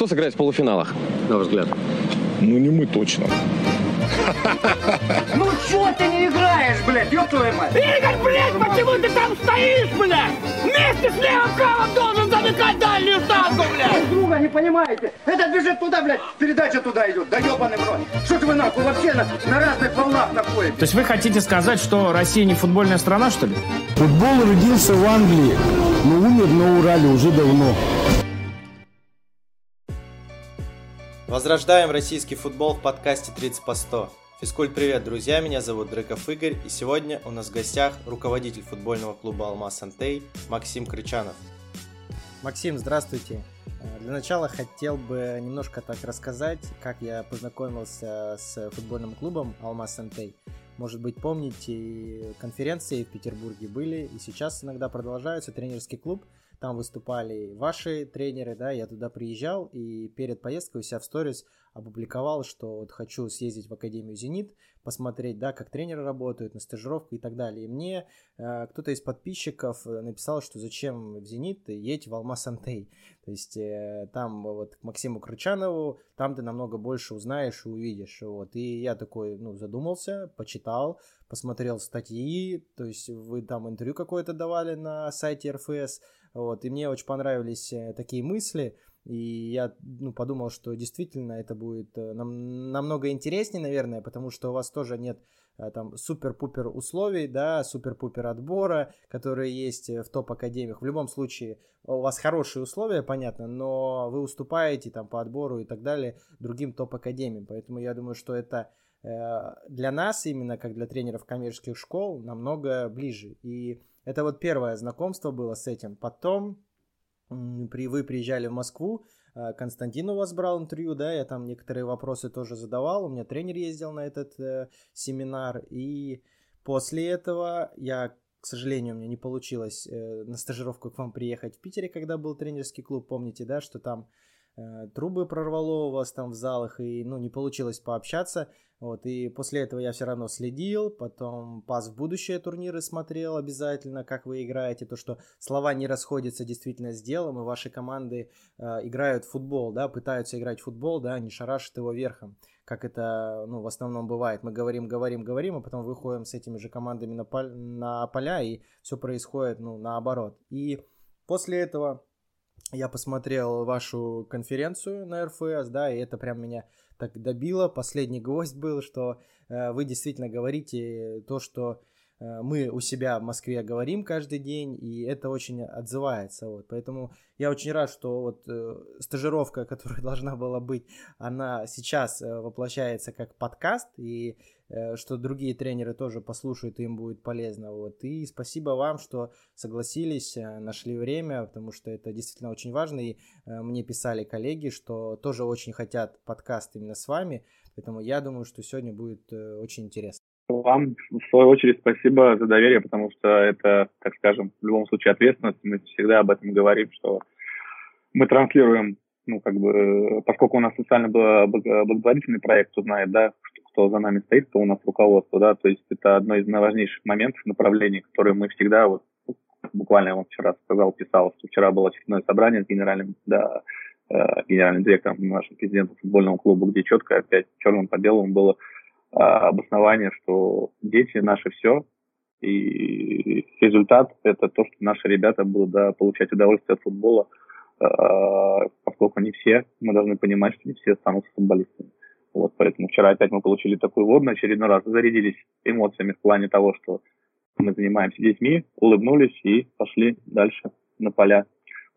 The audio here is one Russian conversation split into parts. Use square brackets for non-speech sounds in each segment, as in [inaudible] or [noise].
Кто сыграет в полуфиналах, на ваш взгляд? Ну, не мы точно. Ну чё ты не играешь, блядь, ёб твою мать? Игорь, блядь, почему ты там стоишь, блядь? Вместе с левым-правым должен замыкать дальнюю штангу, блядь! Друг друга не понимаете? Это бежит туда, блядь, передача туда идет, да ёбаный в рот. Что ж вы нахуй вообще на, на разных волнах находитесь? То есть вы хотите сказать, что Россия не футбольная страна, что ли? Футбол родился в Англии, но умер на Урале уже давно. Возрождаем российский футбол в подкасте 30 по 100. Физкульт привет, друзья, меня зовут Дрыков Игорь, и сегодня у нас в гостях руководитель футбольного клуба «Алмаз Антей» Максим Крычанов. Максим, здравствуйте. Э, для начала хотел бы немножко так рассказать, как я познакомился с футбольным клубом «Алмаз Антей». Может быть, помните, конференции в Петербурге были, и сейчас иногда продолжаются, тренерский клуб – там выступали ваши тренеры, да, я туда приезжал и перед поездкой у себя в сторис опубликовал, что вот хочу съездить в Академию «Зенит», посмотреть, да, как тренеры работают, на стажировку и так далее. И мне э, кто-то из подписчиков написал, что зачем в «Зенит» едь в Алмаз-Антей. То есть э, там вот к Максиму Крычанову, там ты намного больше узнаешь и увидишь. Вот. И я такой, ну, задумался, почитал, посмотрел статьи, то есть вы там интервью какое-то давали на сайте РФС, вот, и мне очень понравились э, такие мысли, и я ну, подумал, что действительно это будет э, нам, намного интереснее, наверное, потому что у вас тоже нет э, там супер-пупер условий, да, супер-пупер отбора, которые есть в топ-академиях. В любом случае, у вас хорошие условия, понятно, но вы уступаете там по отбору и так далее другим топ-академиям. Поэтому я думаю, что это для нас, именно как для тренеров коммерческих школ, намного ближе. И это вот первое знакомство было с этим. Потом при, вы приезжали в Москву, э, Константин у вас брал интервью, да, я там некоторые вопросы тоже задавал, у меня тренер ездил на этот э, семинар, и после этого я, к сожалению, у меня не получилось э, на стажировку к вам приехать в Питере, когда был тренерский клуб, помните, да, что там трубы прорвало у вас там в залах, и, ну, не получилось пообщаться, вот, и после этого я все равно следил, потом пас в будущее турниры смотрел обязательно, как вы играете, то, что слова не расходятся действительно с делом, и ваши команды э, играют в футбол, да, пытаются играть в футбол, да, не шарашат его верхом, как это, ну, в основном бывает. Мы говорим, говорим, говорим, а потом выходим с этими же командами на, пол- на поля, и все происходит, ну, наоборот. И после этого я посмотрел вашу конференцию на РФС, да, и это прям меня так добило. Последний гвоздь был, что э, вы действительно говорите то, что мы у себя в Москве говорим каждый день, и это очень отзывается. Вот. Поэтому я очень рад, что вот э, стажировка, [laughs] которая должна была быть, она сейчас э, воплощается как подкаст, и Э, что другие тренеры тоже послушают, и им будет полезно. Вот. И спасибо вам, что согласились, э, нашли время, потому что это действительно очень важно. И э, мне писали коллеги, что тоже очень хотят подкаст именно с вами. Поэтому я думаю, что сегодня будет очень интересно. Вам, в свою очередь, спасибо за доверие, потому что это, так скажем, в любом случае ответственность. Мы всегда об этом говорим, что мы транслируем, ну, как бы, поскольку у нас социально благотворительный проект, кто знает, да, кто за нами стоит, кто у нас руководство, да, то есть это одно из важнейших моментов, направлений, которые мы всегда, вот, буквально я вам вчера сказал, писал, что вчера было очередное собрание с генеральным, да, э, генеральным директором нашим президентом футбольного клуба, где четко опять черным по белому было обоснование, что дети наше все, и результат это то, что наши ребята будут да, получать удовольствие от футбола, э, поскольку не все, мы должны понимать, что не все станут футболистами. Вот, поэтому вчера опять мы получили такой вводный, очередной раз зарядились эмоциями в плане того, что мы занимаемся детьми, улыбнулись и пошли дальше на поля.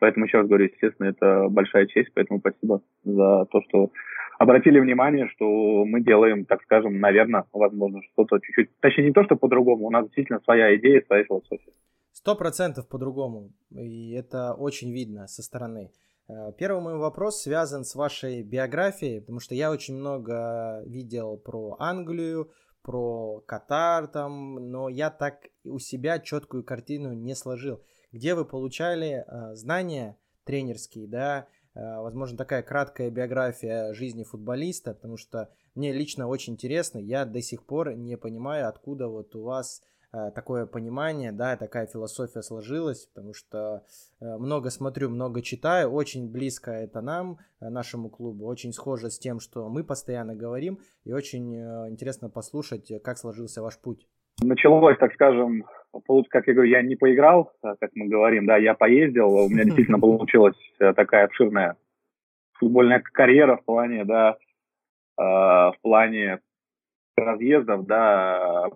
Поэтому еще раз говорю, естественно, это большая честь, поэтому спасибо за то, что обратили внимание, что мы делаем, так скажем, наверное, возможно, что-то чуть-чуть, точнее не то, что по-другому, у нас действительно своя идея, своя философия. Сто процентов по-другому, и это очень видно со стороны. Э, первый мой вопрос связан с вашей биографией, потому что я очень много видел про Англию, про Катар там, но я так у себя четкую картину не сложил. Где вы получали э, знания тренерские, да, э, возможно, такая краткая биография жизни футболиста, потому что мне лично очень интересно, я до сих пор не понимаю, откуда вот у вас э, такое понимание, да, такая философия сложилась, потому что много смотрю, много читаю, очень близко это нам, нашему клубу, очень схоже с тем, что мы постоянно говорим, и очень интересно послушать, как сложился ваш путь. Началось, так скажем, как я говорю, я не поиграл, как мы говорим, да, я поездил, у меня действительно [laughs] получилась такая обширная футбольная карьера в плане, да, в плане разъездов, да,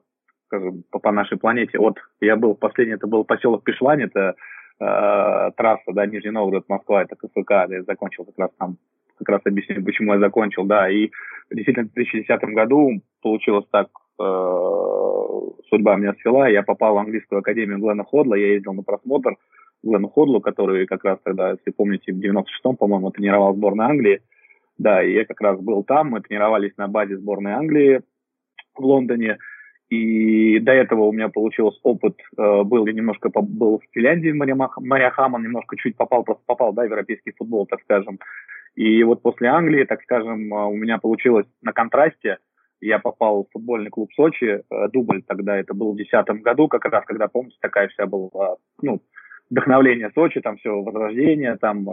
скажем, по, по нашей планете. Вот я был, последний это был поселок Пишлань, это э, трасса, да, Нижний Новгород, Москва, это КФК, я закончил как раз там, как раз объясню, почему я закончил, да, и действительно в 2010 году получилось так, э, судьба меня свела, я попал в английскую академию Глена Ходла, я ездил на просмотр Глену Ходлу, который как раз тогда, если помните, в 96-м, по-моему, тренировал сборную Англии, да, и я как раз был там, мы тренировались на базе сборной Англии, в Лондоне. И до этого у меня получился опыт, э, был я немножко был в Финляндии, Мария Хаман, немножко чуть попал, просто попал, да, в европейский футбол, так скажем. И вот после Англии, так скажем, э, у меня получилось на контрасте, я попал в футбольный клуб Сочи, э, дубль тогда, это был в 2010 году, как раз, когда, помните, такая вся была, ну, вдохновление Сочи, там все, возрождение, там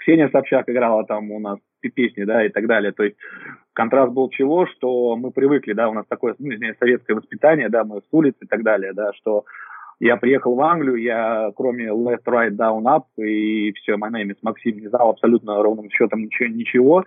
Ксения Собчак играла там у нас песни, да, и так далее. То есть контраст был чего, что мы привыкли, да, у нас такое, ну, извиняюсь, советское воспитание, да, мы с улицы и так далее, да, что я приехал в Англию, я кроме left, right, down, up и все, my name is Максим, не знал абсолютно ровным счетом ничего, ничего.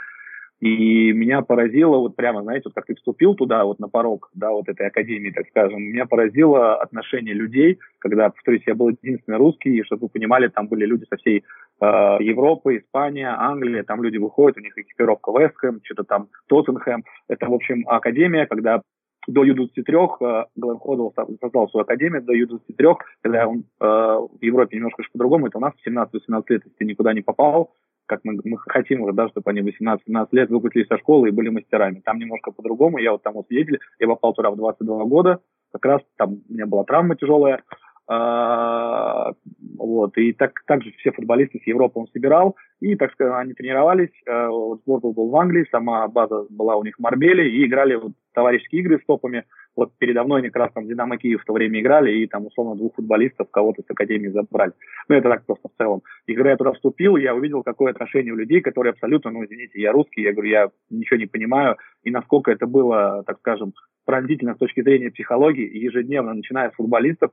И меня поразило, вот прямо, знаете, вот как ты вступил туда, вот на порог, да, вот этой академии, так скажем, меня поразило отношение людей, когда, повторюсь, я был единственный русский, и чтобы вы понимали, там были люди со всей э, Европы, Испания, Англия, там люди выходят, у них экипировка Вестхэм, что-то там Тоттенхэм. Это, в общем, академия, когда до Ю-23 э, Глен Ходл создал свою академию до Ю-23, когда он э, в Европе немножко по-другому, это у нас в 17-18 лет, если ты никуда не попал, как мы, мы хотим уже, да, чтобы они 18-17 лет выпустились со школы и были мастерами. Там немножко по-другому. Я вот вот ездили, я попал туда в 22 года, как раз там у меня была травма тяжелая, а, вот, и так, также все футболисты с Европы он собирал, и, так сказать, они тренировались, а, вот сбор был в Англии, сама база была у них в Марбеле, и играли вот товарищеские игры с топами, вот передо мной они как раз там Динамо Киев в то время играли, и там, условно, двух футболистов кого-то с Академии забрали. Ну, это так просто в целом. И когда я туда вступил, я увидел, какое отношение у людей, которые абсолютно, ну, извините, я русский, я говорю, я ничего не понимаю, и насколько это было, так скажем, пронзительно с точки зрения психологии, ежедневно, начиная с футболистов,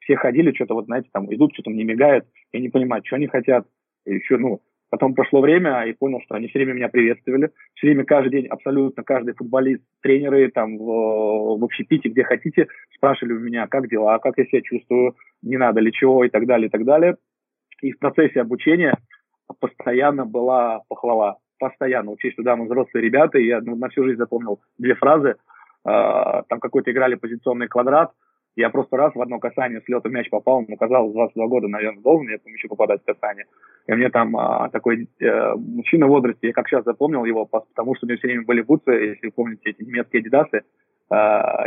все ходили, что-то вот, знаете, там идут, что-то мне мигает, я не понимаю, что они хотят. И еще, ну, потом прошло время, и понял, что они все время меня приветствовали. Все время, каждый день, абсолютно каждый футболист, тренеры, там, в, в общепите, где хотите, спрашивали у меня, как дела, как я себя чувствую, не надо ли чего, и так далее, и так далее. И в процессе обучения постоянно была похвала. Постоянно. Учесть, что да, мы взрослые ребята, и я ну, на всю жизнь запомнил две фразы. Uh, там какой-то играли позиционный квадрат, я просто раз в одно касание с лета мяч попал, ну, казалось, 22 года, наверное, должен я еще попадать в касание. И мне там а, такой э, мужчина в возрасте, я как сейчас запомнил его, потому что у него все время были бутсы, если вы помните, эти немецкие адидасы, э,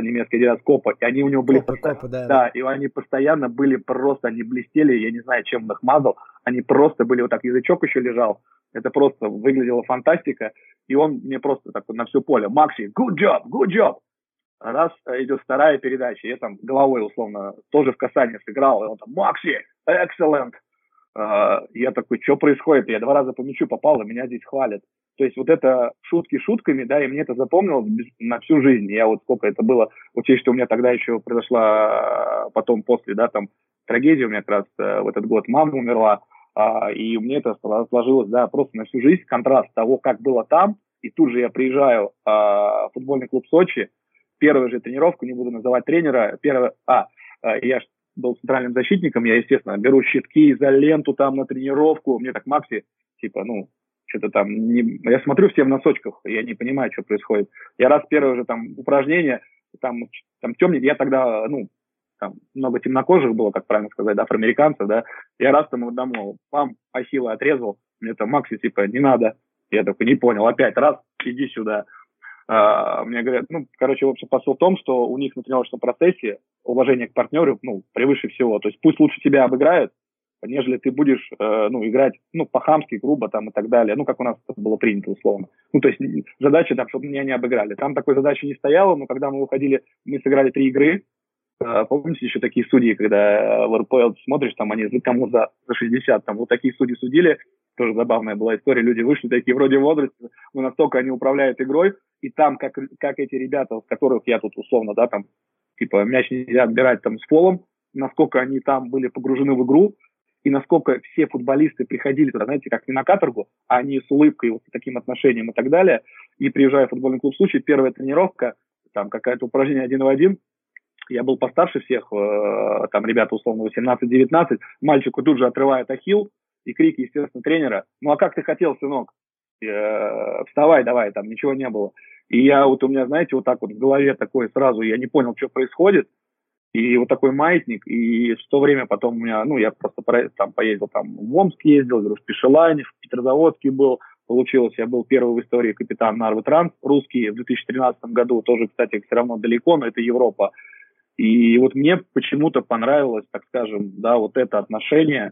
немецкие адидас Копа, и они у него были... Копа, Копа, да, да, да, и они постоянно были просто, они блестели, я не знаю, чем он их мазал, они просто были, вот так язычок еще лежал, это просто выглядело фантастика, и он мне просто так вот на все поле, Макси, good job, good job, раз э, идет вторая передача, я там головой условно тоже в касании сыграл, и он там, Макси, excellent. Uh, я такой, что происходит? Я два раза по мячу попал, и меня здесь хвалят. То есть вот это шутки шутками, да, и мне это запомнилось на всю жизнь. Я вот сколько это было, учесть, что у меня тогда еще произошла э, потом после, да, там трагедия у меня как раз в этот год мама умерла, uh, и мне это сложилось, да, просто на всю жизнь, контраст того, как было там, и тут же я приезжаю uh, в футбольный клуб Сочи, первую же тренировку, не буду называть тренера, первое, а, э, я был центральным защитником, я, естественно, беру щитки, изоленту там на тренировку, мне так Макси, типа, ну, что-то там, не... я смотрю все в носочках, я не понимаю, что происходит. Я раз первое же там упражнение, там, там темнее, я тогда, ну, там много темнокожих было, как правильно сказать, да, афроамериканцев, да, я раз там домой, пам, ахилла отрезал, мне там Макси, типа, не надо, я такой, не понял, опять раз, иди сюда, мне говорят, ну, короче, в общем, посыл в том, что у них на тренировочном процессе уважение к партнеру, ну, превыше всего. То есть пусть лучше тебя обыграют, нежели ты будешь, э, ну, играть, ну, по-хамски, грубо там и так далее, ну, как у нас это было принято условно. Ну, то есть задача там, чтобы меня не обыграли. Там такой задачи не стояло, но когда мы выходили, мы сыграли три игры, э, помните еще такие судьи, когда в РПЛ смотришь, там они кому за, за 60, там вот такие судьи судили, тоже забавная была история, люди вышли такие вроде в возрасте, но настолько они управляют игрой, и там, как, как эти ребята, с которых я тут условно, да, там, типа, мяч нельзя отбирать там с полом, насколько они там были погружены в игру, и насколько все футболисты приходили туда, знаете, как не на каторгу, а они с улыбкой, вот с таким отношением и так далее. И приезжая в футбольный клуб «Случай», первая тренировка, там какое-то упражнение один в один, я был постарше всех, э, там ребята условно 18-19, мальчику тут же отрывает ахилл, и крики, естественно, тренера, ну а как ты хотел, сынок? Э, вставай давай, там ничего не было. И я вот у меня, знаете, вот так вот в голове такое сразу, я не понял, что происходит, и вот такой маятник, и в то время потом у меня, ну, я просто там поездил, там в Омск ездил, в Пешелане, в Петрозаводске был, получилось, я был первый в истории капитан Нарвы Транс, русский в 2013 году, тоже, кстати, все равно далеко, но это Европа. И вот мне почему-то понравилось, так скажем, да, вот это отношение,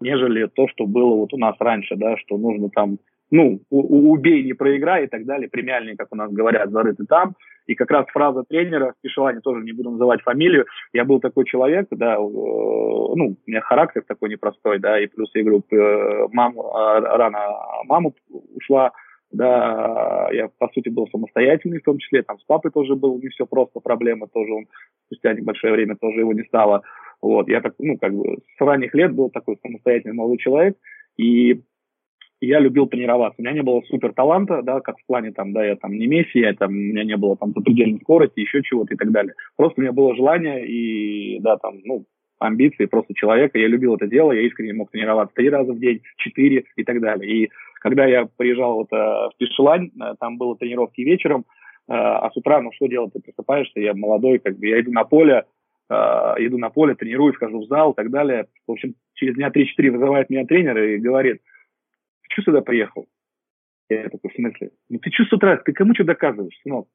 нежели то, что было вот у нас раньше, да, что нужно там, ну, убей, не проиграй и так далее, премиальные, как у нас говорят, зарыты там. И как раз фраза тренера, в Пешелане тоже не буду называть фамилию, я был такой человек, да, э, ну, у меня характер такой непростой, да, и плюс я говорю, э, маму, а, рано маму ушла, да, я, по сути, был самостоятельный, в том числе, там, с папой тоже был не все просто, проблема тоже, он спустя небольшое время тоже его не стало, вот, я так, ну, как бы с ранних лет был такой самостоятельный молодой человек, и я любил тренироваться. У меня не было супер таланта, да, как в плане там, да, я там не Месси, я там, у меня не было там запредельной скорости, еще чего-то и так далее. Просто у меня было желание и, да, там, ну, амбиции просто человека. Я любил это дело, я искренне мог тренироваться три раза в день, четыре и так далее. И когда я приезжал вот, э, в Пешелань, э, там было тренировки вечером, э, а с утра, ну, что делать, ты просыпаешься, я молодой, как бы, я иду на поле, иду на поле, тренируюсь, хожу в зал и так далее. В общем, через дня 3-4 вызывает меня тренер и говорит, что сюда приехал? Я такой, в смысле? Ну ты что с утра, ты кому что доказываешь, сынок?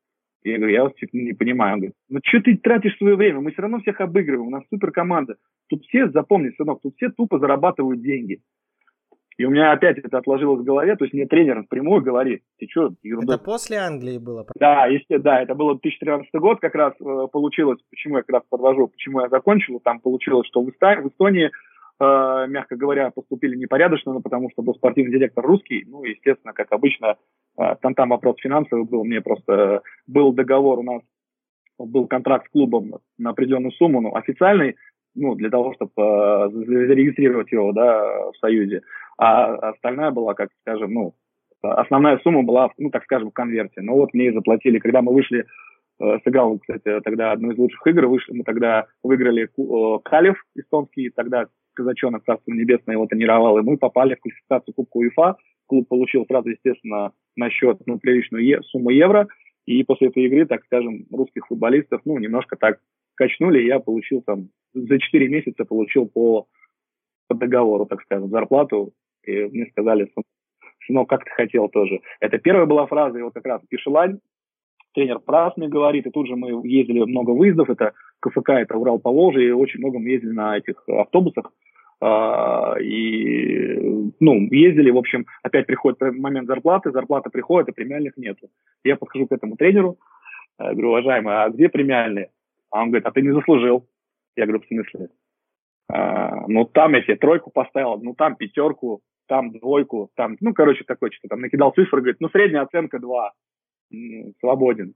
Я говорю, я вас типа, не понимаю. Он говорит, ну что ты тратишь свое время? Мы все равно всех обыгрываем, у нас супер команда. Тут все, запомни, сынок, тут все тупо зарабатывают деньги. И у меня опять это отложилось в голове, то есть мне тренер напрямую говорит, ты что, ерунда. Это после Англии было? Да, если, да, это было 2013 год, как раз э, получилось, почему я как раз подвожу, почему я закончил, там получилось, что в Эстонии, в Эстонии э, мягко говоря, поступили непорядочно, но потому что был спортивный директор русский, ну, естественно, как обычно, э, там, там вопрос финансовый был, мне просто был договор у нас, был контракт с клубом на определенную сумму, ну, официальный, ну, для того, чтобы э, зарегистрировать его, да, в Союзе, а остальная была, как скажем, ну, основная сумма была, ну, так скажем, в конверте. Но вот мне заплатили, когда мы вышли Э, сыграл, кстати, тогда одну из лучших игр, вышли, мы тогда выиграли э, Калев эстонский, тогда казачонок Царство Небесное его тренировал, и мы попали в классификацию Кубка УЕФА. Клуб получил сразу, естественно, на счет ну, приличную е- сумму евро, и после этой игры, так скажем, русских футболистов, ну, немножко так качнули, и я получил там, за 4 месяца получил по, по договору, так скажем, зарплату, и мне сказали, сынок, как ты хотел тоже. Это первая была фраза, и вот как раз Пишелань, тренер Прас мне говорит, и тут же мы ездили много выездов, это КФК, это Урал по Волжье, и очень много мы ездили на этих автобусах, Uh, и, ну, ездили, в общем, опять приходит момент зарплаты, зарплата приходит, а премиальных нету. Я подхожу к этому тренеру, uh, говорю, уважаемый, а где премиальные? А он говорит, а ты не заслужил. Я говорю, в смысле? Uh, ну, там я тебе тройку поставил, ну, там пятерку, там двойку, там, ну, короче, такой что-то там накидал цифры, говорит, ну, средняя оценка 2 свободен.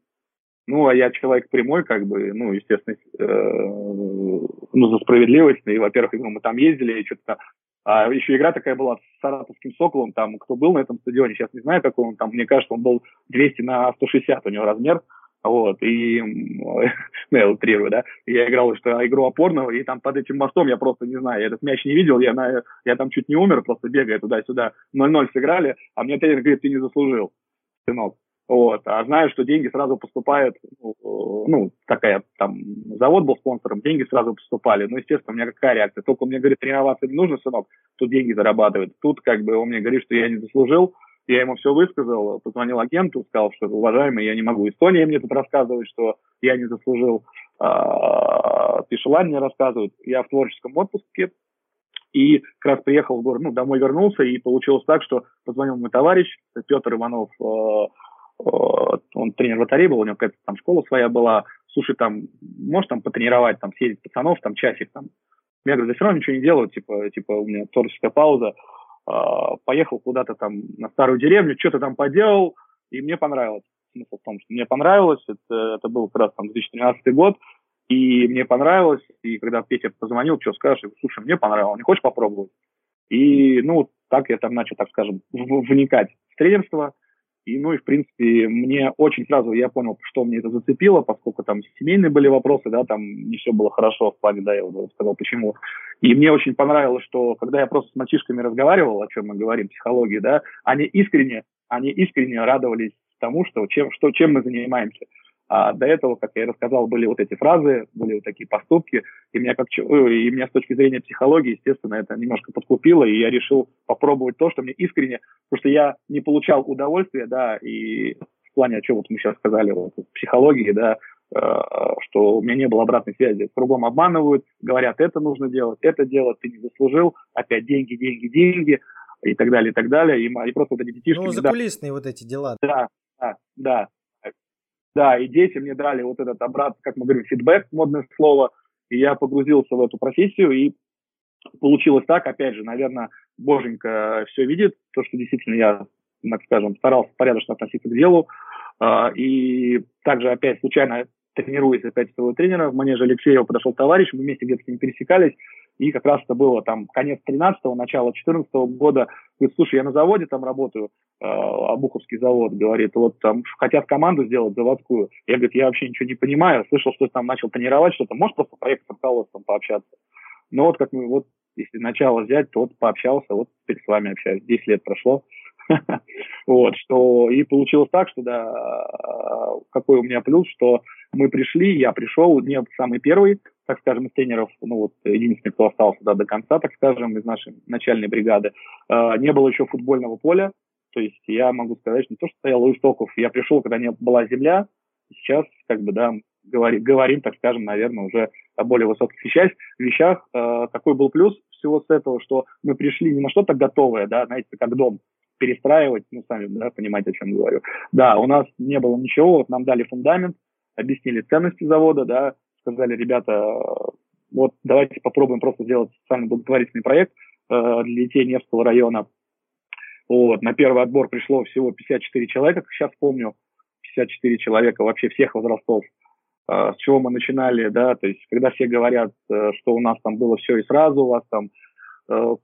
Ну, а я человек прямой, как бы, ну, естественно, э, ну, за справедливость. И, во-первых, ну, мы там ездили, и что-то а еще игра такая была с Саратовским Соколом, там, кто был на этом стадионе, сейчас не знаю, какой он там, мне кажется, он был 200 на 160 у него размер, вот, и, ну, я утрирую, да, я играл что игру опорного, и там под этим мостом я просто, не знаю, я этот мяч не видел, я, на, я там чуть не умер, просто бегая туда-сюда, 0-0 сыграли, а мне тренер говорит, ты не заслужил, сынок. Вот. А знаю, что деньги сразу поступают, ну, ну, такая, там, завод был спонсором, деньги сразу поступали. Ну, естественно, у меня какая реакция? Только он мне говорит, тренироваться не нужно, сынок, тут деньги зарабатывают. Тут, как бы, он мне говорит, что я не заслужил, я ему все высказал, позвонил агенту, сказал, что, уважаемый, я не могу. Эстония мне тут рассказывает, что я не заслужил. А, Пишелань мне рассказывает. Я в творческом отпуске, и как раз приехал в город, ну, домой вернулся, и получилось так, что позвонил мой товарищ, Петр Иванов, э, он тренер вратарей был, у него какая-то там школа своя была, слушай, там, можешь там потренировать, там, съездить пацанов, там, часик, там. Я говорю, да все равно ничего не делаю, типа, типа, у меня творческая пауза, поехал куда-то там на старую деревню, что-то там поделал, и мне понравилось. Смысл в том, что мне понравилось, это, это был как раз там 2013 год, и мне понравилось, и когда Петя позвонил, что скажешь, я говорю, слушай, мне понравилось, не хочешь попробовать? И, ну, так я там начал, так скажем, вникать в тренерство, и, ну, и, в принципе, мне очень сразу, я понял, что мне это зацепило, поскольку там семейные были вопросы, да, там не все было хорошо в плане, да, я уже сказал, почему. И мне очень понравилось, что когда я просто с мальчишками разговаривал, о чем мы говорим, психологии, да, они искренне, они искренне радовались тому, что чем, что, чем мы занимаемся. А до этого, как я и рассказал, были вот эти фразы, были вот такие поступки, и меня, как, и меня с точки зрения психологии, естественно, это немножко подкупило, и я решил попробовать то, что мне искренне, потому что я не получал удовольствия, да, и в плане, о чем вот мы сейчас сказали, вот, психологии, да, э, что у меня не было обратной связи. Кругом обманывают, говорят, это нужно делать, это делать, ты не заслужил, опять деньги, деньги, деньги, и так далее, и так далее. И, и просто вот эти детишки... Ну, закулисные да, вот эти дела. Да, да, да. Да, и дети мне дали вот этот обрат, как мы говорим, фидбэк, модное слово, и я погрузился в эту профессию, и получилось так, опять же, наверное, боженька все видит, то, что действительно я, так скажем, старался порядочно относиться к делу, а, и также опять случайно тренируясь опять своего тренера, в манеже Алексеева подошел товарищ, мы вместе где-то с ним пересекались, и как раз это было там конец 13-го, начало 14 -го года. Говорит, слушай, я на заводе там работаю, э, Обуховский завод, говорит, вот там хотят команду сделать заводскую. Я, говорит, я вообще ничего не понимаю, слышал, что ты там начал тренировать что-то, можешь просто поехать с руководством пообщаться? Ну вот как мы, вот если начало взять, то вот пообщался, вот теперь с вами общаюсь, 10 лет прошло. [laughs] Вот, что и получилось так, что да, какой у меня плюс, что мы пришли, я пришел, не самый первый, так скажем, из тренеров, ну вот единственный, кто остался да, до конца, так скажем, из нашей начальной бригады, э, не было еще футбольного поля, то есть я могу сказать, что не то, что стоял у истоков, я пришел, когда не была земля, сейчас, как бы, да, говори, говорим, так скажем, наверное, уже о более высоких вещах. вещах. Э, какой был плюс всего с этого, что мы пришли не на что-то готовое, да, знаете, как дом, перестраивать, ну, сами, да, понимаете, о чем говорю. Да, у нас не было ничего, вот нам дали фундамент, объяснили ценности завода, да, сказали, ребята, вот давайте попробуем просто сделать социально благотворительный проект э, для детей Невского района. Вот, на первый отбор пришло всего 54 человека, как сейчас помню, 54 человека вообще всех возрастов. Э, с чего мы начинали, да, то есть когда все говорят, э, что у нас там было все и сразу, у вас там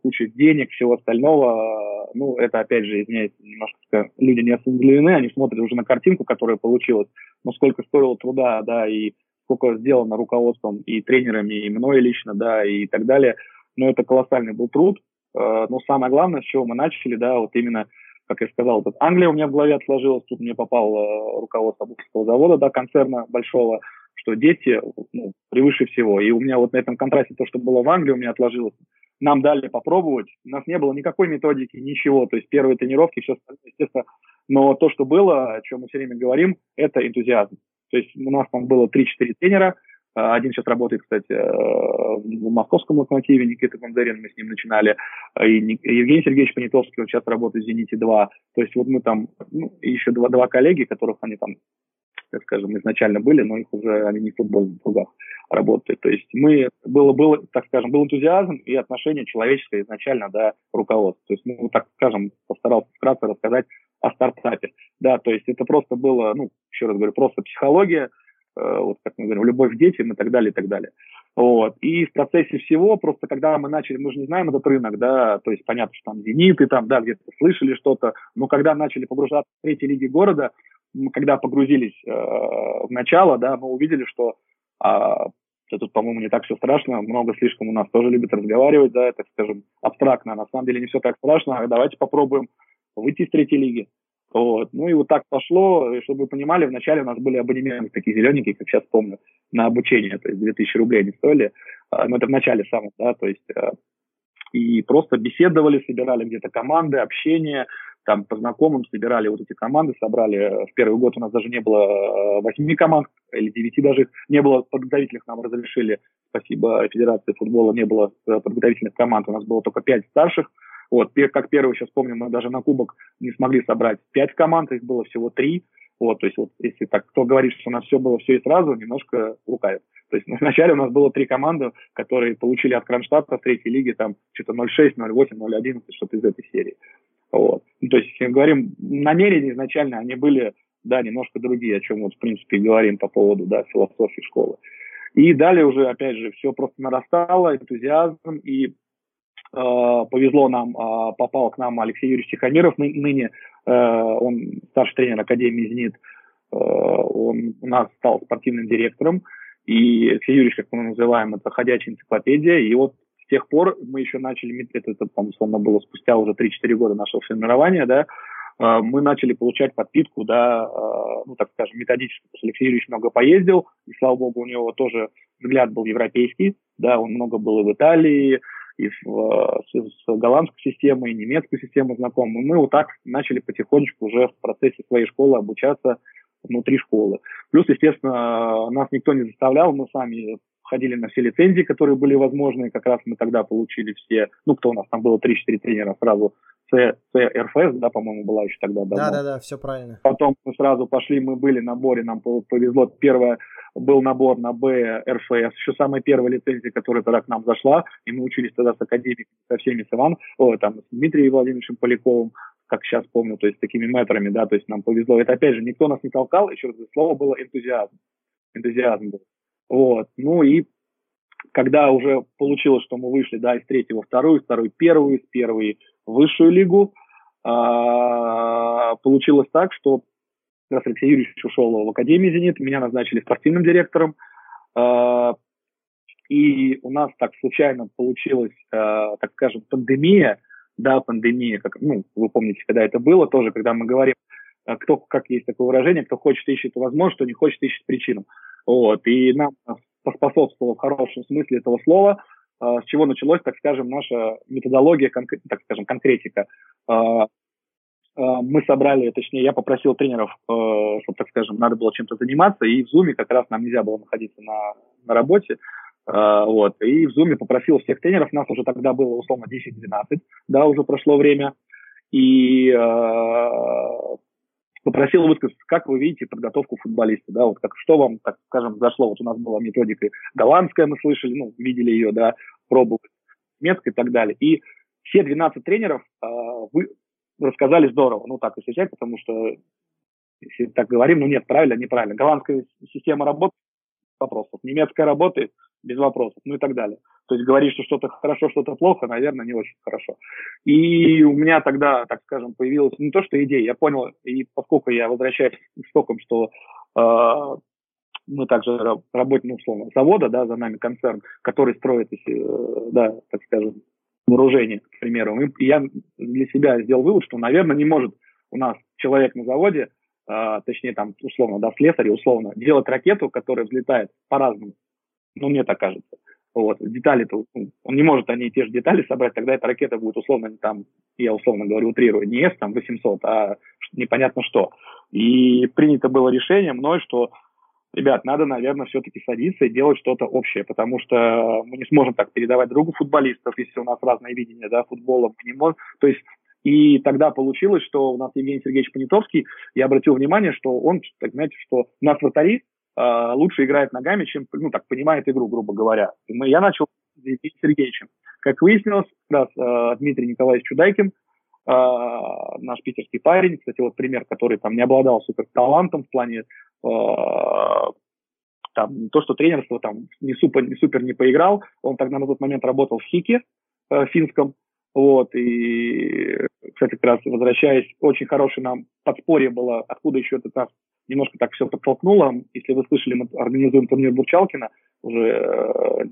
куча денег, всего остального, ну, это, опять же, извиняюсь, немножко люди не осмыслены, они смотрят уже на картинку, которая получилась, но сколько стоило труда, да, и сколько сделано руководством и тренерами, и мной лично, да, и так далее. Но это колоссальный был труд. Э, но самое главное, с чего мы начали, да, вот именно, как я сказал, вот Англия у меня в голове отложилась, тут мне попал э, руководство Бухарского завода, да, концерна большого, что дети ну, превыше всего. И у меня вот на этом контрасте то, что было в Англии, у меня отложилось. Нам дали попробовать, у нас не было никакой методики, ничего. То есть первые тренировки, все остальное, естественно. Но то, что было, о чем мы все время говорим, это энтузиазм. То есть у нас там было 3-4 тренера, а, один сейчас работает, кстати, э, в московском локомотиве, Никита Бондарин, мы с ним начинали. И Евгений Сергеевич Понятовский, он сейчас работает в «Зените-2». То есть вот мы там, ну, еще два, два коллеги, которых они там, так скажем, изначально были, но их уже, они не в футбольных кругах работают. То есть мы, было, было, так скажем, был энтузиазм и отношение человеческое изначально, да, руководства. То есть, ну, так скажем, постарался вкратце рассказать о стартапе. Да, то есть это просто было, ну, еще раз говорю, просто психология, э, вот как мы говорим, любовь к детям и так далее, и так далее. Вот. И в процессе всего, просто когда мы начали, мы же не знаем этот рынок, да, то есть понятно, что там «Зениты», там, да, где-то слышали что-то, но когда начали погружаться в третьей лиги города, мы, когда погрузились э, в начало, да, мы увидели, что а, тут, по-моему, не так все страшно, много слишком у нас тоже любят разговаривать, да, так скажем, абстрактно, на самом деле не все так страшно, а давайте попробуем выйти из третьей лиги. Вот. Ну и вот так пошло, и чтобы вы понимали, вначале у нас были абонементы такие зелененькие, как сейчас помню, на обучение, то есть 2000 рублей они стоили, а, но это в начале самого, да, то есть э, и просто беседовали, собирали где-то команды, общение, там по знакомым собирали вот эти команды, собрали, в первый год у нас даже не было э, восьми команд, или девяти даже, не было подготовительных, нам разрешили, спасибо Федерации футбола, не было э, подготовительных команд, у нас было только пять старших, вот, как первый, сейчас помню, мы даже на кубок не смогли собрать пять команд, их было всего три. Вот, то есть вот если так, кто говорит, что у нас все было все и сразу, немножко лукавит. То есть [laughs] вначале у нас было три команды, которые получили от Кронштадта в третьей лиге там что-то 0,6, 0,8, 0,11, что-то из этой серии. Вот. Ну, то есть, говорим, намерения изначально, они были, да, немножко другие, о чем вот, в принципе, говорим по поводу, да, философии школы. И далее уже, опять же, все просто нарастало, энтузиазм, и э, повезло нам, э, попал к нам Алексей Юрьевич Тихомиров, ны, ныне э, он старший тренер Академии «Зенит», э, он у нас стал спортивным директором, и Алексей Юрьевич, как мы называем, это ходячая энциклопедия, и вот с тех пор мы еще начали, это, это по-моему, условно было спустя уже 3-4 года нашего формирования, да, э, мы начали получать подпитку, да, э, ну, так скажем, методически. Алексей Юрьевич много поездил, и, слава богу, у него тоже взгляд был европейский, да, он много был и в Италии, и в, э, с, с голландской системой, и немецкой системой знаком. И мы вот так начали потихонечку уже в процессе своей школы обучаться внутри школы. Плюс, естественно, нас никто не заставлял, мы сами входили на все лицензии, которые были возможны, как раз мы тогда получили все, ну, кто у нас там было, 3-4 тренера сразу, ЦРФС, да, по-моему, была еще тогда. Да-да-да, все правильно. Потом мы сразу пошли, мы были на наборе, нам повезло, первое был набор на Б РФС, еще самая первая лицензия, которая тогда к нам зашла, и мы учились тогда с академиками, со всеми, с Иван, о, там, с Дмитрием Владимировичем Поляковым, как сейчас помню, то есть такими метрами, да, то есть нам повезло. Это опять же, никто нас не толкал, еще раз, слово было энтузиазм. Энтузиазм был. Вот. Ну и когда уже получилось, что мы вышли, да, из третьего вторую, из второй первую, из первой в высшую лигу, а, получилось так, что раз Алексей Юрьевич ушел в Академию «Зенит», меня назначили спортивным директором, а, и у нас так случайно получилась, а, так скажем, пандемия, да, пандемия, как, ну, вы помните, когда это было, тоже, когда мы говорим, кто, как есть такое выражение, кто хочет, ищет возможность, кто не хочет, ищет причину. Вот, и нам поспособствовало в хорошем смысле этого слова, а, с чего началось, так скажем, наша методология, так скажем, конкретика. А, мы собрали, точнее, я попросил тренеров, чтобы, так скажем, надо было чем-то заниматься, и в Zoom как раз нам нельзя было находиться на, на работе, вот, и в Zoom попросил всех тренеров, нас уже тогда было условно 10-12, да, уже прошло время, и попросил высказать, как вы видите подготовку футболиста, да, вот как, что вам, так скажем, зашло, вот у нас была методика голландская, мы слышали, ну, видели ее, да, пробу немецкая и так далее, и все 12 тренеров э, вы рассказали здорово, ну, так если взять, потому что, если так говорим, ну, нет, правильно, неправильно, голландская система работает, вопросов, немецкая работает, без вопросов, ну и так далее. То есть говорить, что что-то хорошо, что-то плохо, наверное, не очень хорошо. И у меня тогда, так скажем, появилась не то, что идея, я понял, и поскольку я возвращаюсь к стокам, что э, мы также работаем, ну, условно, завода, да, за нами концерн, который строит, э, да, так скажем, вооружение, к примеру. И я для себя сделал вывод, что, наверное, не может у нас человек на заводе, э, точнее, там, условно, да, слесарь, условно, делать ракету, которая взлетает по-разному. Ну, мне так кажется. Вот, детали-то, он не может они те же детали собрать, тогда эта ракета будет условно там, я условно говорю, утрирую, не S там 800, а непонятно что. И принято было решение мной, что ребят, надо, наверное, все-таки садиться и делать что-то общее, потому что мы не сможем так передавать другу футболистов, если у нас разное видение, да, футбола, мы не можем, то есть и тогда получилось, что у нас Евгений Сергеевич Понятовский, я обратил внимание, что он, так знаете, что у нас вратари э, лучше играет ногами, чем, ну, так, понимает игру, грубо говоря. И мы, я начал с Евгением Сергеевичем. Как выяснилось, как раз э, Дмитрий Николаевич Чудайкин, э, наш питерский парень, кстати, вот пример, который там не обладал супер талантом в плане э, там, то, что тренерство там не супер, не супер не поиграл, он тогда на тот момент работал в Хике э, финском, вот, и, кстати, как раз возвращаясь, очень хорошее нам подспорье было, откуда еще этот нас немножко так все подтолкнуло. Если вы слышали, мы организуем турнир Бурчалкина, уже э,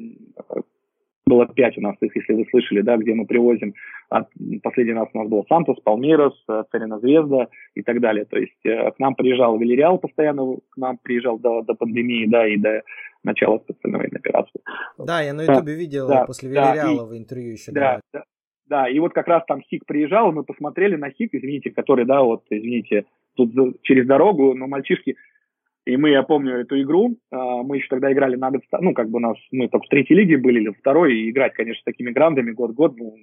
было пять у нас их, если вы слышали, да, где мы привозим, от, последний раз у нас был Сантос, Палмейрос, э, Царина Звезда и так далее. То есть э, к нам приезжал Вильяреал постоянно, к нам приезжал до, до пандемии, да, и до начала специальной военной операции. Да, я на Ютубе да, видел да, после Вильяреала да, интервью еще. Да, да, да, и вот как раз там Хик приезжал, мы посмотрели на Хик, извините, который, да, вот, извините, тут через дорогу, но мальчишки, и мы, я помню эту игру, а, мы еще тогда играли на ну, как бы у нас, мы только в третьей лиге были или второй, и играть, конечно, с такими грандами год-год, ну,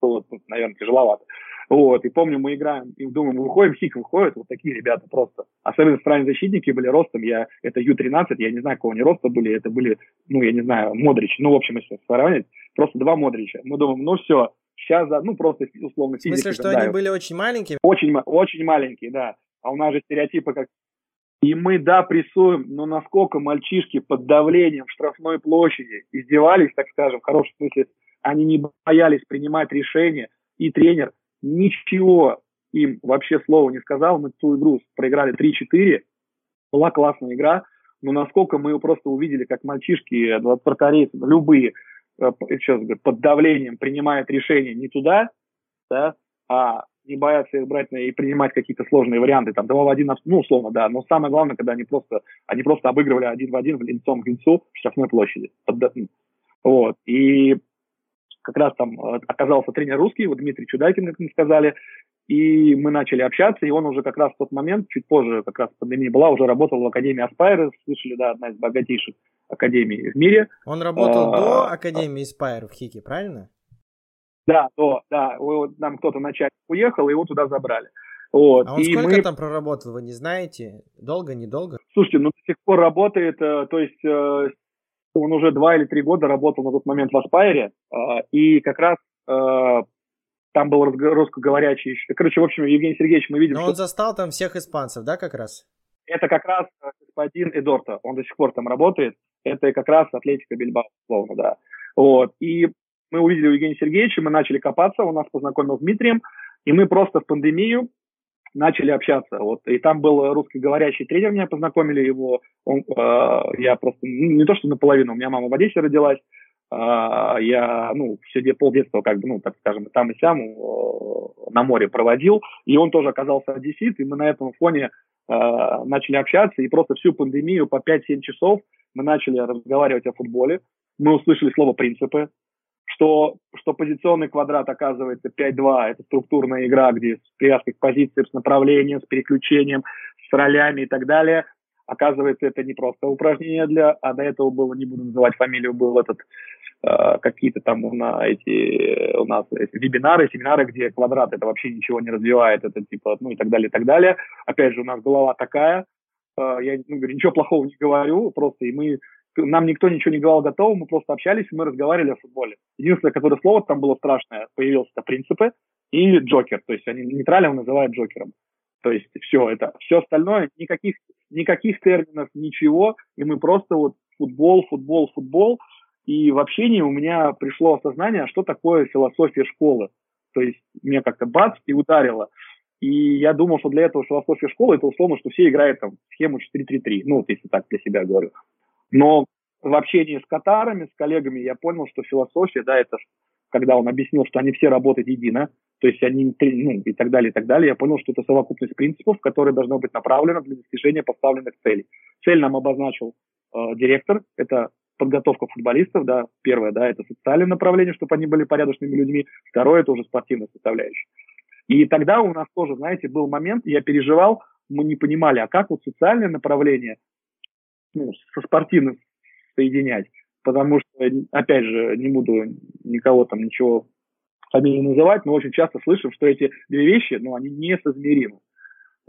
было, наверное, тяжеловато. Вот, и помню, мы играем, и думаем, выходим, хик выходит, вот такие ребята просто. Особенно центральные защитники были ростом, я, это Ю-13, я не знаю, какого они роста были, это были, ну, я не знаю, Модрич, ну, в общем, если сравнить, просто два Модрича. Мы думаем, ну, все, сейчас, ну, просто условно В смысле, что они были очень маленькие? Очень, очень маленькие, да. А у нас же стереотипы как и мы, да, прессуем, но насколько мальчишки под давлением в штрафной площади издевались, так скажем, в хорошем смысле, они не боялись принимать решения, и тренер ничего им вообще слова не сказал. Мы ту игру проиграли 3-4, была классная игра, но насколько мы просто увидели, как мальчишки, вратарей, любые, сейчас э, под давлением принимают решения не туда, да, а не боятся их брать и принимать какие-то сложные варианты, там, 2 в 1, ну, условно, да, но самое главное, когда они просто, они просто обыгрывали один в один в лицом к лицу в штрафной площади. Вот, и как раз там э, оказался тренер русский, вот Дмитрий Чудайкин, как мы сказали, и мы начали общаться, и он уже как раз в тот момент, чуть позже, как раз пандемия была, уже работал в Академии Aspire, слышали, да, одна из богатейших академий в мире. Он работал а, до Академии Aspire в Хике, правильно? Да, то, да. Вот нам кто-то начальник уехал, его туда забрали. Вот. А он и сколько мы... там проработал, вы не знаете? Долго, недолго? Слушайте, ну до сих пор работает, э, то есть э, он уже два или три года работал на тот момент в Аспайре, э, и как раз там был русскоговорящий, короче, в общем, Евгений Сергеевич, мы видим, Но что... он застал там всех испанцев, да, как раз? Это как раз господин Эдорто, он до сих пор там работает, это как раз Атлетика Бильбао, словно, да. Вот, и мы увидели Евгения Сергеевича, мы начали копаться, он нас познакомил с Дмитрием, и мы просто в пандемию начали общаться. Вот, и там был русскоговорящий тренер, меня познакомили его, он, э, я просто, ну, не то что наполовину, у меня мама в Одессе родилась, э, я, ну, все пол детства, как бы, ну, так скажем, там и сям э, на море проводил, и он тоже оказался одессит, и мы на этом фоне э, начали общаться, и просто всю пандемию по 5-7 часов мы начали разговаривать о футболе, мы услышали слово «принципы», что, что позиционный квадрат оказывается 5-2, это структурная игра, где с привязкой к позиции, с направлением, с переключением, с ролями и так далее. Оказывается, это не просто упражнение для, а до этого было, не буду называть фамилию, был этот э, какие-то там на эти у нас эти вебинары, семинары, где квадрат это вообще ничего не развивает, это типа, ну и так далее, и так далее. Опять же, у нас голова такая, э, я ну, говорю, ничего плохого не говорю, просто и мы нам никто ничего не говорил готово, мы просто общались, мы разговаривали о футболе. Единственное, которое слово там было страшное, появилось это принципы и Джокер, то есть они нейтрально называют Джокером. То есть все это, все остальное, никаких, никаких терминов, ничего, и мы просто вот футбол, футбол, футбол, и в общении у меня пришло осознание, что такое философия школы. То есть мне как-то бац и ударило. И я думал, что для этого философия школы это условно, что все играют там схему 4-3-3. Ну, вот если так для себя говорю. Но в общении с катарами, с коллегами я понял, что философия, да, это когда он объяснил, что они все работают едино, то есть они, ну, и так далее, и так далее, я понял, что это совокупность принципов, которые должны быть направлены для достижения поставленных целей. Цель нам обозначил э, директор, это подготовка футболистов, да, первое, да, это социальное направление, чтобы они были порядочными людьми, второе, это уже спортивная составляющая. И тогда у нас тоже, знаете, был момент, я переживал, мы не понимали, а как вот социальное направление ну, со спортивным соединять. Потому что, опять же, не буду никого там ничего фамилии называть, но очень часто слышим, что эти две вещи, ну, они несоизмеримы.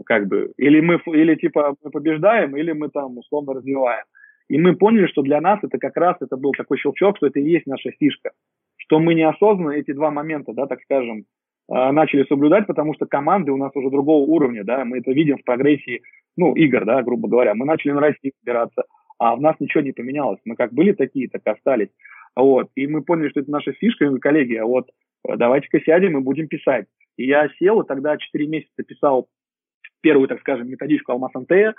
Как бы, или мы, или типа мы побеждаем, или мы там условно развиваем. И мы поняли, что для нас это как раз это был такой щелчок, что это и есть наша фишка. Что мы неосознанно эти два момента, да, так скажем, начали соблюдать, потому что команды у нас уже другого уровня, да, мы это видим в прогрессии, ну, игр, да, грубо говоря. Мы начали на России собираться, а в нас ничего не поменялось. Мы как были такие, так и остались. Вот. И мы поняли, что это наша фишка, и коллеги, а вот э, давайте-ка сядем и будем писать. И я сел, и тогда 4 месяца писал первую, так скажем, методичку Алмаз Антея,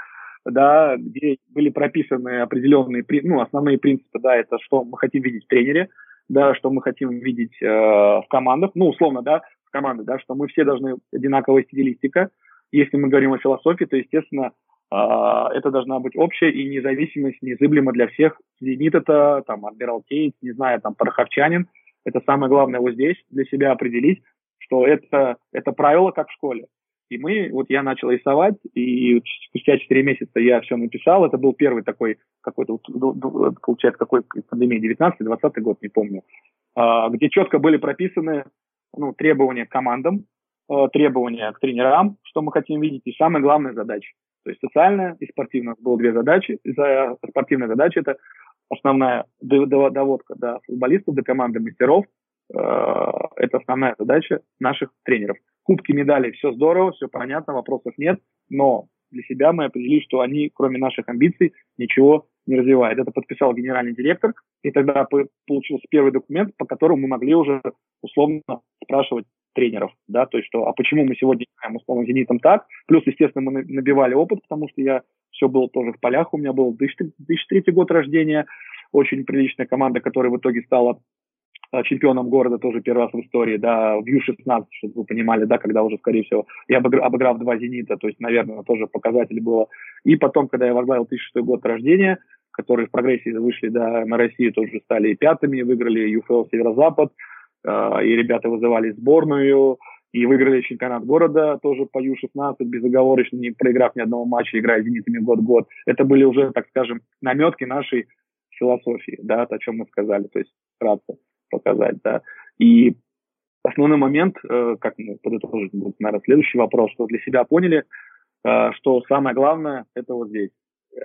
да, где были прописаны определенные, ну, основные принципы, да, это что мы хотим видеть в тренере, да, что мы хотим видеть э, в командах, ну, условно, да, команды, да, что мы все должны одинаковая стилистика. Если мы говорим о философии, то, естественно, э, это должна быть общая и независимость незыблема для всех. Зенит это, там, Адмирал Кейтс, не знаю, там, Пороховчанин. Это самое главное вот здесь для себя определить, что это, это правило, как в школе. И мы, вот я начал рисовать, и спустя 4 месяца я все написал. Это был первый такой, какой-то, получается, какой пандемия, 19-20 год, не помню, а, где четко были прописаны ну, требования к командам, э, требования к тренерам, что мы хотим видеть, и самая главная задача. То есть социальная и спортивная. Было две задачи. Спортивная задача – это основная доводка до футболистов, до команды мастеров. Э, это основная задача наших тренеров. Кубки, медали, все здорово, все понятно, вопросов нет, но для себя мы определили, что они, кроме наших амбиций, ничего не развивают. Это подписал генеральный директор, и тогда получился первый документ, по которому мы могли уже условно спрашивать тренеров, да, то есть что, а почему мы сегодня играем условно «Зенитом» так, плюс, естественно, мы набивали опыт, потому что я все был тоже в полях, у меня был 2003 год рождения, очень приличная команда, которая в итоге стала чемпионом города тоже первый раз в истории, да, в Ю-16, чтобы вы понимали, да, когда уже, скорее всего, я обыграв, обыграв два «Зенита», то есть, наверное, тоже показатель было. И потом, когда я возглавил 2006 год рождения, которые в прогрессии вышли, да, на Россию тоже стали пятыми, выиграли ЮФЛ Северо-Запад, э, и ребята вызывали сборную, и выиграли чемпионат города тоже по Ю-16 безоговорочно, не проиграв ни одного матча, играя «Зенитами» год-год. Это были уже, так скажем, наметки нашей философии, да, о чем мы сказали, то есть вкратце показать, да. И основной момент, э, как мы подытожить, будет, наверное, следующий вопрос, что для себя поняли, э, что самое главное – это вот здесь,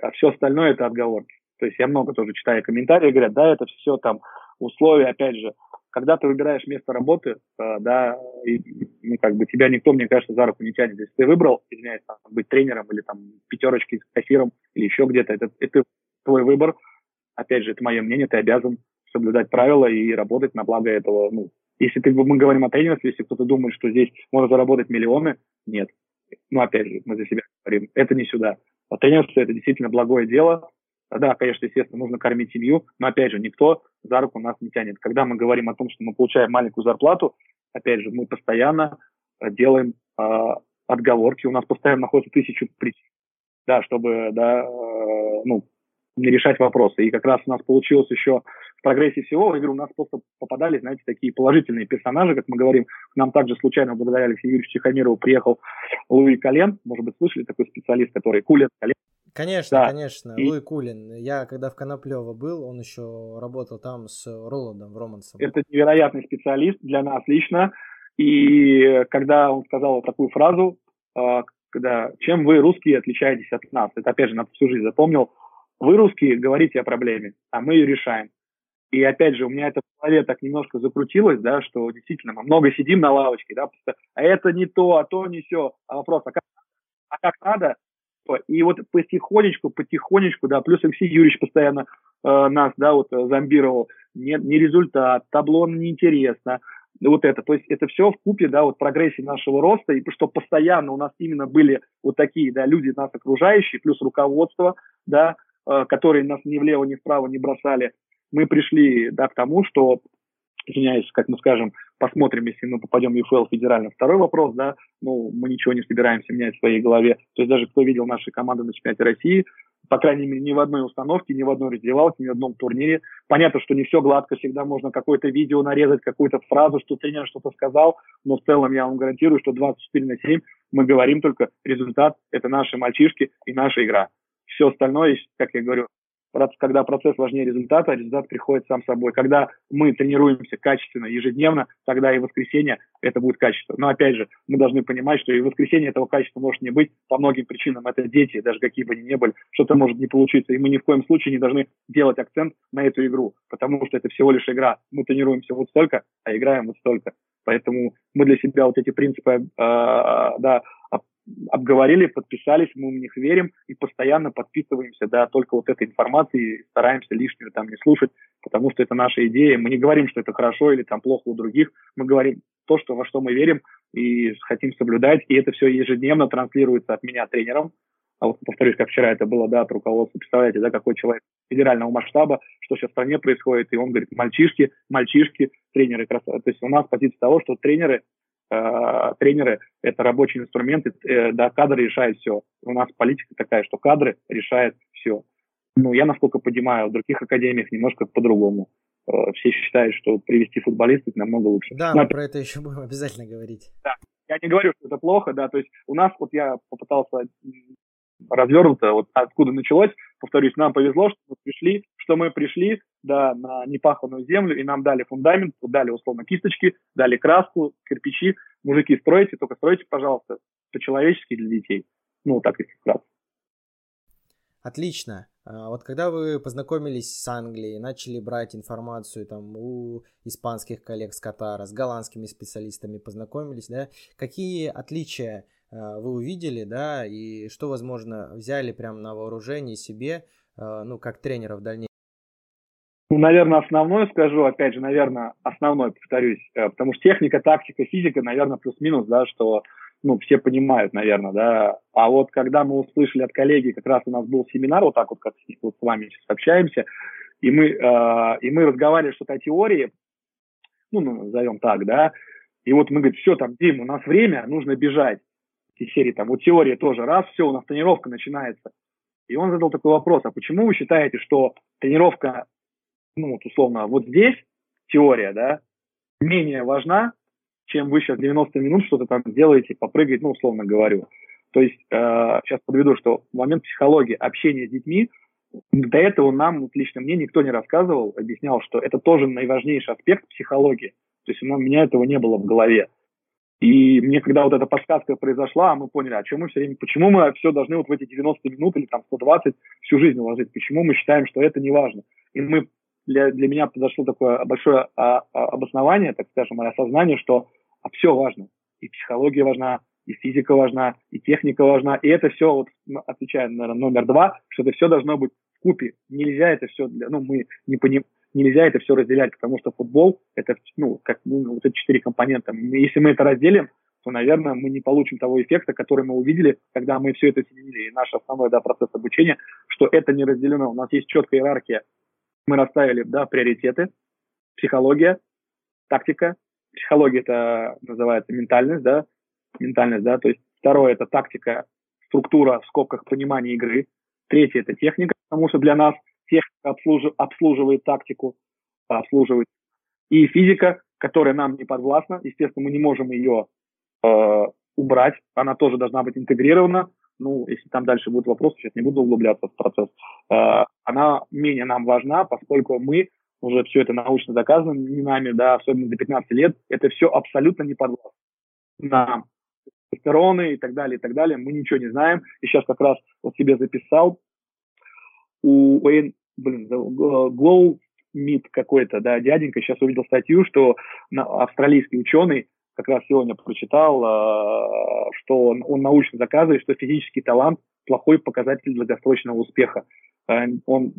а все остальное – это отговорки. То есть я много тоже читаю комментарии, говорят, да, это все там условия, опять же, когда ты выбираешь место работы, э, да, и, ну, как бы тебя никто, мне кажется, за руку не тянет. Если ты выбрал, извиняюсь, там, быть тренером или там пятерочки с кассиром или еще где-то, это, это твой выбор. Опять же, это мое мнение, ты обязан соблюдать правила и работать на благо этого. Ну, если ты, мы говорим о тренерстве, если кто-то думает, что здесь можно заработать миллионы, нет. Ну, опять же, мы за себя говорим, это не сюда. А тренерство – это действительно благое дело. Да, конечно, естественно, нужно кормить семью, но, опять же, никто за руку нас не тянет. Когда мы говорим о том, что мы получаем маленькую зарплату, опять же, мы постоянно э, делаем э, отговорки, у нас постоянно находится тысячу причин, да, чтобы, да, э, ну, решать вопросы. И как раз у нас получилось еще в прогрессе всего, в игру у нас просто попадали, знаете, такие положительные персонажи, как мы говорим. К нам также случайно, благодаря Алексею Юрьевичу Тихомирову, приехал Луи Колен, может быть, слышали, такой специалист, который Кулин Колен. Конечно, да. конечно, и... Луи Кулин. Я когда в Коноплево был, он еще работал там с Роландом Романсом. Это невероятный специалист для нас лично. И когда он сказал вот такую фразу, а, когда чем вы, русские, отличаетесь от нас, это опять же на всю жизнь запомнил, вы, русские, говорите о проблеме, а мы ее решаем. И опять же, у меня это в голове так немножко закрутилось, да, что действительно мы много сидим на лавочке, да, просто, а это не то, а то не все. А вопрос, а как, а как надо? И вот потихонечку, потихонечку, да, плюс Алексей Юрьевич постоянно э, нас, да, вот э, зомбировал. Нет, не результат, табло неинтересно, вот это. То есть это все в купе, да, вот прогрессии нашего роста, и что постоянно у нас именно были вот такие, да, люди нас окружающие, плюс руководство, да, которые нас ни влево, ни вправо не бросали, мы пришли да, к тому, что, извиняюсь, как мы скажем, посмотрим, если мы попадем в ЮФЛ федерально. Второй вопрос, да, ну, мы ничего не собираемся менять в своей голове. То есть даже кто видел наши команды на чемпионате России, по крайней мере, ни в одной установке, ни в одной раздевалке, ни в одном турнире. Понятно, что не все гладко, всегда можно какое-то видео нарезать, какую-то фразу, что тренер что-то сказал, но в целом я вам гарантирую, что 24 на 7 мы говорим только результат, это наши мальчишки и наша игра. Все остальное, как я говорю, когда процесс важнее результата, результат приходит сам собой. Когда мы тренируемся качественно ежедневно, тогда и в воскресенье это будет качество. Но опять же, мы должны понимать, что и в воскресенье этого качества может не быть по многим причинам. Это дети, даже какие бы они ни были, что-то может не получиться. И мы ни в коем случае не должны делать акцент на эту игру, потому что это всего лишь игра. Мы тренируемся вот столько, а играем вот столько. Поэтому мы для себя вот эти принципы э, да, обговорили, подписались, мы в них верим и постоянно подписываемся, да, только вот этой информации, стараемся лишнего там не слушать, потому что это наша идея. Мы не говорим, что это хорошо или там плохо у других, мы говорим то, что, во что мы верим и хотим соблюдать, и это все ежедневно транслируется от меня тренером. А вот повторюсь, как вчера это было, да, от руководства. Представляете, да, какой человек федерального масштаба, что сейчас в стране происходит, и он говорит, мальчишки, мальчишки, тренеры. То есть у нас позиция того, что тренеры тренеры – это рабочий инструмент, э, да, кадры решают все. У нас политика такая, что кадры решают все. Ну, я, насколько понимаю, в других академиях немножко по-другому. Э, все считают, что привести футболистов намного лучше. Да, Но, мы про это еще будем [laughs] обязательно говорить. Да, я не говорю, что это плохо, да, то есть у нас, вот я попытался развернуто. Вот откуда началось, повторюсь, нам повезло, что мы пришли, что мы пришли, да, на непаханную землю, и нам дали фундамент, дали, условно, кисточки, дали краску, кирпичи. Мужики, стройте, только стройте, пожалуйста, по-человечески для детей. Ну, так если вкратце. Отлично. А вот когда вы познакомились с Англией, начали брать информацию там у испанских коллег с Катара, с голландскими специалистами познакомились, да, какие отличия вы увидели, да, и что, возможно, взяли прямо на вооружение себе, а, ну, как тренера в дальнейшем? Ну, наверное, основное скажу, опять же, наверное, основное, повторюсь, э, потому что техника, тактика, физика, наверное, плюс-минус, да, что ну, все понимают, наверное, да. А вот когда мы услышали от коллеги, как раз у нас был семинар, вот так вот, как вот с вами сейчас общаемся, и мы, э, и мы разговаривали что-то о теории, ну, назовем так, да, и вот мы говорим, все, там, Дим, у нас время, нужно бежать. Из серии там, вот теория тоже, раз, все, у нас тренировка начинается. И он задал такой вопрос, а почему вы считаете, что тренировка, ну, вот условно, вот здесь, теория, да, менее важна, чем вы сейчас 90 минут что-то там делаете, попрыгать, ну, условно говорю. То есть, э, сейчас подведу, что в момент психологии, общения с детьми, до этого нам, вот лично мне, никто не рассказывал, объяснял, что это тоже наиважнейший аспект психологии. То есть у меня этого не было в голове. И мне, когда вот эта подсказка произошла, мы поняли, а чем мы все время, почему мы все должны вот в эти 90 минут или там 120 всю жизнь уложить, почему мы считаем, что это не важно. И мы, для, для меня произошло такое большое а, а, обоснование, так скажем, и осознание, что а все важно. И психология важна, и физика важна, и техника важна. И это все, вот отвечая, наверное, номер два, что это все должно быть в купе. Нельзя это все, для, ну, мы не понимаем, нельзя это все разделять, потому что футбол это, ну, как ну, вот эти четыре компонента. Если мы это разделим, то, наверное, мы не получим того эффекта, который мы увидели, когда мы все это соединили. И наш основной да, процесс обучения, что это не разделено. У нас есть четкая иерархия. Мы расставили да, приоритеты, психология, тактика, психология это называется ментальность, да, ментальность, да, то есть второе это тактика, структура в скобках понимания игры, третье это техника, потому что для нас техника обслужив, обслуживает тактику, обслуживает, и физика, которая нам не подвластна, естественно, мы не можем ее э, убрать, она тоже должна быть интегрирована, ну, если там дальше будут вопросы, сейчас не буду углубляться в процесс, э, она менее нам важна, поскольку мы уже все это научно доказано не нами, да, особенно до 15 лет, это все абсолютно не подвластно нам. Тестостероны и так далее, и так далее, мы ничего не знаем. И сейчас как раз вот себе записал у Уэйн, блин, Глоу Мид какой-то, да, дяденька, сейчас увидел статью, что австралийский ученый как раз сегодня прочитал, э, что он, он научно доказывает, что физический талант плохой показатель долгосрочного успеха. Э, он,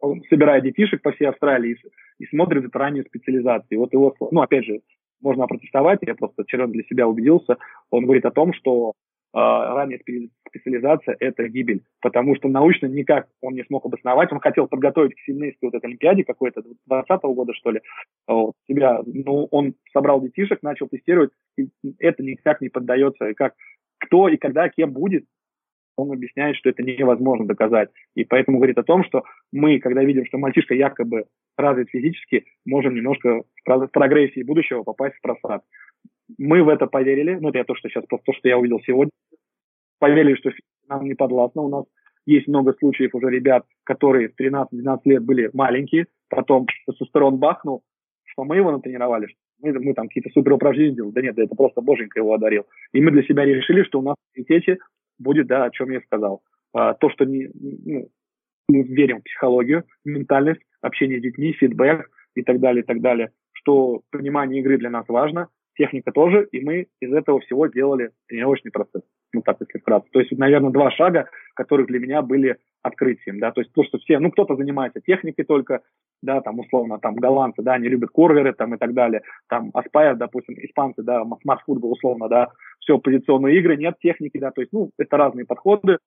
он собирает детишек по всей Австралии и, смотрит за ранней специализации. Вот его, ну, опять же, можно опротестовать, я просто вчера для себя убедился, он говорит о том, что ранняя специализация – это гибель, потому что научно никак он не смог обосновать. Он хотел подготовить к Сиднейской вот этой Олимпиаде какой-то, 2020 года, что ли, вот, себя. Ну, он собрал детишек, начал тестировать, и это никак не поддается. Как, кто и когда кем будет, он объясняет, что это невозможно доказать. И поэтому говорит о том, что мы, когда видим, что мальчишка якобы развит физически, можем немножко в прогрессии будущего попасть в просад. Мы в это поверили, ну это я то, что сейчас, просто то, что я увидел сегодня, поверили, что нам не подвластно. У нас есть много случаев уже ребят, которые в 13-12 лет были маленькие, потом тестостерон бахнул, что мы его натренировали, что мы, мы там какие-то супер упражнения делали. Да нет, да это просто боженька его одарил. И мы для себя решили, что у нас в приоритете будет, да, о чем я сказал. А, то, что не, ну, мы верим в психологию, ментальность, общение с детьми, фидбэк и так далее, и так далее, что понимание игры для нас важно, техника тоже, и мы из этого всего делали тренировочный процесс. Ну, так, если вкратце. То есть, наверное, два шага, которые для меня были открытием, да, то есть то, что все, ну, кто-то занимается техникой только, да, там, условно, там, голландцы, да, они любят корверы, там, и так далее, там, аспайр, допустим, испанцы, да, смарт-футбол, условно, да, все, позиционные игры, нет техники, да, то есть, ну, это разные подходы,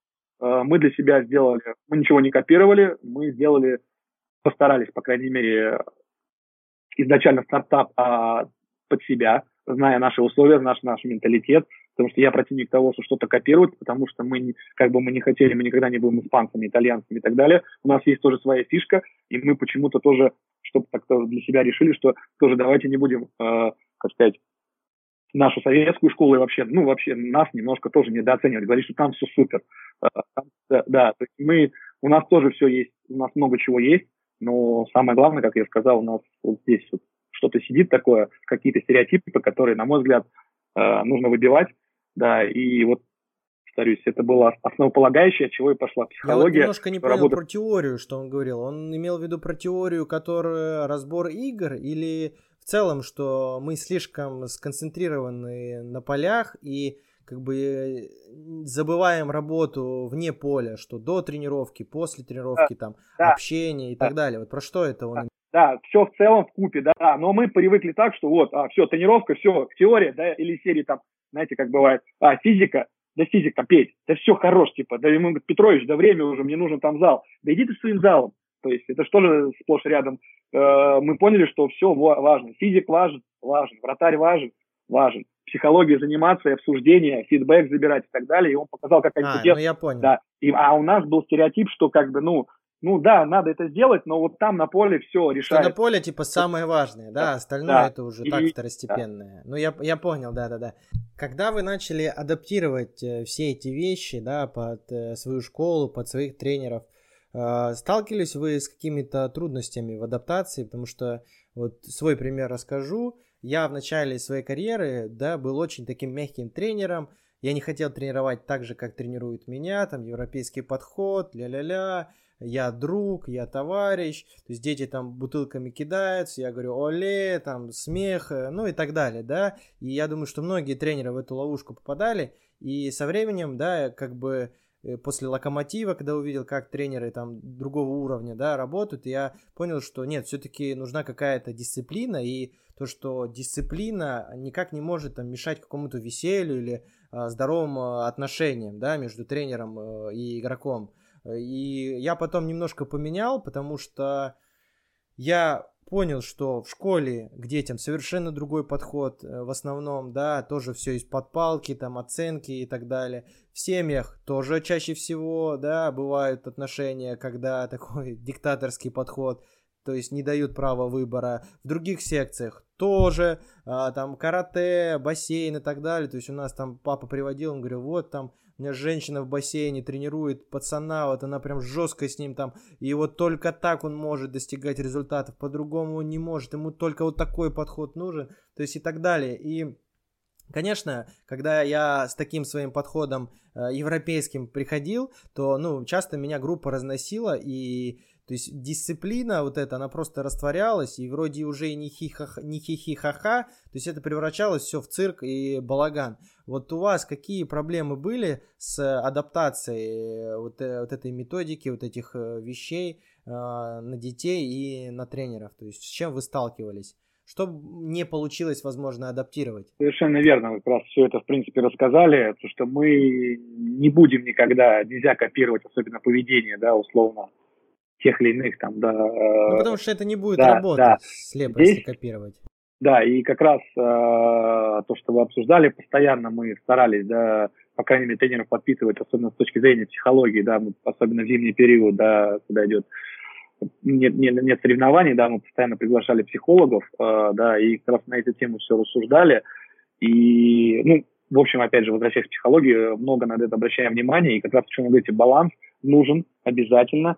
э, мы для себя сделали, мы ничего не копировали, мы сделали, постарались, по крайней мере, изначально стартап а, под себя, зная наши условия, наш, наш менталитет, потому что я противник того, что что-то копировать, потому что мы, как бы мы не хотели, мы никогда не будем испанцами, итальянцами и так далее. У нас есть тоже своя фишка, и мы почему-то тоже, чтобы так-то для себя решили, что тоже давайте не будем, э, как сказать, нашу советскую школу и вообще, ну, вообще нас немножко тоже недооценивать, говорить, что там все супер. Да, да, то есть мы, у нас тоже все есть, у нас много чего есть, но самое главное, как я сказал, у нас вот здесь вот что-то сидит такое, какие-то стереотипы, которые, на мой взгляд, нужно выбивать, да, и вот повторюсь, это было основополагающее, от чего и пошла психология. Я вот немножко не понял про теорию, что он говорил. Он имел в виду про теорию, которая разбор игр, или в целом, что мы слишком сконцентрированы на полях и как бы забываем работу вне поля, что до тренировки, после тренировки, да, там, да, общение и да. так далее. Вот про что это он? Да, да, все в целом в купе, да, но мы привыкли так, что вот, а, все, тренировка, все, теория, да, или серии там, знаете, как бывает, а, физика, да физик там, Петь, да все хорош, типа, да ему Петрович, да время уже, мне нужен там зал. Да иди ты своим залом. То есть это что же сплошь рядом. Э, мы поняли, что все важно. Физик важен, важен, вратарь важен, важен. Психология заниматься, обсуждение, фидбэк забирать и так далее. И он показал, как они а, делают. Ну я понял. Да. И, а у нас был стереотип, что как бы, ну, ну да, надо это сделать, но вот там на поле все решает. Что на поле типа самое важное, да, остальное да. это уже и, так второстепенное. Да. Ну я, я понял, да-да-да. Когда вы начали адаптировать э, все эти вещи, да, под э, свою школу, под своих тренеров, э, сталкивались вы с какими-то трудностями в адаптации? Потому что вот свой пример расскажу. Я в начале своей карьеры, да, был очень таким мягким тренером. Я не хотел тренировать так же, как тренируют меня, там европейский подход, ля-ля-ля я друг, я товарищ, то есть дети там бутылками кидаются, я говорю, оле, там смех, э, ну и так далее, да, и я думаю, что многие тренеры в эту ловушку попадали, и со временем, да, как бы э, после локомотива, когда увидел, как тренеры там другого уровня, да, работают, я понял, что нет, все-таки нужна какая-то дисциплина, и то, что дисциплина никак не может там мешать какому-то веселью или а, здоровым а, отношениям, да, между тренером а, и игроком. И я потом немножко поменял, потому что я понял, что в школе к детям совершенно другой подход э, в основном, да, тоже все из-под палки, там оценки и так далее. В семьях тоже чаще всего, да, бывают отношения, когда [laughs] такой диктаторский подход, то есть не дают права выбора. В других секциях тоже, а, там карате, бассейн и так далее. То есть у нас там папа приводил, он говорил, вот там меня женщина в бассейне тренирует пацана, вот она прям жестко с ним там, и вот только так он может достигать результатов, по-другому он не может, ему только вот такой подход нужен, то есть и так далее. И Конечно, когда я с таким своим подходом э, европейским приходил, то, ну, часто меня группа разносила, и то есть дисциплина вот эта, она просто растворялась, и вроде уже и не хихи-ха-ха, то есть это превращалось все в цирк и балаган. Вот у вас какие проблемы были с адаптацией вот, э, вот этой методики, вот этих э, вещей э, на детей и на тренеров? То есть с чем вы сталкивались? Что не получилось, возможно, адаптировать? Совершенно верно. Вы как раз все это, в принципе, рассказали, потому что мы не будем никогда, нельзя копировать, особенно поведение, да, условно, тех или иных там, да. Ну, потому что это не будет да, работать да. слепо, Здесь, если копировать. Да, и как раз э, то, что вы обсуждали, постоянно мы старались, да, по крайней мере, тренеров подпитывать, особенно с точки зрения психологии, да, особенно в зимний период, да, когда идет нет, нет, нет соревнований, да, мы постоянно приглашали психологов, э, да, и как раз на эту тему все рассуждали. И, ну, в общем, опять же, возвращаясь к психологии, много на это обращаем внимание, и как раз, почему вы говорите, баланс нужен обязательно,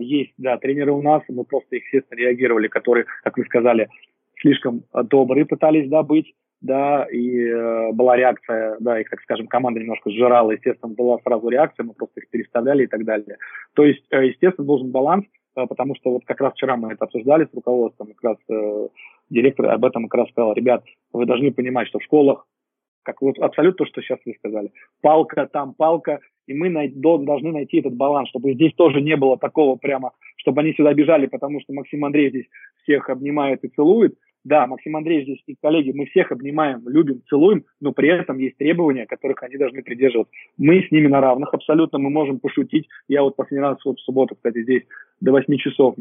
есть, да, тренеры у нас, мы просто, естественно, реагировали, которые, как вы сказали, слишком добрые пытались, да, быть, да, и э, была реакция, да, их, так скажем, команда немножко сжирала, естественно, была сразу реакция, мы просто их переставляли и так далее. То есть, э, естественно, должен баланс, э, потому что вот как раз вчера мы это обсуждали с руководством, как раз э, директор об этом как раз сказал, ребят, вы должны понимать, что в школах как вот абсолютно то, что сейчас вы сказали. Палка там, палка, и мы най- должны найти этот баланс, чтобы здесь тоже не было такого прямо, чтобы они сюда бежали, потому что Максим Андреевич здесь всех обнимает и целует. Да, Максим Андреевич здесь и коллеги, мы всех обнимаем, любим, целуем, но при этом есть требования, которых они должны придерживаться. Мы с ними на равных абсолютно, мы можем пошутить. Я вот последний раз вот в субботу, кстати, здесь до 8 часов,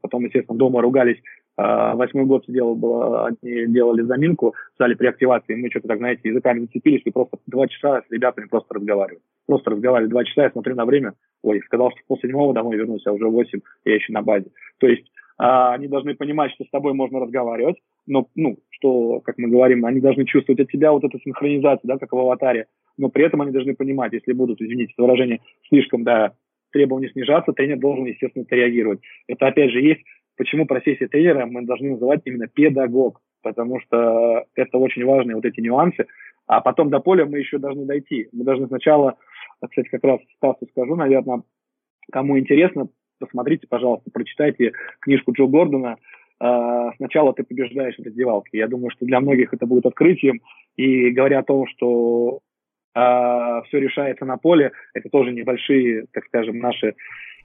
потом, естественно, дома ругались а, восьмой год сидел, было, они делали заминку в зале при активации, мы что-то так, знаете, языками зацепились и просто два часа с ребятами просто разговаривали. Просто разговаривали два часа, я смотрю на время, ой, сказал, что пол седьмого домой вернулся, а уже восемь, я еще на базе. То есть а, они должны понимать, что с тобой можно разговаривать, но, ну, что, как мы говорим, они должны чувствовать от тебя вот эту синхронизацию, да, как в аватаре, но при этом они должны понимать, если будут, извините выражение, слишком, да, требования снижаться, тренер должен, естественно, реагировать. Это, опять же, есть, почему профессия тренера мы должны называть именно педагог, потому что это очень важные вот эти нюансы, а потом до поля мы еще должны дойти. Мы должны сначала, кстати, как раз Стасу скажу, наверное, кому интересно, посмотрите, пожалуйста, прочитайте книжку Джо Гордона «Сначала ты побеждаешь в раздевалке». Я думаю, что для многих это будет открытием. И говоря о том, что а, все решается на поле, это тоже небольшие, так скажем, наши,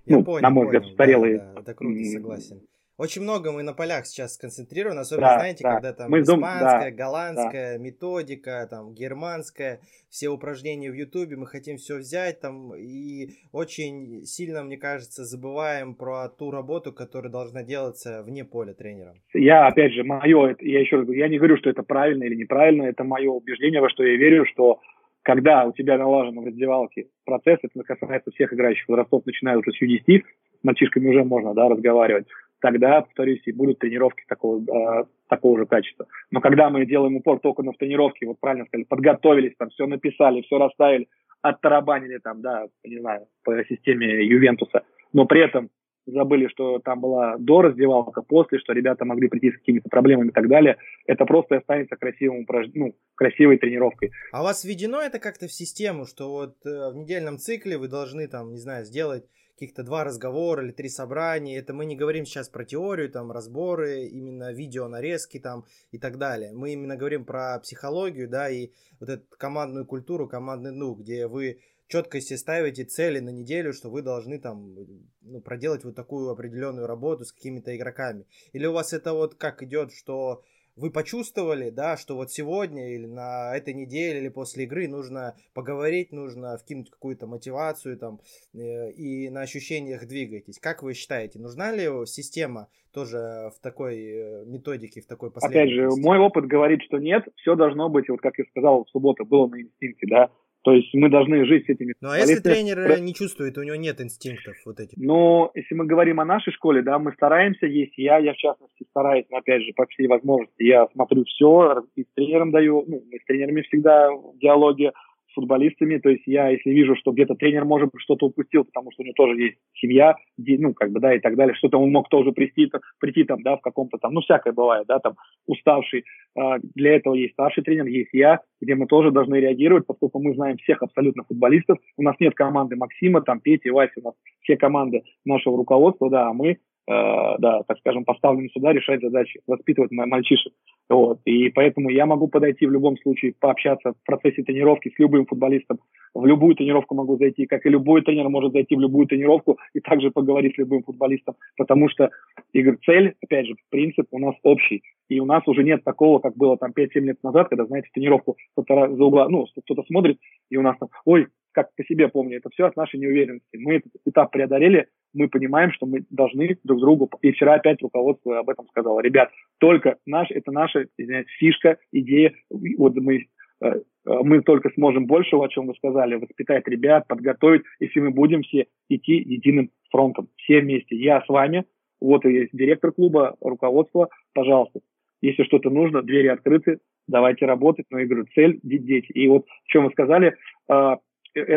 Я ну, понял, на мой взгляд, устарелые. Да, да, это круто, согласен. Очень много мы на полях сейчас сконцентрированы, особенно, да, знаете, да. когда там мы испанская, дум... голландская да. методика, там германская, все упражнения в Ютубе, мы хотим все взять там и очень сильно, мне кажется, забываем про ту работу, которая должна делаться вне поля тренером. Я, опять же, мое, я еще раз говорю, я не говорю, что это правильно или неправильно, это мое убеждение, во что я верю, что когда у тебя налажен в раздевалке процесс, это касается всех играющих возрастов, начиная уже с U10, с мальчишками уже можно да, разговаривать, тогда, повторюсь, и будут тренировки такого, э, такого же качества. Но когда мы делаем упор только на тренировки, вот правильно сказали, подготовились, там все написали, все расставили, оттарабанили там, да, не знаю, по системе Ювентуса, но при этом забыли, что там была до раздевалка, после, что ребята могли прийти с какими-то проблемами и так далее. Это просто останется красивым упраж... ну, красивой тренировкой. А у вас введено это как-то в систему, что вот э, в недельном цикле вы должны там, не знаю, сделать каких-то два разговора или три собрания. Это мы не говорим сейчас про теорию, там, разборы, именно видео нарезки там и так далее. Мы именно говорим про психологию, да, и вот эту командную культуру, командный дух, где вы четко себе ставите цели на неделю, что вы должны там ну, проделать вот такую определенную работу с какими-то игроками. Или у вас это вот как идет, что вы почувствовали, да, что вот сегодня или на этой неделе или после игры нужно поговорить, нужно вкинуть какую-то мотивацию там э, и на ощущениях двигаетесь. Как вы считаете, нужна ли система тоже в такой э, методике, в такой последовательности? Опять же, мой опыт говорит, что нет, все должно быть, вот как я сказал в субботу, было на инстинкте, да, то есть мы должны жить с этими. Ну а если тренер не чувствует, у него нет инстинктов вот этих? Ну, если мы говорим о нашей школе, да, мы стараемся есть. Я, я в частности стараюсь, но опять же, по всей возможности, я смотрю все, и с тренером даю, ну, мы с тренерами всегда в диалоге, футболистами. То есть я, если вижу, что где-то тренер, может быть, что-то упустил, потому что у него тоже есть семья, ну, как бы, да, и так далее, что-то он мог тоже прийти, прийти там, да, в каком-то там, ну, всякое бывает, да, там, уставший. А, для этого есть старший тренер, есть я, где мы тоже должны реагировать, поскольку мы знаем всех абсолютно футболистов. У нас нет команды Максима, там, Пети, Вася, у нас все команды нашего руководства, да, а мы да, так скажем, поставлены сюда решать задачи, воспитывать мальчишек. Вот. И поэтому я могу подойти в любом случае, пообщаться в процессе тренировки с любым футболистом. В любую тренировку могу зайти, как и любой тренер может зайти в любую тренировку и также поговорить с любым футболистом, потому что игр цель, опять же, принцип у нас общий. И у нас уже нет такого, как было там 5-7 лет назад, когда, знаете, тренировку кто-то за угла, ну, кто-то смотрит, и у нас там, ой, как по себе помню, это все от нашей неуверенности. Мы этот этап преодолели, мы понимаем, что мы должны друг другу, и вчера опять руководство об этом сказало, ребят, только наш, это наша извиняюсь, фишка, идея, вот мы э, мы только сможем большего, о чем вы сказали, воспитать ребят, подготовить, если мы будем все идти единым фронтом, все вместе. Я с вами, вот и есть директор клуба, руководство, пожалуйста. Если что-то нужно, двери открыты, давайте работать, но я говорю, цель – дети. И вот, о чем вы сказали, а, Э, э,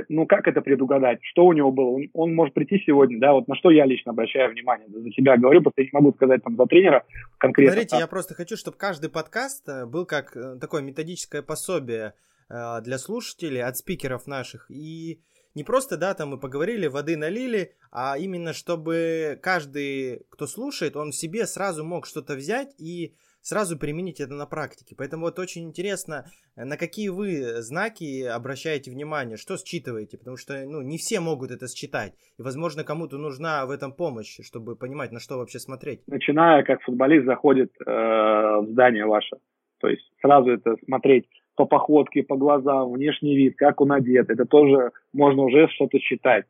ну как это предугадать, что у него было? Он, он может прийти сегодня, да, вот на что я лично обращаю внимание, за себя говорю, просто я не могу сказать там за тренера конкретно. Смотрите, я просто хочу, чтобы каждый подкаст э, был как такое методическое пособие для слушателей от спикеров наших и не просто, да, там мы поговорили, воды налили, а именно чтобы каждый, кто слушает, он себе сразу мог что-то взять и сразу применить это на практике. Поэтому вот очень интересно, э, на какие вы знаки обращаете внимание, что считываете, потому что ну, не все могут это считать. И, возможно, кому-то нужна в этом помощь, чтобы понимать, на что вообще смотреть. Начиная, как футболист заходит э, в здание ваше. То есть сразу это смотреть по походке, по глазам, внешний вид, как он одет. Это тоже можно уже что-то считать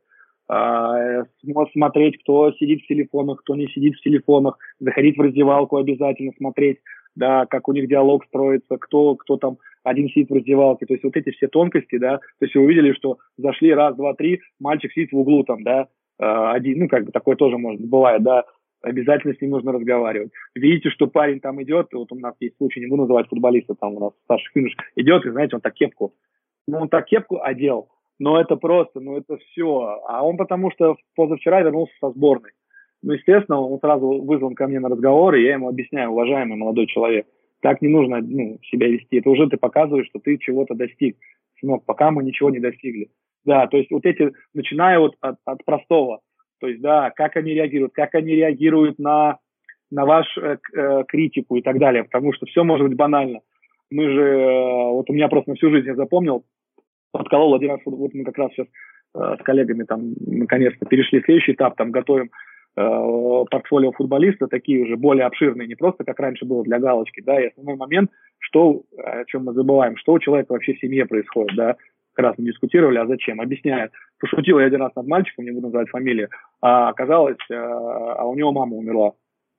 смотреть, кто сидит в телефонах, кто не сидит в телефонах, заходить в раздевалку обязательно, смотреть, да, как у них диалог строится, кто, кто там один сидит в раздевалке, то есть вот эти все тонкости, да, то есть вы увидели, что зашли раз, два, три, мальчик сидит в углу там, да, а, один, ну, как бы такое тоже может, бывает, да, обязательно с ним нужно разговаривать. Видите, что парень там идет, вот у нас есть случай, не буду называть футболиста, там у нас старший юнош, идет, и знаете, он так кепку ну, он так кепку одел, но это просто, ну, это все. А он потому что позавчера вернулся со сборной. Ну, естественно, он сразу вызван ко мне на разговор, и я ему объясняю, уважаемый молодой человек, так не нужно ну, себя вести. Это уже ты показываешь, что ты чего-то достиг. Сынок, пока мы ничего не достигли. Да, то есть вот эти, начиная вот от, от простого, то есть, да, как они реагируют, как они реагируют на, на вашу э, э, критику и так далее, потому что все может быть банально. Мы же, э, вот у меня просто на всю жизнь я запомнил, подколол один раз, вот мы как раз сейчас э, с коллегами там наконец-то перешли следующий этап, там готовим э, портфолио футболиста, такие уже более обширные, не просто как раньше было для галочки, да, и основной момент, что, о чем мы забываем, что у человека вообще в семье происходит, да, как раз мы дискутировали, а зачем, объясняет. Пошутил я один раз над мальчиком, не буду называть фамилию, а оказалось, э, а у него мама умерла,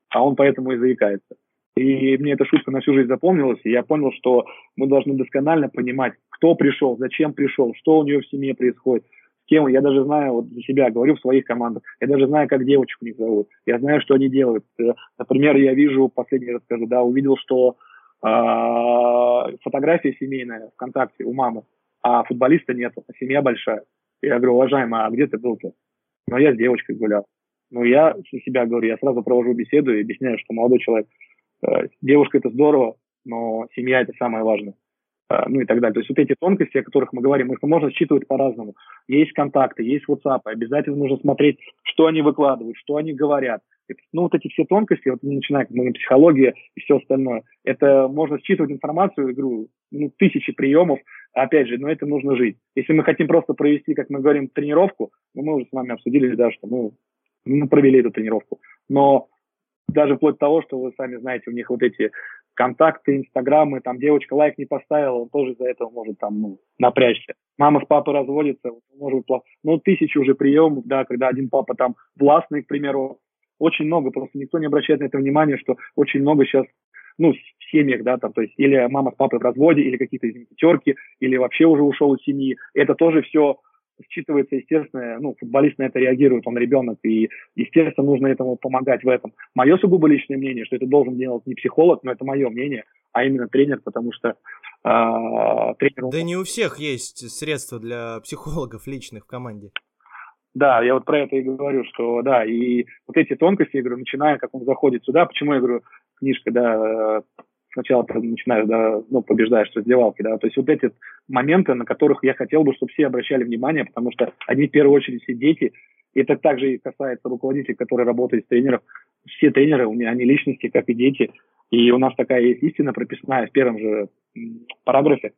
а он поэтому и заикается. И мне эта шутка на всю жизнь запомнилась, и я понял, что мы должны досконально понимать, кто пришел, зачем пришел, что у нее в семье происходит, с кем. Я даже знаю, вот за себя говорю в своих командах, я даже знаю, как девочек у них зовут, я знаю, что они делают. Э, например, я вижу, последний раз скажу, да, увидел, что э, фотография семейная ВКонтакте у мамы, а футболиста нет, а семья большая. Я говорю, уважаемый, а где ты был-то? Ну, я с девочкой гулял. Ну, я за себя говорю, я сразу провожу беседу и объясняю, что молодой человек, девушка это здорово, но семья это самое важное. Э, ну и так далее. То есть вот эти тонкости, о которых мы говорим, их можно считывать по-разному. Есть контакты, есть WhatsApp, обязательно нужно смотреть, что они выкладывают, что они говорят. Ну, вот эти все тонкости, вот начиная, как мы психология и все остальное, это можно считывать информацию, игру, ну, тысячи приемов, опять же, но это нужно жить. Если мы хотим просто провести, как мы говорим, тренировку, ну, мы уже с вами обсудили, да, что мы, мы провели эту тренировку, но даже вплоть до того, что вы сами знаете, у них вот эти контакты, инстаграмы, там девочка лайк не поставила, он тоже из-за этого может там, ну, напрячься. Мама с папой разводится, может ну, тысячи уже приемов, да, когда один папа там властный, к примеру, очень много, просто никто не обращает на это внимание, что очень много сейчас ну, в семьях, да, там, то есть или мама с папой в разводе, или какие-то, извините, терки, или вообще уже ушел из семьи. Это тоже все считывается, естественно, ну, футболист на это реагирует, он ребенок, и, естественно, нужно этому помогать в этом. Мое сугубо личное мнение, что это должен делать не психолог, но это мое мнение, а именно тренер, потому что э, тренер... Да не у всех есть средства для психологов личных в команде. Да, я вот про это и говорю, что да, и вот эти тонкости, я говорю, начиная, как он заходит сюда, почему я говорю, книжка, да, сначала начинаешь, да, ну, побеждаешь с раздевалки, да, то есть вот эти моменты, на которых я хотел бы, чтобы все обращали внимание, потому что они в первую очередь все дети, и это также и касается руководителей, которые работают с тренеров, все тренеры, у меня они личности, как и дети, и у нас такая есть истина прописная в первом же параграфе,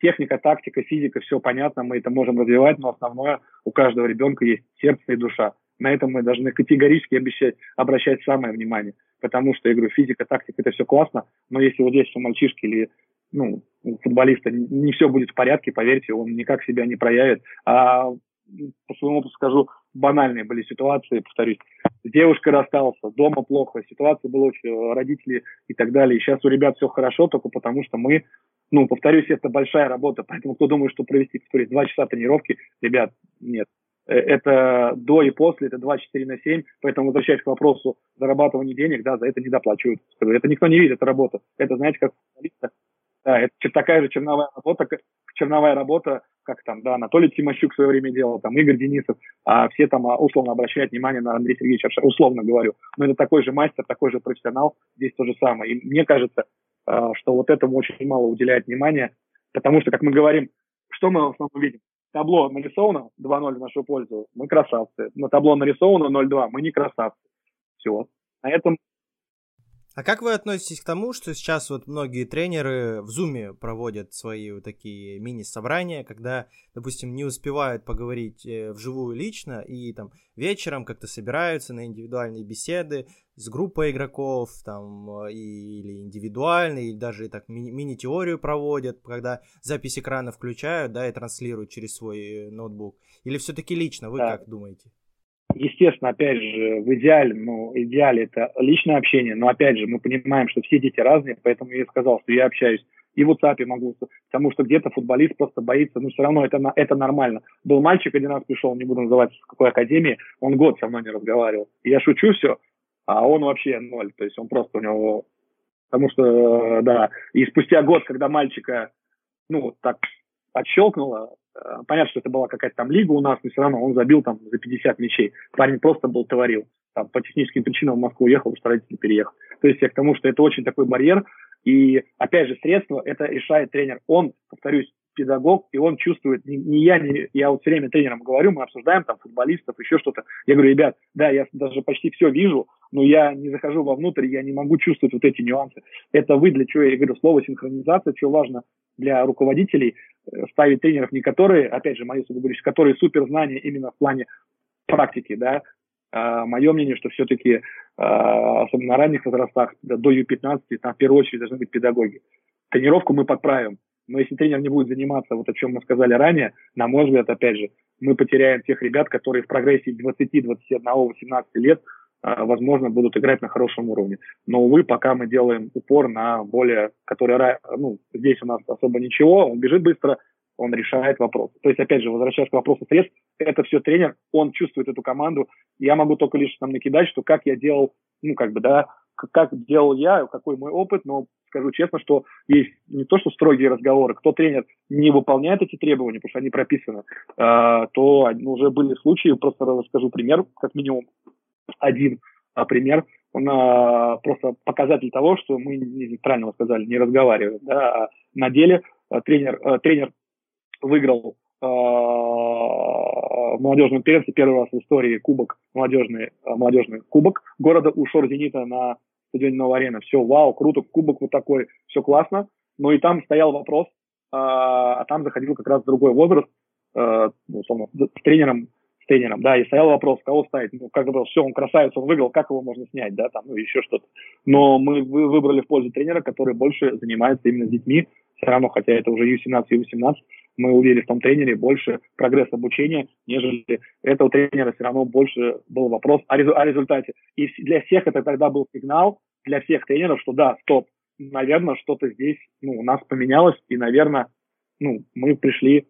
техника, тактика, физика, все понятно, мы это можем развивать, но основное у каждого ребенка есть сердце и душа. На этом мы должны категорически обещать, обращать самое внимание. Потому что, я говорю, физика, тактика, это все классно, но если вот здесь у мальчишки или ну, у футболиста не все будет в порядке, поверьте, он никак себя не проявит. А по своему опыту скажу, банальные были ситуации, повторюсь. С девушкой расстался, дома плохо, ситуация была, родители и так далее. И сейчас у ребят все хорошо, только потому что мы ну, повторюсь, это большая работа, поэтому кто думает, что провести, повторюсь, два часа тренировки, ребят, нет. Э, это до и после, это 24 на 7, поэтому возвращаясь к вопросу зарабатывания денег, да, за это не доплачивают. Это никто не видит, это работа. Это, знаете, как да, это такая же черновая работа, черновая работа, как там, да, Анатолий Тимощук в свое время делал, там, Игорь Денисов, а все там а, условно обращают внимание на Андрея Сергеевича, условно говорю. Но это такой же мастер, такой же профессионал, здесь то же самое. И мне кажется, а, что вот этому очень мало уделяет внимания, потому что, как мы говорим, что мы в основном видим? Табло нарисовано 2-0 в нашу пользу, мы красавцы. На табло нарисовано 0-2, мы не красавцы. Все. На этом а как вы относитесь к тому, что сейчас вот многие тренеры в Зуме проводят свои вот такие мини-собрания, когда, допустим, не успевают поговорить э, вживую лично и там вечером как-то собираются на индивидуальные беседы с группой игроков, там, э, или индивидуальные, или даже так ми- мини-теорию проводят, когда запись экрана включают, да, и транслируют через свой э, ноутбук. Или все-таки лично, вы да. как думаете? Естественно, опять же, в идеале, ну, идеале это личное общение, но опять же, мы понимаем, что все дети разные, поэтому я сказал, что я общаюсь и в WhatsApp могу, потому что где-то футболист просто боится, но все равно это, это нормально. Был мальчик один раз пришел, не буду называть с какой академии, он год со мной не разговаривал. Я шучу все, а он вообще ноль, то есть он просто у него, потому что, да, и спустя год, когда мальчика, ну, так отщелкнуло. Э, понятно, что это была какая-то там лига у нас, но все равно он забил там за 50 мячей. Парень просто был творил. Там, по техническим причинам в Москву уехал, что родители переехал. То есть я к тому, что это очень такой барьер. И, опять же, средства это решает тренер. Он, повторюсь, педагог, и он чувствует, не, не я, не, я вот все время тренерам говорю, мы обсуждаем там футболистов, еще что-то. Я говорю, ребят, да, я даже почти все вижу, но я не захожу вовнутрь, я не могу чувствовать вот эти нюансы. Это вы для чего, я говорю, слово синхронизация, что важно для руководителей, ставить тренеров не которые, опять же, мои говоришь, которые супер знания именно в плане практики, да, а, мое мнение, что все-таки, а, особенно на ранних возрастах, до Ю-15, там в первую очередь должны быть педагоги. Тренировку мы подправим, но если тренер не будет заниматься, вот о чем мы сказали ранее, на мой взгляд, опять же, мы потеряем тех ребят, которые в прогрессии 20, 21, 18 лет, возможно, будут играть на хорошем уровне. Но, увы, пока мы делаем упор на более, который, ну, здесь у нас особо ничего, он бежит быстро, он решает вопрос. То есть, опять же, возвращаясь к вопросу средств, это все тренер, он чувствует эту команду. Я могу только лишь там накидать, что как я делал, ну, как бы, да, как делал я, какой мой опыт, но скажу честно, что есть не то, что строгие разговоры, кто тренер не выполняет эти требования, потому что они прописаны, э, то уже были случаи, просто расскажу пример, как минимум один а, пример, он а, просто показатель того, что мы, правильно вы сказали, не разговариваем, да, а на деле а, тренер, а, тренер выиграл а, молодежном первенстве первый раз в истории кубок, молодежный, молодежный кубок города Ушор Зенита на стадионе Новая Арена. Все, вау, круто, кубок вот такой, все классно. Но и там стоял вопрос, а, а там заходил как раз другой возраст, а, ну, условно, тренером, тренером, да, и стоял вопрос, кого ставить. Ну, как бы, все, он красавец, он выиграл, как его можно снять, да, там, ну, еще что-то. Но мы выбрали в пользу тренера, который больше занимается именно с детьми, все равно, хотя это уже Ю-17, Ю-18, мы увидели в том тренере больше прогресс обучения, нежели этого тренера все равно больше был вопрос о, резу- о результате. И для всех это тогда был сигнал, для всех тренеров, что да, стоп, наверное, что-то здесь ну, у нас поменялось, и, наверное, ну, мы пришли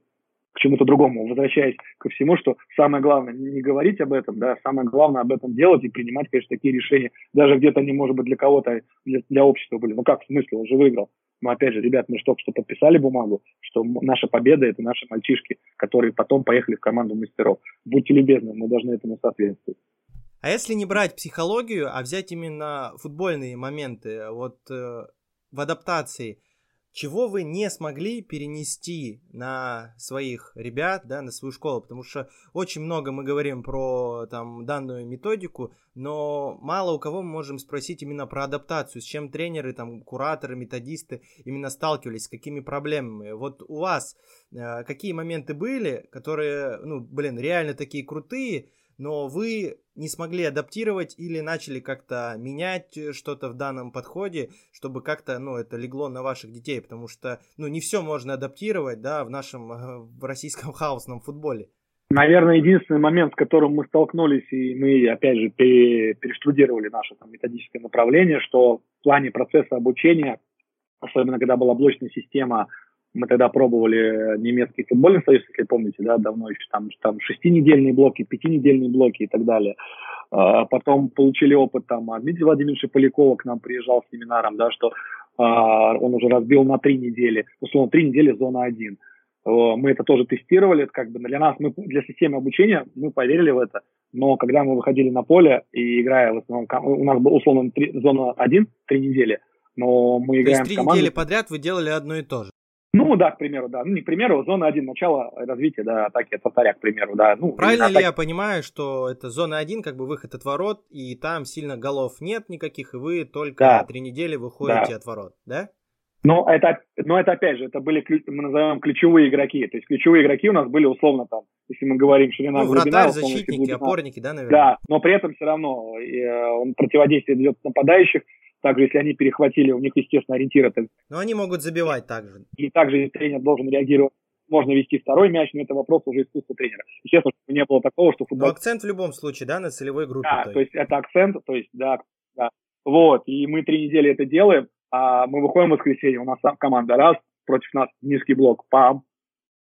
к чему-то другому, возвращаясь ко всему, что самое главное не говорить об этом, да, самое главное об этом делать и принимать, конечно, такие решения, даже где-то они, может быть, для кого-то, для, для общества были. Ну как, в смысле, он же выиграл. Но опять же, ребят, мы же только что подписали бумагу, что наша победа – это наши мальчишки, которые потом поехали в команду мастеров. Будьте любезны, мы должны этому соответствовать. А если не брать психологию, а взять именно футбольные моменты, вот э, в адаптации – чего вы не смогли перенести на своих ребят, да, на свою школу, потому что очень много мы говорим про там данную методику, но мало у кого мы можем спросить именно про адаптацию, с чем тренеры, там, кураторы, методисты именно сталкивались, с какими проблемами. Вот у вас э, какие моменты были, которые, ну, блин, реально такие крутые, но вы не смогли адаптировать или начали как-то менять э, что-то в данном подходе, чтобы как-то, ну, это легло на ваших детей, потому что, ну, не все можно адаптировать, да, в нашем э, в российском [laughs] хаосном футболе. Наверное, единственный момент, с которым мы столкнулись, и мы, опять же, перештудировали наше там, методическое направление, что в плане процесса обучения, особенно когда была блочная система мы тогда пробовали немецкий футбольный союз, если помните, да, давно еще там, там шестинедельные блоки, пятинедельные блоки и так далее. А, потом получили опыт там от Дмитрия Владимировича Полякова к нам приезжал с семинаром, да, что а, он уже разбил на три недели, условно, три недели зона один. Мы это тоже тестировали, это как бы для нас, мы, для системы обучения, мы поверили в это, но когда мы выходили на поле и играя в основном, у нас был условно 3, зона один три недели, но мы играем То есть три недели подряд вы делали одно и то же? Ну, да, к примеру, да. Ну, не к примеру, зона 1, начало развития, да, атаки от вратаря, к примеру, да. Ну, Правильно ли я понимаю, что это зона 1, как бы выход от ворот, и там сильно голов нет никаких, и вы только да. три недели выходите да. от ворот, да? Но это, но это опять же, это были, мы называем ключевые игроки. То есть ключевые игроки у нас были условно там, если мы говорим ширина ну, глубина, вратарь, защитники, глубина. опорники, да, наверное? Да, но при этом все равно э, он противодействие идет нападающих, также, если они перехватили, у них, естественно, ориентир это... Но они могут забивать также. И также, если тренер должен реагировать, можно вести второй мяч, но это вопрос уже искусства тренера. Естественно, чтобы не было такого, что футбол... Но акцент в любом случае, да, на целевой группе. Да, то есть это акцент, то есть, да, да. Вот, и мы три недели это делаем, а мы выходим в воскресенье, у нас команда раз, против нас низкий блок, пам,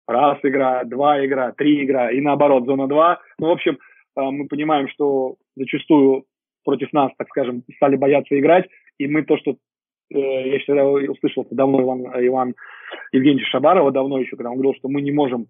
раз игра, два игра, три игра, и наоборот, зона два. Ну, в общем, а, мы понимаем, что зачастую против нас, так скажем, стали бояться играть, и мы то, что э, я всегда услышал это давно Иван, Иван Евгеньевич Шабарова, давно еще, когда он говорил, что мы не можем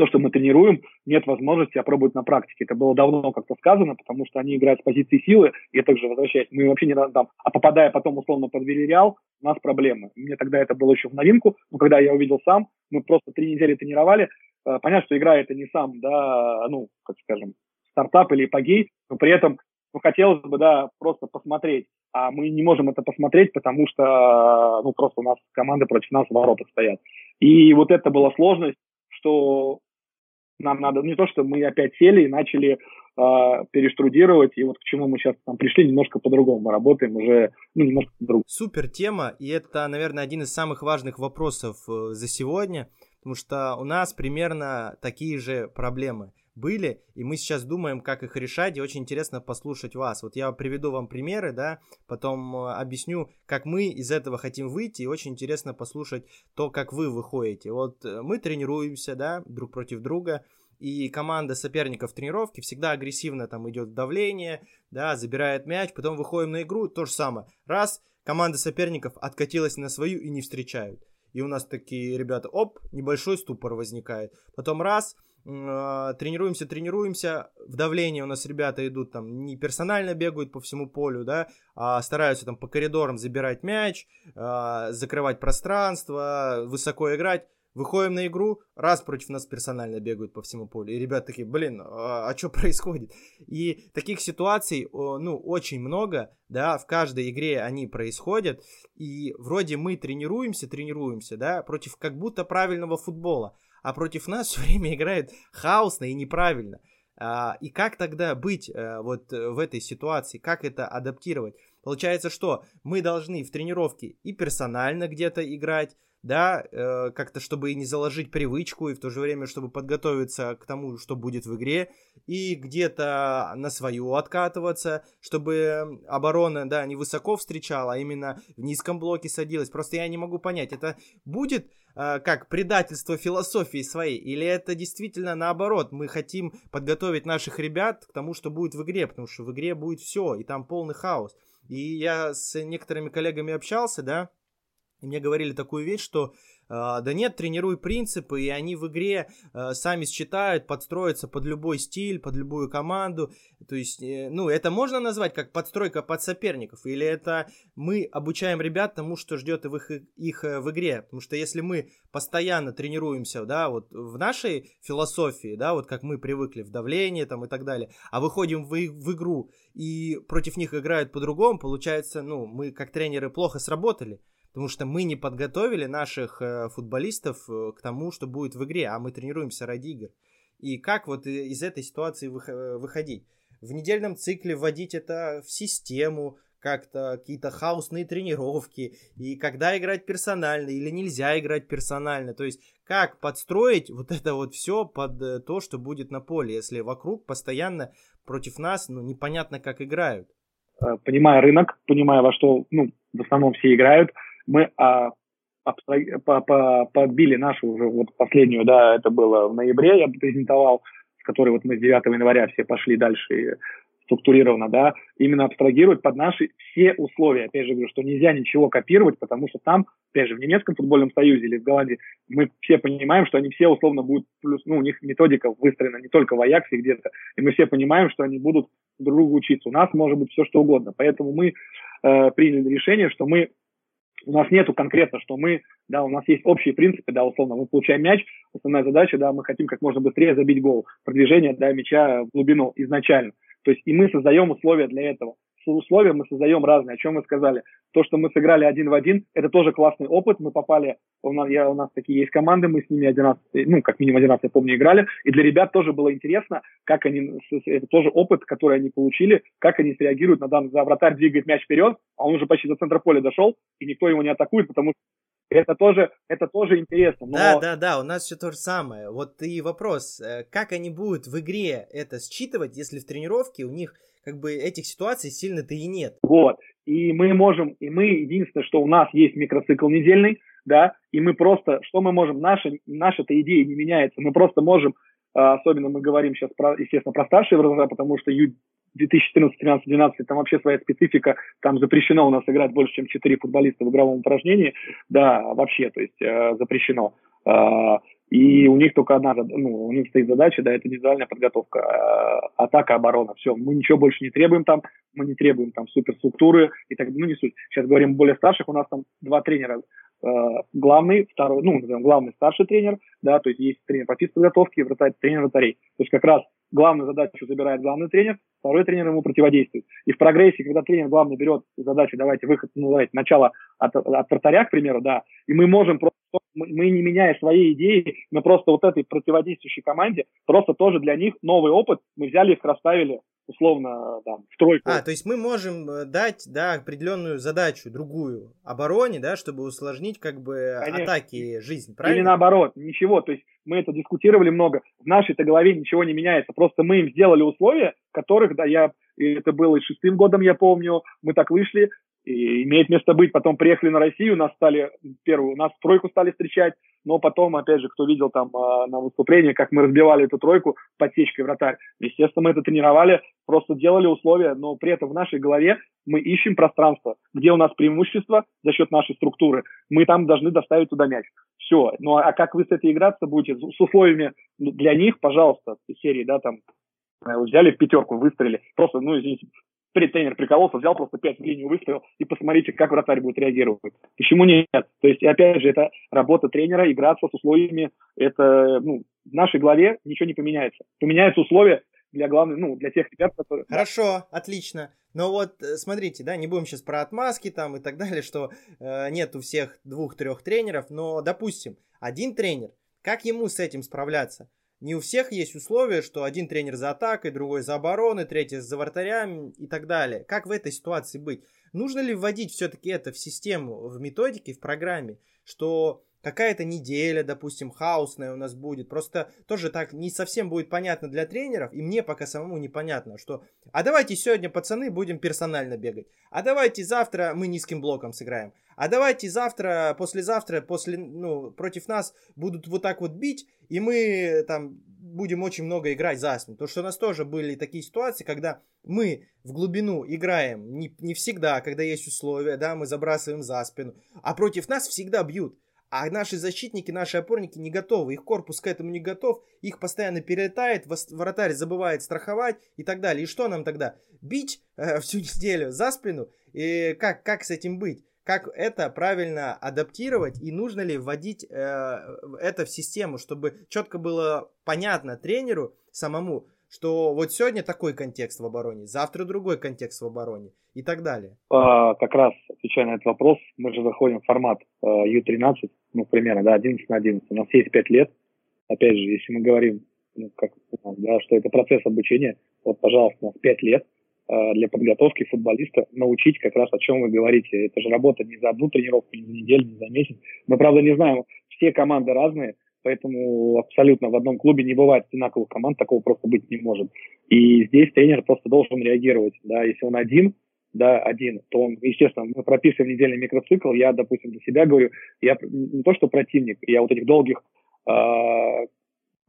то, что мы тренируем, нет возможности опробовать на практике. Это было давно как-то сказано, потому что они играют с позиции силы, и также возвращаюсь, мы вообще не там, а попадая потом условно под Вильяреал, у нас проблемы. Мне тогда это было еще в новинку, но когда я увидел сам, мы просто три недели тренировали, э, понятно, что игра это не сам, да, ну, как скажем, стартап или эпогей, но при этом ну, хотелось бы, да, просто посмотреть. А мы не можем это посмотреть, потому что, ну, просто у нас команды против нас в воротах стоят. И вот это была сложность, что нам надо не то, что мы опять сели и начали э, перештрудировать, и вот к чему мы сейчас там пришли, немножко по-другому. Мы работаем уже ну, немножко по-другому. Супер тема, и это, наверное, один из самых важных вопросов э, за сегодня, потому что у нас примерно такие же проблемы были, и мы сейчас думаем, как их решать, и очень интересно послушать вас. Вот я приведу вам примеры, да, потом э, объясню, как мы из этого хотим выйти, и очень интересно послушать то, как вы выходите. Вот э, мы тренируемся, да, друг против друга, и команда соперников в тренировке всегда агрессивно там идет давление, да, забирает мяч, потом выходим на игру, то же самое. Раз, команда соперников откатилась на свою и не встречают. И у нас такие ребята, оп, небольшой ступор возникает. Потом раз, тренируемся, тренируемся, в давлении у нас ребята идут там, не персонально бегают по всему полю, да, а стараются там по коридорам забирать мяч, а, закрывать пространство, высоко играть. Выходим на игру, раз против нас персонально бегают по всему полю. И ребята такие, блин, а, а что [laughs] происходит? И таких ситуаций, ну, очень много, да, в каждой игре они происходят. И вроде мы тренируемся, тренируемся, да, против как будто правильного футбола а против нас [laughs] все время играет хаосно и неправильно. А, и как тогда быть а, вот в этой ситуации, как это адаптировать? Получается, что мы должны в тренировке и персонально где-то играть, да, э, как-то чтобы и не заложить привычку, и в то же время, чтобы подготовиться к тому, что будет в игре, и где-то на свою откатываться, чтобы оборона, да, не высоко встречала, а именно в низком блоке садилась. Просто я не могу понять, это будет э, как предательство философии своей, или это действительно наоборот, мы хотим подготовить наших ребят к тому, что будет в игре, потому что в игре будет все, и там полный хаос. И я с некоторыми коллегами общался, да, и мне говорили такую вещь, что да нет, тренируй принципы, и они в игре uh, сами считают, подстроятся под любой стиль, под любую команду. То есть, э, ну, это можно назвать как подстройка под соперников, или это мы обучаем ребят тому, что ждет их, их э, в игре. Потому что если мы постоянно тренируемся, да, вот в нашей философии, да, вот как мы привыкли в давлении там и так далее, а выходим в, в игру и против них играют по-другому, получается, ну, мы как тренеры плохо сработали потому что мы не подготовили наших э, футболистов э, к тому, что будет в игре, а мы тренируемся ради игр. И как вот из этой ситуации э, выходить? В недельном цикле вводить это в систему, как-то какие-то хаосные тренировки, и когда играть персонально или нельзя играть персонально. То есть как подстроить вот это вот все под то, что будет на поле, если вокруг постоянно против нас, ну, непонятно как играют. Понимая рынок, понимая во что, ну, в основном все играют, мы а, по, по, подбили нашу уже вот последнюю, да, это было в ноябре, я презентовал, с которой вот мы с 9 января все пошли дальше структурированно, да, именно абстрагировать под наши все условия. Опять же говорю, что нельзя ничего копировать, потому что там, опять же, в немецком футбольном союзе или в Голландии мы все понимаем, что они все условно будут, плюс, ну, у них методика выстроена не только в Аяксе где-то, и мы все понимаем, что они будут друг другу учиться. У нас может быть все что угодно. Поэтому мы э, приняли решение, что мы у нас нету конкретно, что мы, да, у нас есть общие принципы, да, условно, мы получаем мяч, основная задача, да, мы хотим как можно быстрее забить гол, продвижение, да, мяча в глубину изначально. То есть и мы создаем условия для этого условия мы создаем разные, о чем мы сказали. То, что мы сыграли один в один, это тоже классный опыт. Мы попали, у нас, я, у нас такие есть команды, мы с ними один раз, ну, как минимум один раз, я помню, играли. И для ребят тоже было интересно, как они, это тоже опыт, который они получили, как они среагируют на данный, за вратарь двигает мяч вперед, а он уже почти до центра поля дошел, и никто его не атакует, потому что это тоже, это тоже интересно. Но... Да, да, да, у нас все то же самое. Вот и вопрос, э, как они будут в игре это считывать, если в тренировке у них как бы этих ситуаций сильно-то и нет. Вот. И мы можем, и мы, единственное, что у нас есть микроцикл недельный, да, и мы просто, что мы можем, наша, наша-то идея не меняется, мы просто можем, а, особенно мы говорим сейчас, про, естественно, про старшие возраста, потому что ю, 2014, 13, 12, там вообще своя специфика, там запрещено у нас играть больше, чем 4 футболиста в игровом упражнении, да, вообще, то есть э, запрещено. Э, и у них только одна, ну, у них стоит задача, да, это индивидуальная подготовка, э, атака, оборона, все, мы ничего больше не требуем там, мы не требуем там суперструктуры и так, ну, не суть. Сейчас говорим более старших, у нас там два тренера, э, главный, второй, ну, назовем, главный старший тренер, да, то есть есть тренер по физподготовке и вратарь, тренер вратарей. То есть как раз главную задачу забирает главный тренер, второй тренер ему противодействует. И в прогрессе, когда тренер главный берет задачу, давайте выход, ну, давайте начало от, от вратаря, к примеру, да, и мы можем просто, мы, не меняя свои идеи, мы просто вот этой противодействующей команде, просто тоже для них новый опыт, мы взяли их, расставили условно там в тройку. А, то есть мы можем э, дать, да, определенную задачу, другую обороне, да, чтобы усложнить как бы Конечно. атаки жизнь, правильно? Или наоборот, ничего, то есть мы это дискутировали много, в нашей-то голове ничего не меняется, просто мы им сделали условия, которых, да, я, это было и шестым годом, я помню, мы так вышли, и имеет место быть. Потом приехали на Россию, нас стали первую, нас тройку стали встречать, но потом, опять же, кто видел там э, на выступлении, как мы разбивали эту тройку подсечкой вратарь, естественно, мы это тренировали, просто делали условия, но при этом в нашей голове мы ищем пространство, где у нас преимущество за счет нашей структуры, мы там должны доставить туда мяч. Все. Ну а как вы с этой играться будете? С условиями для них, пожалуйста, серии, да, там, взяли в пятерку, выстрелили. Просто, ну, извините, тренер прикололся, взял просто пять линию выставил, и посмотрите, как вратарь будет реагировать. Почему нет? То есть, опять же, это работа тренера, играться с условиями, это, ну, в нашей голове ничего не поменяется. Поменяются условия для главных, ну, для тех ребят, которые... Хорошо, отлично. Но вот э, смотрите, да, не будем сейчас про отмазки там и так далее, что э, нет у всех двух-трех тренеров, но, допустим, один тренер, как ему с этим справляться? Не у всех есть условия, что один тренер за атакой, другой за обороной, третий за вратарями и так далее. Как в этой ситуации быть? Нужно ли вводить все-таки это в систему, в методике, в программе, что какая-то неделя, допустим, хаосная у нас будет. Просто тоже так не совсем будет понятно для тренеров, и мне пока самому непонятно, что а давайте сегодня, пацаны, будем персонально бегать. А давайте завтра мы низким блоком сыграем. А давайте завтра, послезавтра, после, ну, против нас будут вот так вот бить, и мы там будем очень много играть за спину. Потому что у нас тоже были такие ситуации, когда мы в глубину играем не, не всегда, когда есть условия, да, мы забрасываем за спину, а против нас всегда бьют. А наши защитники, наши опорники не готовы, их корпус к этому не готов, их постоянно перелетает, вратарь забывает страховать и так далее. И что нам тогда? Бить э, [laughs] всю неделю за спину? И как, как с этим быть? Как это правильно адаптировать и нужно ли вводить э, это в систему, чтобы четко было понятно тренеру самому, что вот сегодня такой контекст в обороне, завтра другой контекст в обороне и так далее? А, как раз отвечая на этот вопрос, мы же заходим в формат э, U13, ну, примерно, да, 11 на 11. У нас есть 5 лет. Опять же, если мы говорим, ну, как, да, что это процесс обучения, вот, пожалуйста, у нас 5 лет э, для подготовки футболиста научить как раз о чем вы говорите. Это же работа не за одну тренировку, не за неделю, не за месяц. Мы, правда, не знаем, все команды разные, поэтому абсолютно в одном клубе не бывает одинаковых команд, такого просто быть не может. И здесь тренер просто должен реагировать, да, если он один, да, один, то он, естественно, мы прописываем недельный микроцикл, я, допустим, для себя говорю, я не то, что противник, я вот этих долгих э,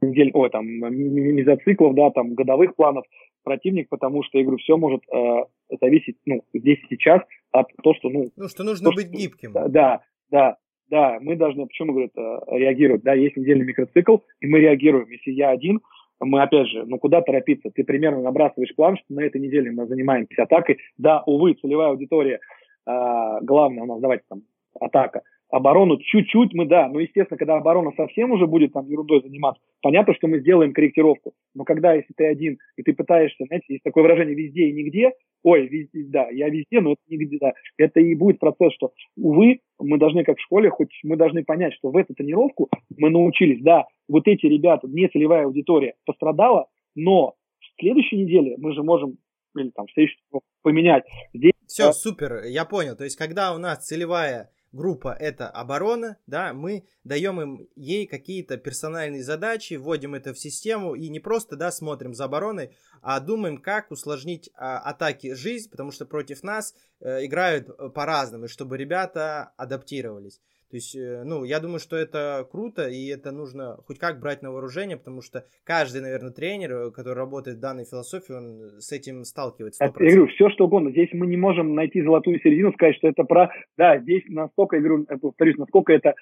недель, ой, там, мезоциклов, да, там, годовых планов противник, потому что, я говорю, все может э, зависеть, ну, здесь и сейчас от того, что, ну... Ну, что нужно то, быть что, гибким. Да, да, да, мы должны, почему, говорят, реагировать, да, есть недельный микроцикл, и мы реагируем. Если я один, мы опять же, ну куда торопиться? Ты примерно набрасываешь план, что на этой неделе мы занимаемся атакой. Да, увы, целевая аудитория, э, главное у нас, давайте там, атака. Оборону чуть-чуть мы, да, но, естественно, когда оборона совсем уже будет там ерундой заниматься, понятно, что мы сделаем корректировку. Но когда, если ты один, и ты пытаешься, знаете, есть такое выражение «везде и нигде», ой, везде, да, я везде, но это нигде, да. Это и будет процесс, что, увы, мы должны, как в школе, хоть мы должны понять, что в эту тренировку мы научились, да, вот эти ребята, не целевая аудитория пострадала, но в следующей неделе мы же можем или там в следующий поменять. Здесь, Все, да, супер, я понял. То есть, когда у нас целевая группа это оборона, да, мы даем им ей какие-то персональные задачи, вводим это в систему и не просто, да, смотрим за обороной, а думаем, как усложнить а, атаки жизнь, потому что против нас э, играют э, по-разному, чтобы ребята адаптировались. То есть, э, ну, я думаю, что это круто, и это нужно хоть как брать на вооружение, потому что каждый, наверное, тренер, э, который работает в данной философии, он с этим сталкивается. 100%. Я говорю, все что угодно. Здесь мы не можем найти золотую середину, сказать, что это про... Да, здесь настолько, я говорю, повторюсь, насколько это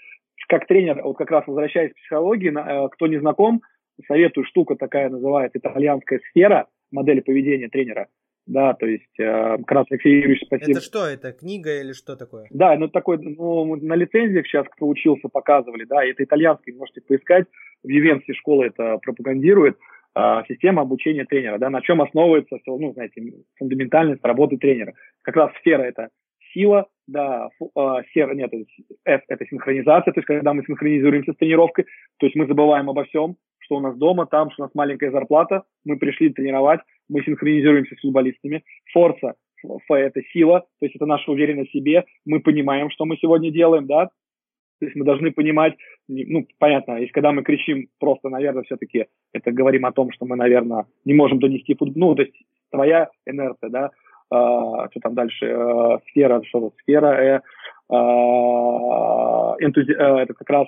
как тренер, вот как раз возвращаясь к психологии, э, кто не знаком, советую, штука такая называется итальянская сфера, модель поведения тренера да, то есть э, как раз Алексей Юрьевич, спасибо. Это что, это книга или что такое? Да, ну такой, ну, на лицензиях сейчас, кто учился, показывали, да, это итальянский, можете поискать, в Ювенции школа это пропагандирует, э, система обучения тренера, да, на чем основывается, ну, знаете, фундаментальность работы тренера. Как раз сфера это сила, да, э, сфера, нет, F это синхронизация, то есть когда мы синхронизируемся с тренировкой, то есть мы забываем обо всем, что у нас дома, там, что у нас маленькая зарплата, мы пришли тренировать, мы синхронизируемся с футболистами. Форса, Ф – это сила, то есть это наша уверенность в себе, мы понимаем, что мы сегодня делаем, да, то есть мы должны понимать, ну, понятно, если когда мы кричим, просто, наверное, все-таки это говорим о том, что мы, наверное, не можем донести футбол, ну, то есть твоя инерция, да, а, что там дальше, а, сфера, что сфера, э, а, энтузи... а, это как раз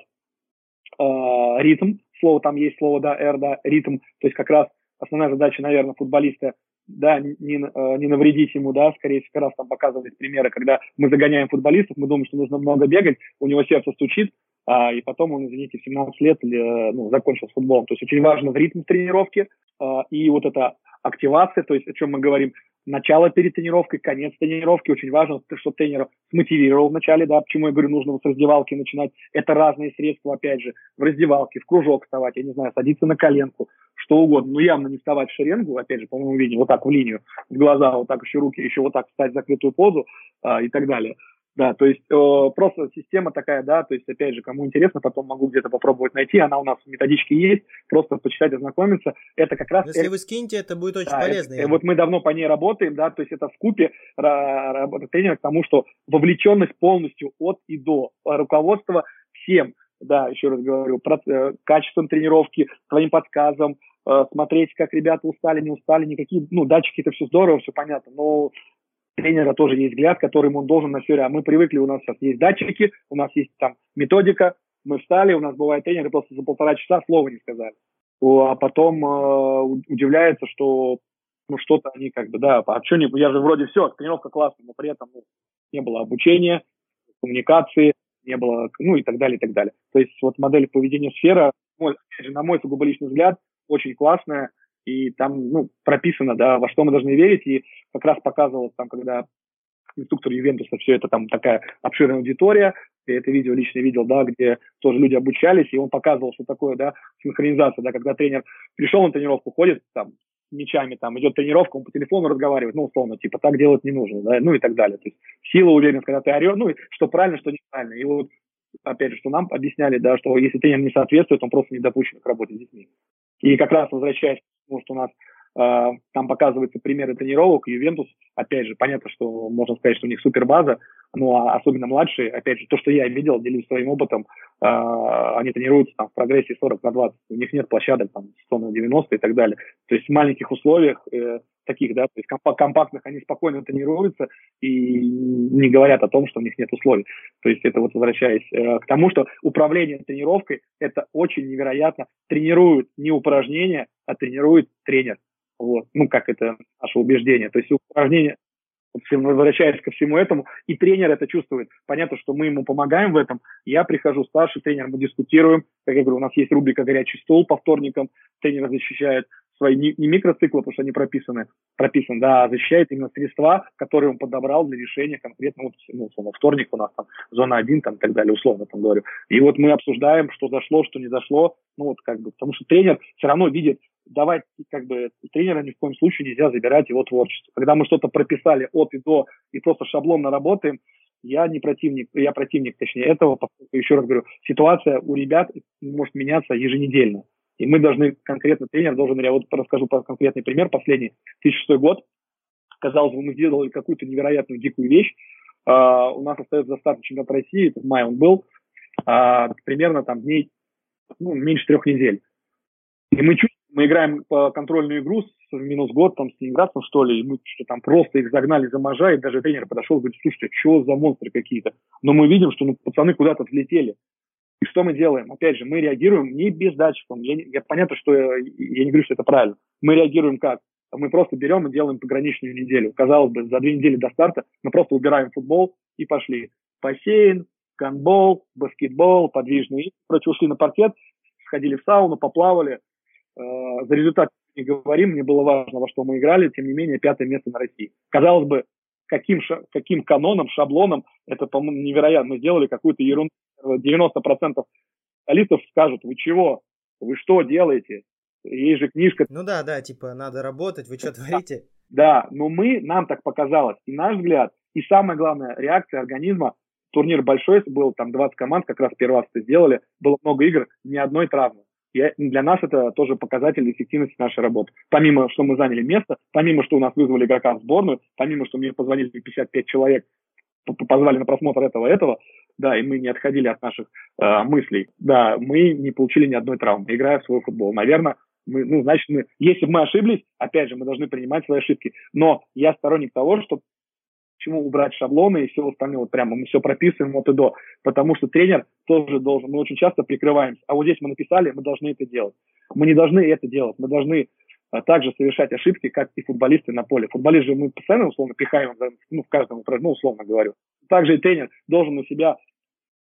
а, ритм, слово там есть, слово, да, R, да, ритм, то есть как раз основная задача, наверное, футболиста, да, не, э, не навредить ему, да, скорее всего, раз там показывались примеры, когда мы загоняем футболистов, мы думаем, что нужно много бегать, у него сердце стучит, а, и потом он, извините, в 17 лет э, ну, закончил с футболом. То есть очень важно в ритм тренировки а, и вот эта активация, то есть о чем мы говорим, начало перед тренировкой, конец тренировки. Очень важно, чтобы тренер мотивировал в начале, да, почему я говорю, нужно вот с раздевалки начинать. Это разные средства, опять же, в раздевалке, в кружок вставать, я не знаю, садиться на коленку, что угодно. Но явно не вставать в шеренгу, опять же, по моему видению, вот так в линию, в глаза, вот так еще руки, еще вот так встать в закрытую позу а, и так далее. Да, то есть э, просто система такая, да, то есть, опять же, кому интересно, потом могу где-то попробовать найти, она у нас в методичке есть, просто почитать, ознакомиться. Это как раз... Если вы скинете, это будет очень да, полезно. Это, вот мы давно по ней работаем, да, то есть это в купе работа тренера к тому, что вовлеченность полностью от и до, руководство всем, да, еще раз говорю, про, э, качеством тренировки, твоим подсказом, э, смотреть, как ребята устали, не устали, никакие, ну, датчики это все здорово, все понятно, но тренера тоже есть взгляд, которым он должен на все. А мы привыкли, у нас сейчас есть датчики, у нас есть там методика, мы встали, у нас бывает тренеры просто за полтора часа слова не сказали. А потом э, удивляется, что ну что-то они как бы, да, а что не, я же вроде все, тренировка классная, но при этом ну, не было обучения, коммуникации, не было, ну и так далее, и так далее. То есть вот модель поведения сфера, мой, на мой сугубо личный взгляд, очень классная, и там ну, прописано, да, во что мы должны верить, и как раз показывал там, когда инструктор Ювентуса, все это там такая обширная аудитория, я это видео лично видел, да, где тоже люди обучались, и он показывал, что такое, да, синхронизация, да, когда тренер пришел на тренировку, ходит там с мячами, там идет тренировка, он по телефону разговаривает, ну, условно, типа, так делать не нужно, да, ну и так далее. То есть сила, уверенность, когда ты орешь, ну, что правильно, что неправильно. И вот, опять же, что нам объясняли, да, что если тренер не соответствует, он просто не допущен к работе с детьми. И как раз возвращаясь к тому, что у нас э, там показываются примеры тренировок, Ювентус, опять же, понятно, что можно сказать, что у них супер база, ну а особенно младшие, опять же, то, что я видел, делюсь своим опытом, э, они тренируются там в прогрессии 40 на 20, у них нет площадок там 100 на 90 и так далее. То есть в маленьких условиях э, таких, да, то есть компактных, они спокойно тренируются и не говорят о том, что у них нет условий. То есть это вот возвращаясь э, к тому, что управление тренировкой это очень невероятно. Тренируют не упражнения, а тренирует тренер. Вот. Ну, как это наше убеждение. То есть упражнение, возвращаясь ко всему этому, и тренер это чувствует. Понятно, что мы ему помогаем в этом. Я прихожу старший тренер, мы дискутируем. Как я говорю, у нас есть рубрика «Горячий стол» по вторникам. Тренер защищает свои не, не микроциклы, потому что они прописаны, прописаны, да, а защищает именно средства, которые он подобрал для решения конкретно, вот, ну, условно, вторник у нас там, зона 1, там, и так далее, условно, там говорю. И вот мы обсуждаем, что зашло, что не зашло, ну, вот, как бы, потому что тренер все равно видит, давать, как бы, тренера ни в коем случае нельзя забирать его творчество. Когда мы что-то прописали от и до, и просто шаблонно работаем, я не противник, я противник, точнее, этого, еще раз говорю, ситуация у ребят может меняться еженедельно. И мы должны, конкретно тренер должен, я вот расскажу про конкретный пример, последний, 2006 год, казалось бы, мы сделали какую-то невероятную дикую вещь, uh, у нас остается достаточно чемпионат России, это в мае он был, uh, примерно там дней, ну, меньше трех недель. И мы чувствуем, мы играем по контрольную игру с минус год там с Ленинградцем, что ли, и мы что там просто их загнали за можа, и даже тренер подошел и говорит, слушайте, что за монстры какие-то? Но мы видим, что ну, пацаны куда-то взлетели. И что мы делаем? Опять же, мы реагируем не без датчиков. Я, я понятно, что я, я не говорю, что это правильно. Мы реагируем как? Мы просто берем и делаем пограничную неделю. Казалось бы, за две недели до старта мы просто убираем футбол и пошли. Бассейн, гандбол, баскетбол, подвижные игры. Короче, ушли на паркет, сходили в сауну, поплавали. Э, за результат не говорим, мне было важно, во что мы играли, тем не менее, пятое место на России. Казалось бы, каким, каким каноном, шаблоном, это, по-моему, невероятно. Мы сделали какую-то ерунду. 90% специалистов скажут, вы чего? Вы что делаете? Есть же книжка. Ну да, да, типа, надо работать, вы что творите? Да, но мы, нам так показалось. И наш взгляд, и самое главное, реакция организма, турнир большой, был там 20 команд, как раз первый раз это сделали, было много игр, ни одной травмы. И для нас это тоже показатель эффективности нашей работы. Помимо, что мы заняли место, помимо, что у нас вызвали игрока в сборную, помимо, что мне позвонили 55 человек, позвали на просмотр этого-этого, да, и мы не отходили от наших э, мыслей. Да, мы не получили ни одной травмы, играя в свой футбол. Наверное, мы, ну, значит, мы, если бы мы ошиблись, опять же, мы должны принимать свои ошибки. Но я сторонник того, что почему убрать шаблоны и все остальное, вот прямо мы все прописываем от и до, потому что тренер тоже должен, мы очень часто прикрываемся, а вот здесь мы написали, мы должны это делать. Мы не должны это делать, мы должны а, также совершать ошибки, как и футболисты на поле. Футболист же мы постоянно условно пихаем, ну, в каждом упражнении, ну, условно говорю. Также и тренер должен у себя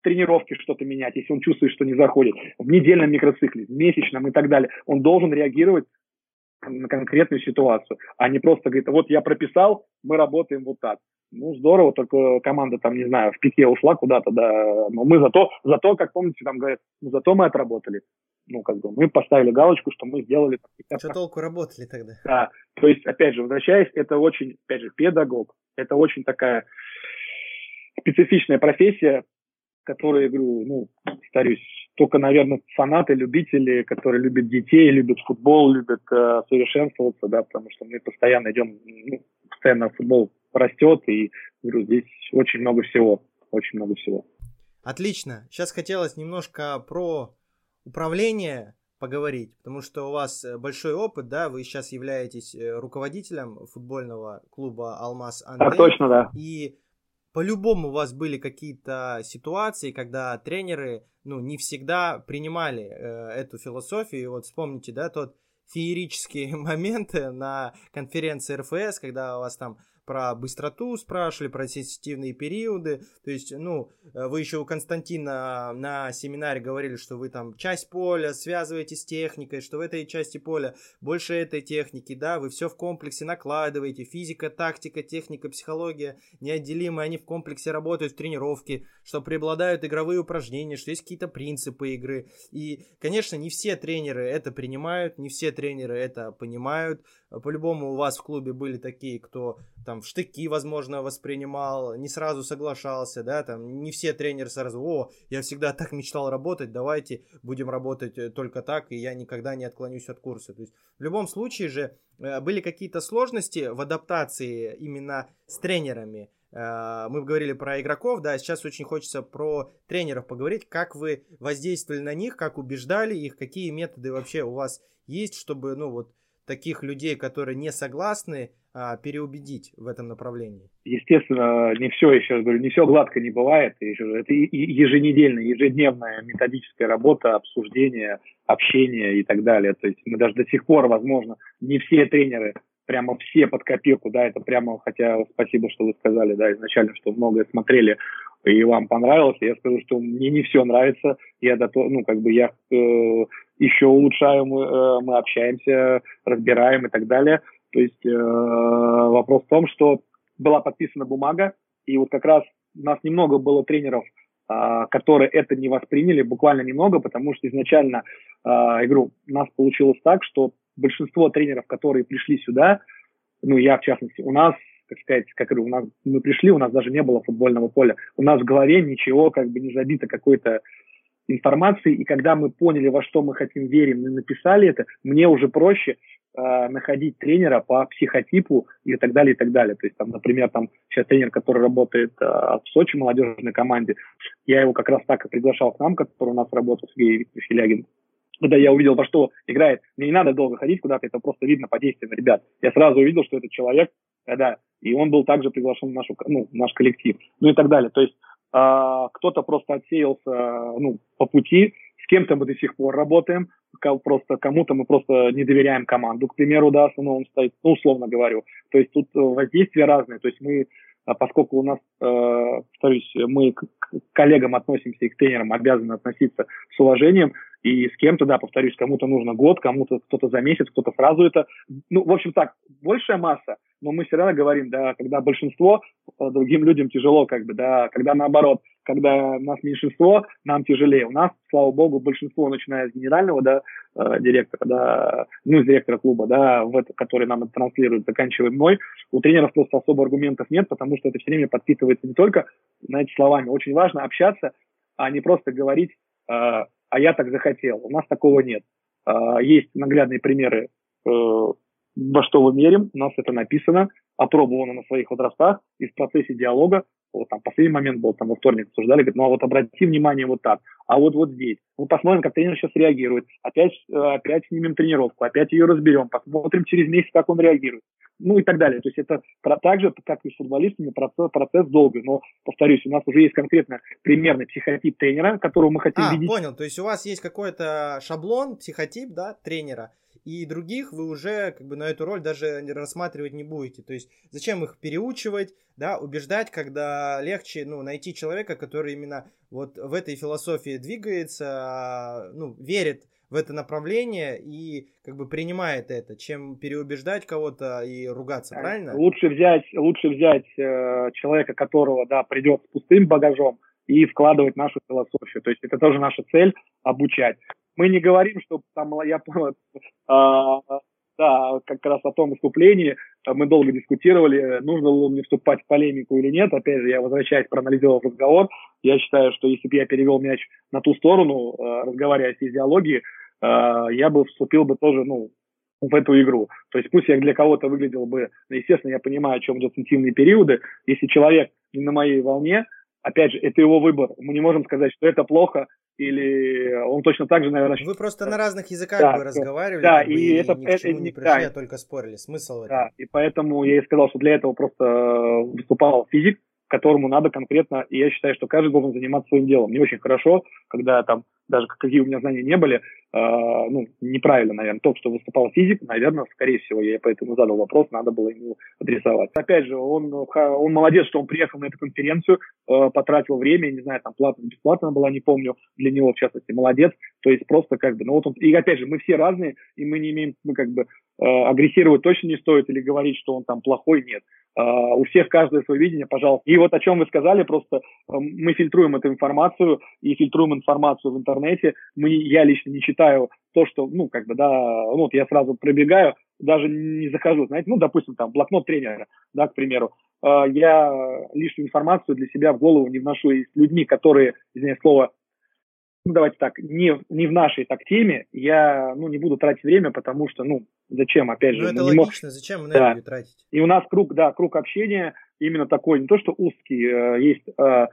тренировки что-то менять, если он чувствует, что не заходит, в недельном микроцикле, в месячном и так далее. Он должен реагировать на конкретную ситуацию, а не просто говорит, вот я прописал, мы работаем вот так. Ну, здорово, только команда там, не знаю, в пике ушла куда-то, да, но мы зато, зато, как помните, там говорят, ну, зато мы отработали. Ну, как бы, мы поставили галочку, что мы сделали. Что толку работали тогда? Да, то есть, опять же, возвращаясь, это очень, опять же, педагог, это очень такая специфичная профессия, которая, говорю, ну, повторюсь, только, наверное, фанаты, любители, которые любят детей, любят футбол, любят э, совершенствоваться, да, потому что мы постоянно идем, ну, постоянно футбол растет, и, говорю, здесь очень много всего, очень много всего. Отлично. Сейчас хотелось немножко про управление поговорить, потому что у вас э, большой опыт, да, вы сейчас являетесь э, руководителем футбольного клуба «Алмаз Антей». А, точно, да. И по-любому у вас были какие-то ситуации, когда тренеры, ну, не всегда принимали э, эту философию. И вот вспомните, да, тот феерические [laughs] моменты на конференции РФС, когда у вас там про быстроту спрашивали, про сенситивные периоды. То есть, ну, э, вы еще у Константина на семинаре говорили, что вы там часть поля связываете с техникой, что в этой части поля больше этой техники, да, вы все в комплексе накладываете. Физика, тактика, техника, психология неотделимы, они в комплексе работают в тренировке, что преобладают игровые упражнения, что есть какие-то принципы игры. И, конечно, не все тренеры это принимают, не все тренеры это понимают. По-любому у вас в клубе были такие, кто там в штыки, возможно, воспринимал, не сразу соглашался, да, там не все тренеры сразу, о, я всегда так мечтал работать, давайте будем работать э, только так, и я никогда не отклонюсь от курса. То есть в любом случае же э, были какие-то сложности в адаптации именно с тренерами. Э, мы говорили про игроков, да, сейчас очень хочется про тренеров поговорить, как вы воздействовали на них, как убеждали их, какие методы вообще у вас есть, чтобы, ну вот, таких людей, которые не согласны, а, переубедить в этом направлении? Естественно, не все, еще говорю, не все гладко не бывает. Это еженедельная, ежедневная методическая работа, обсуждение, общение и так далее. То есть мы даже до сих пор, возможно, не все тренеры прямо все под копирку, да, это прямо, хотя спасибо, что вы сказали, да, изначально, что многое смотрели и вам понравилось. Я скажу, что мне не все нравится. Я готов, ну, как бы я э, еще улучшаю, мы, э, мы общаемся, разбираем и так далее. То есть э, вопрос в том, что была подписана бумага, и вот как раз у нас немного было тренеров, э, которые это не восприняли, буквально немного, потому что изначально э, игру у нас получилось так, что большинство тренеров, которые пришли сюда, ну я в частности, у нас, как сказать, как у нас мы пришли, у нас даже не было футбольного поля, у нас в голове ничего как бы не забито какой-то информации, и когда мы поняли, во что мы хотим верим, и написали это, мне уже проще э, находить тренера по психотипу и так далее, и так далее. То есть, там, например, там сейчас тренер, который работает э, в Сочи молодежной команде, я его как раз так и приглашал к нам, который у нас работал, Сергей Викторович Елягин. Когда я увидел, во что играет, мне не надо долго ходить куда-то, это просто видно по действиям ребят. Я сразу увидел, что этот человек, да, и он был также приглашен в, нашу, ну, в наш коллектив, ну и так далее. То есть э, кто-то просто отсеялся ну, по пути, с кем-то мы до сих пор работаем, просто кому-то мы просто не доверяем команду, к примеру, да, но он стоит, ну, условно говорю. То есть тут воздействия разные, то есть мы а поскольку у нас, э, повторюсь, мы к коллегам относимся и к тренерам обязаны относиться с уважением, и с кем-то, да, повторюсь, кому-то нужно год, кому-то кто-то за месяц, кто-то сразу это. Ну, в общем так, большая масса, но мы все равно говорим, да, когда большинство, э, другим людям тяжело, как бы, да, когда наоборот, когда нас меньшинство, нам тяжелее. У нас, слава богу, большинство, начиная с генерального, да, э, директора, да, ну, с директора клуба, да, в это, который нам это транслирует, заканчивая мной, у тренеров просто особо аргументов нет, потому что это все время подпитывается не только, знаете, словами. Очень важно общаться, а не просто говорить, э, а я так захотел. У нас такого нет. Э, есть наглядные примеры э, во что мы мерим, у нас это написано, опробовано на своих возрастах, и в процессе диалога, вот там последний момент был, там во вторник обсуждали, говорит, ну а вот обрати внимание вот так, а вот вот здесь. Мы посмотрим, как тренер сейчас реагирует, опять, э, опять снимем тренировку, опять ее разберем, посмотрим через месяц, как он реагирует, ну и так далее. То есть это про, так же, как и с футболистами, процесс, процесс долгий, но, повторюсь, у нас уже есть конкретно примерный психотип тренера, которого мы хотим а, видеть. понял, то есть у вас есть какой-то шаблон, психотип, да, тренера, и других вы уже как бы на эту роль даже рассматривать не будете. То есть зачем их переучивать, да, убеждать, когда легче, ну, найти человека, который именно вот в этой философии двигается, ну, верит в это направление и как бы принимает это, чем переубеждать кого-то и ругаться, правильно? Лучше взять, лучше взять э, человека, которого, да, придет с пустым багажом и вкладывать нашу философию. То есть это тоже наша цель обучать. Мы не говорим, что там, я а, да, как раз о том выступлении мы долго дискутировали, нужно ли мне вступать в полемику или нет. Опять же, я возвращаюсь, проанализировав разговор. Я считаю, что если бы я перевел мяч на ту сторону, а, разговаривая с физиологией, а, я бы вступил бы тоже, ну, в эту игру. То есть пусть я для кого-то выглядел бы, ну, естественно, я понимаю, о чем идет интимные периоды. Если человек не на моей волне, опять же, это его выбор. Мы не можем сказать, что это плохо, или он точно так же, наверное... Вы просто на разных языках да, бы разговаривали, да, и, и это, ни к чему это, не пришли, да, а только спорили. Смысл да, этом. и поэтому я и сказал, что для этого просто выступал физик, которому надо конкретно, и я считаю, что каждый должен заниматься своим делом. Не очень хорошо, когда там, даже какие у меня знания не были, э, ну, неправильно, наверное, тот, что выступал физик, наверное, скорее всего, я поэтому задал вопрос, надо было ему адресовать. Опять же, он, он молодец, что он приехал на эту конференцию, э, потратил время, не знаю, там платно, бесплатно была, не помню, для него, в частности, молодец, то есть просто как бы, ну вот он, и опять же, мы все разные, и мы не имеем, мы как бы, э, агрессировать точно не стоит или говорить, что он там плохой, нет. У всех каждое свое видение, пожалуйста. И вот о чем вы сказали, просто мы фильтруем эту информацию и фильтруем информацию в интернете. Мы, я лично не читаю то, что, ну, как бы, да, ну, вот я сразу пробегаю, даже не захожу, знаете, ну, допустим, там, блокнот тренера, да, к примеру. Uh, я лишнюю информацию для себя в голову не вношу. И с людьми, которые, извиняюсь слово, ну, давайте так, не, не в нашей так теме, я, ну, не буду тратить время, потому что, ну, зачем, опять же. Ну, это логично, мог... зачем энергию да. тратить? И у нас круг, да, круг общения именно такой, не то что узкий, э, есть э, э,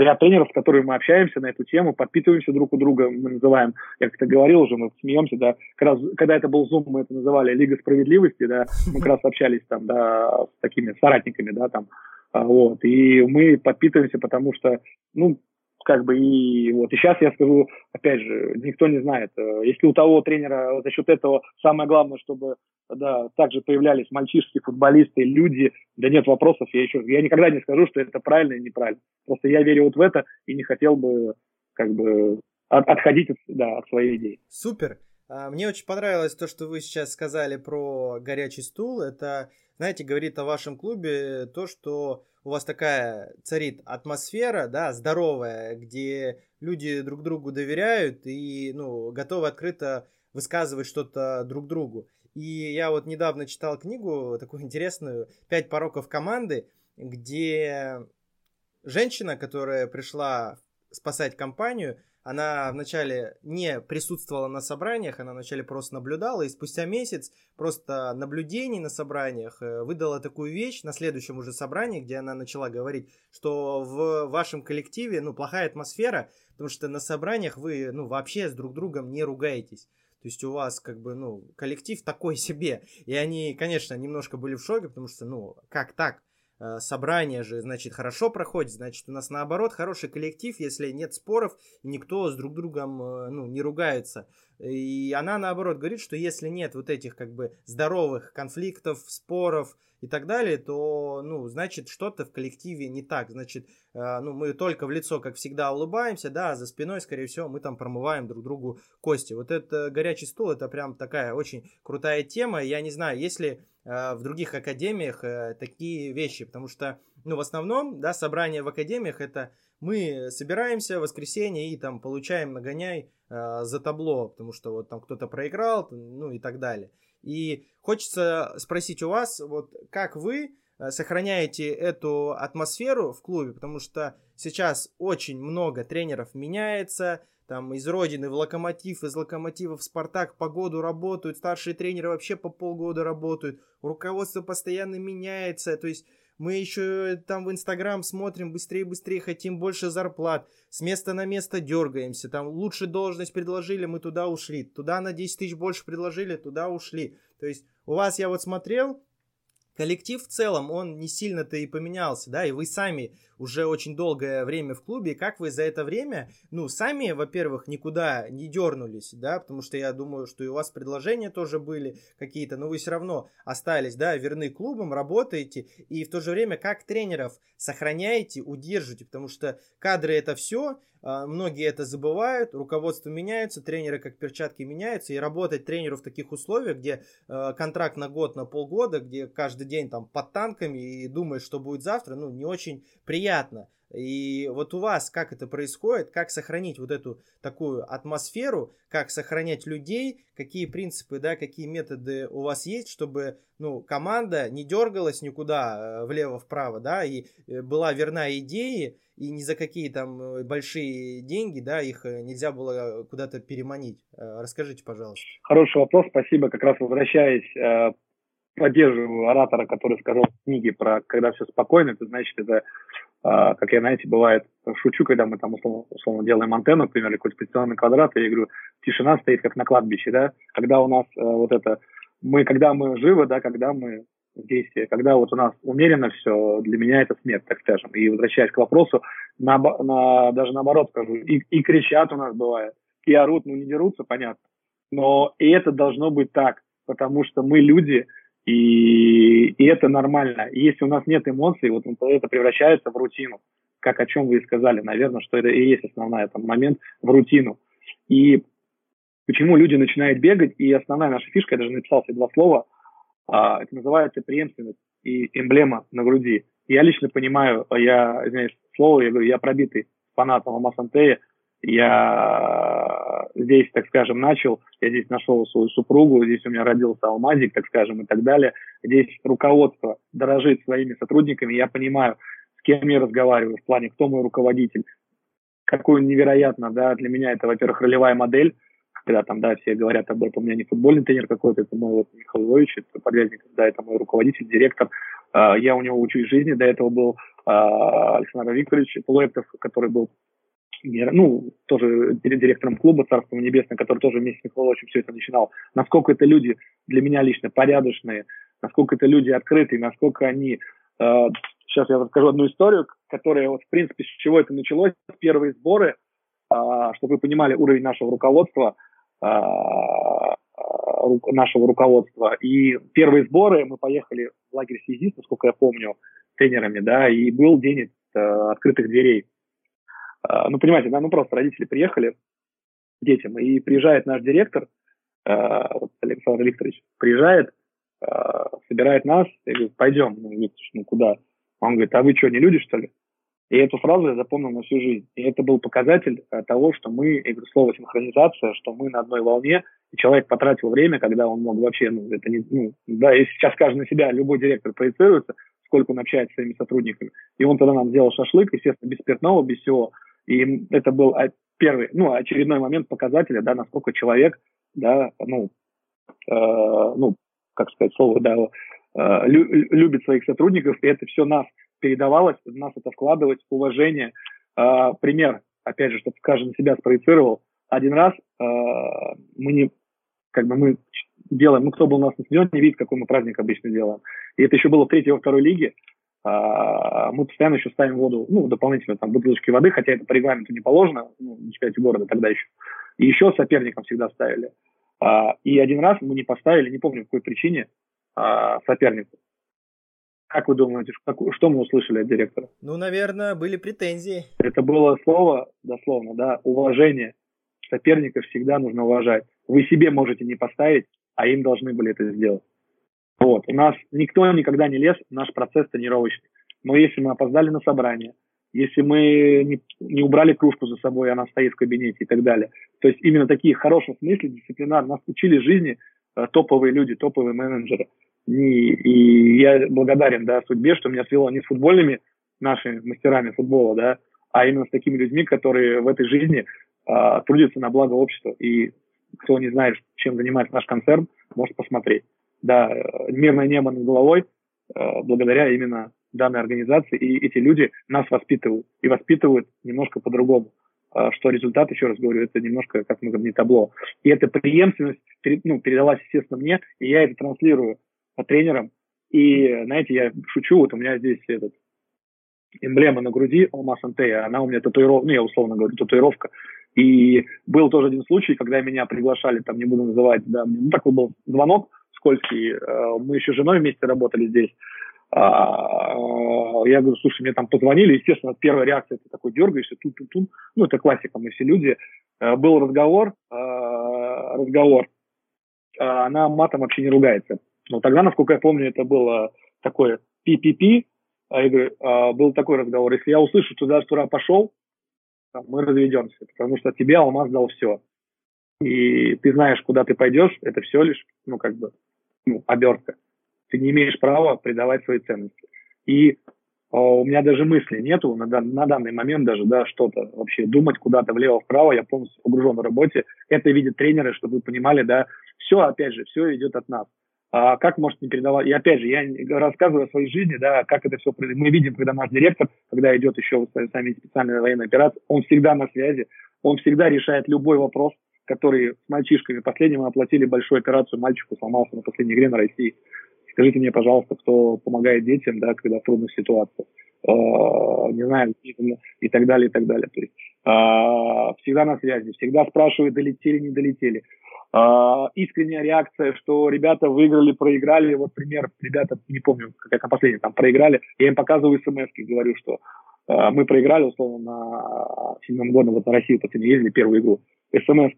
ряд тренеров, с которыми мы общаемся на эту тему, подпитываемся друг у друга, мы называем, я как-то говорил уже, мы смеемся, да, как раз, когда это был Zoom, мы это называли Лига справедливости, да, мы как раз общались там, да, с такими соратниками, да, там, вот, и мы подпитываемся, потому что, ну, как бы и вот и сейчас я скажу, опять же, никто не знает. Э, если у того тренера за счет этого самое главное, чтобы да, также появлялись мальчишки, футболисты, люди, да нет вопросов, я еще, я никогда не скажу, что это правильно или неправильно. Просто я верю вот в это и не хотел бы как бы от, отходить от, да, от своей идеи. Супер. А, мне очень понравилось то, что вы сейчас сказали про горячий стул. Это, знаете, говорит о вашем клубе то, что у вас такая царит атмосфера, да, здоровая, где люди друг другу доверяют и, ну, готовы открыто высказывать что-то друг другу. И я вот недавно читал книгу такую интересную «Пять пороков команды», где женщина, которая пришла спасать компанию, она вначале не присутствовала на собраниях, она вначале просто наблюдала, и спустя месяц просто наблюдений на собраниях э, выдала такую вещь на следующем уже собрании, где она начала говорить, что в вашем коллективе, ну, плохая атмосфера, потому что на собраниях вы, ну, вообще с друг другом не ругаетесь. То есть у вас как бы, ну, коллектив такой себе. И они, конечно, немножко были в шоке, потому что, ну, как так? Э, собрание же, значит, хорошо проходит, значит, у нас наоборот хороший коллектив, если нет споров, никто с друг другом, э, ну, не ругается. И она, наоборот, говорит, что если нет вот этих, как бы, здоровых конфликтов, споров и так далее, то, ну, значит, что-то в коллективе не так. Значит, э, ну, мы только в лицо, как всегда, улыбаемся, да, а за спиной, скорее всего, мы там промываем друг другу кости. Вот это горячий стул, это прям такая очень крутая тема. Я не знаю, если в других академиях э, такие вещи, потому что, ну, в основном, да, собрания в академиях это мы собираемся в воскресенье и там получаем нагоняй э, за табло, потому что вот там кто-то проиграл, ну и так далее. И хочется спросить у вас, вот как вы э, сохраняете эту атмосферу в клубе, потому что сейчас очень много тренеров меняется, там из Родины в Локомотив, из Локомотива в Спартак по году работают, старшие тренеры вообще по полгода работают, руководство постоянно меняется, то есть мы еще там в Инстаграм смотрим быстрее быстрее, хотим больше зарплат, с места на место дергаемся, там лучше должность предложили, мы туда ушли, туда на 10 тысяч больше предложили, туда ушли. То есть у вас я вот смотрел, коллектив в целом, он не сильно-то и поменялся, да, и вы сами уже очень долгое время в клубе, как вы за это время, ну, сами, во-первых, никуда не дернулись, да, потому что я думаю, что и у вас предложения тоже были какие-то, но вы все равно остались, да, верны клубам, работаете, и в то же время как тренеров сохраняете, удержите, потому что кадры это все, многие это забывают, руководство меняется, тренеры как перчатки меняются, и работать тренеру в таких условиях, где а, контракт на год, на полгода, где каждый день там под танками и думаешь, что будет завтра, ну, не очень приятно. И вот у вас как это происходит, как сохранить вот эту такую атмосферу, как сохранять людей, какие принципы, да, какие методы у вас есть, чтобы, ну, команда не дергалась никуда э, влево-вправо, да, и э, была верна идее, и ни за какие там э, большие деньги, да, их нельзя было куда-то переманить. Расскажите, пожалуйста. Хороший вопрос, спасибо. Как раз возвращаясь поддерживаю оратора, который сказал в книге про «Когда все спокойно», это значит, это, как я, знаете, бывает, шучу, когда мы там условно, условно делаем антенну, например, или какой-то позиционный квадрат, и я говорю, тишина стоит как на кладбище, да, когда у нас э, вот это, мы, когда мы живы, да, когда мы в действии, когда вот у нас умеренно все, для меня это смерть, так скажем. И возвращаясь к вопросу, на, на, даже наоборот скажу, и, и кричат у нас бывает, и орут, ну не дерутся, понятно. Но и это должно быть так, потому что мы люди, и, и это нормально. И если у нас нет эмоций, вот это превращается в рутину. Как о чем вы и сказали, наверное, что это и есть основной там, момент в рутину. И почему люди начинают бегать, и основная наша фишка, я даже написал себе два слова, это называется преемственность и эмблема на груди. Я лично понимаю, я, извиняюсь, слово, я говорю, я пробитый фанатом Амасантея, я здесь, так скажем, начал, я здесь нашел свою супругу, здесь у меня родился алмазик, так скажем, и так далее. Здесь руководство дорожит своими сотрудниками, я понимаю, с кем я разговариваю, в плане, кто мой руководитель, какой он невероятно, да, для меня это, во-первых, ролевая модель, когда там, да, все говорят об этом, у меня не футбольный тренер какой-то, это мой вот Михаил Львович, это Подвязников, да, это мой руководитель, директор, uh, я у него учусь жизни, до этого был uh, Александр Викторович Полуэктов, который был ну, тоже директором клуба Царство Небесное, который тоже вместе с Михайловичем все это начинал, насколько это люди для меня лично порядочные, насколько это люди открытые, насколько они... Э, сейчас я расскажу одну историю, которая, вот, в принципе, с чего это началось. Первые сборы, э, чтобы вы понимали уровень нашего руководства, э, нашего руководства. И первые сборы мы поехали в лагерь связист, насколько я помню, тренерами, да, и был день э, открытых дверей а, ну, понимаете, да, ну просто родители приехали детям, и приезжает наш директор, Александр Викторович, приезжает, собирает нас, и говорит, пойдем, ну, ну куда? Он говорит, а вы что, не люди, что ли? И эту фразу я запомнил на всю жизнь. И это был показатель того, что мы, я говорю, слово синхронизация, что мы на одной волне, и человек потратил время, когда он мог вообще, ну, это не, ну, да, если сейчас каждый на себя, любой директор проецируется, сколько он общается с своими сотрудниками. И он тогда нам сделал шашлык, естественно, без спиртного, без всего. И это был первый, ну, очередной момент показателя, да, насколько человек, да, ну, э, ну, как сказать слово, да, э, лю, любит своих сотрудников, и это все нас передавалось, в нас это вкладывать, уважение. Э, пример, опять же, чтобы каждый на себя спроецировал. Один раз э, мы не, как бы мы делаем, ну, кто был у нас на стадионе, не видит, какой мы праздник обычно делаем. И это еще было в третьей, во второй лиге. А, мы постоянно еще ставим воду, ну, дополнительно там бутылочки воды, хотя это по регламенту не положено, ну, на чемпионате города тогда еще. И еще соперникам всегда ставили. А, и один раз мы не поставили, не помню по какой причине, а, сопернику. Как вы думаете, что мы услышали от директора? Ну, наверное, были претензии. Это было слово, дословно, да, уважение. Соперника всегда нужно уважать. Вы себе можете не поставить, а им должны были это сделать. Вот. У нас никто никогда не лез в наш процесс тренировочный. Но если мы опоздали на собрание, если мы не, не убрали кружку за собой, она стоит в кабинете и так далее. То есть именно такие хорошие смысле дисциплинар нас учили жизни э, топовые люди, топовые менеджеры. И, и я благодарен да, судьбе, что меня свело не с футбольными нашими мастерами футбола, да, а именно с такими людьми, которые в этой жизни э, трудятся на благо общества. И кто не знает, чем занимается наш концерн, может посмотреть. Да, мирное небо над головой э, благодаря именно данной организации, и эти люди нас воспитывают, и воспитывают немножко по-другому э, что результат, еще раз говорю, это немножко как мы не табло. И эта преемственность ну, передалась, естественно, мне, и я это транслирую по тренерам. И, знаете, я шучу, вот у меня здесь этот эмблема на груди Алмаз Антея, она у меня татуировка, ну, я условно говорю, татуировка. И был тоже один случай, когда меня приглашали, там, не буду называть, да, ну, такой был звонок, скользкий. Э, мы еще с женой вместе работали здесь. А, я говорю, слушай, мне там позвонили, естественно, первая реакция, ты такой дергаешься, тут тут тут ну, это классика, мы все люди. Э, был разговор, э, разговор, она матом вообще не ругается. Но тогда, насколько я помню, это было такое пи-пи-пи, я говорю, был такой разговор, если я услышу, туда туда пошел, мы разведемся, потому что тебе алмаз дал все. И ты знаешь, куда ты пойдешь, это все лишь, ну, как бы, ну, обертка. Ты не имеешь права предавать свои ценности. И о, у меня даже мысли нету на, на данный момент даже, да, что-то вообще думать куда-то влево-вправо, я полностью погружен в работе. Это видят тренеры, чтобы вы понимали, да, все, опять же, все идет от нас. А как может не передавать? И опять же, я рассказываю о своей жизни, да, как это все. Мы видим, когда наш директор, когда идет еще сами специальная военная операция, он всегда на связи, он всегда решает любой вопрос, который с мальчишками. Последним мы оплатили большую операцию, мальчику сломался на последней игре на России. Скажите мне, пожалуйста, кто помогает детям, да, когда в трудных ситуациях. Э, не знаю, и так далее, и так далее. То есть, э, всегда на связи, всегда спрашивают, долетели, не долетели. Э, искренняя реакция, что ребята выиграли, проиграли. Вот пример, ребята, не помню, какая там последняя, там проиграли. Я им показываю смс говорю, что э, мы проиграли, условно, на седьмом году, вот на Россию последний ездили первую игру. СМС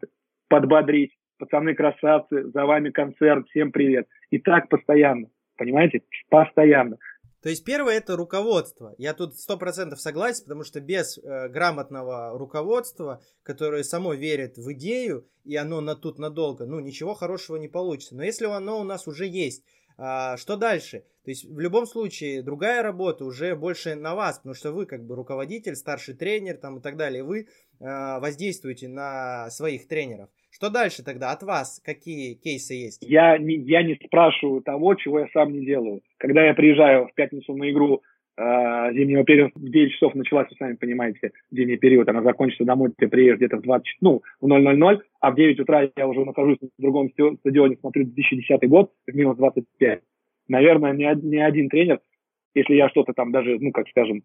подбодрить. Пацаны красавцы, за вами концерт, всем привет. И так постоянно, понимаете? Постоянно. То есть первое это руководство. Я тут сто процентов согласен, потому что без э, грамотного руководства, которое само верит в идею, и оно на тут надолго, ну ничего хорошего не получится. Но если оно у нас уже есть, а, что дальше? То есть в любом случае другая работа уже больше на вас, потому что вы как бы руководитель, старший тренер там и так далее, вы э, воздействуете на своих тренеров. Что дальше тогда от вас? Какие кейсы есть? Я не, я не спрашиваю того, чего я сам не делаю. Когда я приезжаю в пятницу на игру э, зимнего периода, в 9 часов началась, вы сами понимаете, зимний период, она закончится домой, ты приедешь где-то в 20, ну, в 0.00, а в 9 утра я уже нахожусь на другом стадионе, смотрю 2010 год, в минус 25. Наверное, ни, ни один тренер, если я что-то там даже, ну, как скажем,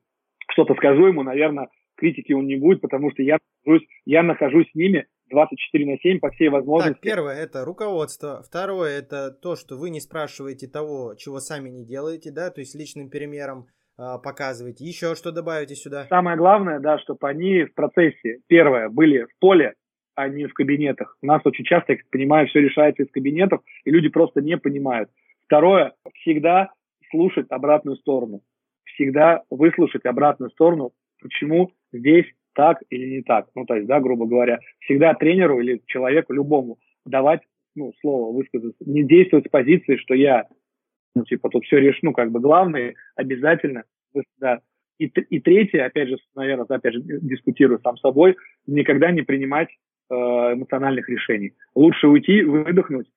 что-то скажу ему, наверное, критики он не будет, потому что я нахожусь, я нахожусь с ними 24 на 7 по всей возможности. Так, первое это руководство. Второе это то, что вы не спрашиваете того, чего сами не делаете, да, то есть личным примером э, показываете. Еще что добавите сюда? Самое главное, да, чтобы они в процессе, первое, были в поле, а не в кабинетах. У нас очень часто, я понимаю, все решается из кабинетов, и люди просто не понимают. Второе, всегда слушать обратную сторону. Всегда выслушать обратную сторону, почему здесь так или не так. Ну, то есть, да, грубо говоря, всегда тренеру или человеку любому давать, ну, слово высказаться, не действовать с позиции, что я, ну, типа, тут все решу, ну, как бы главное, обязательно, да, И, и третье, опять же, наверное, опять же, дискутирую сам собой, никогда не принимать э, эмоциональных решений. Лучше уйти, выдохнуть,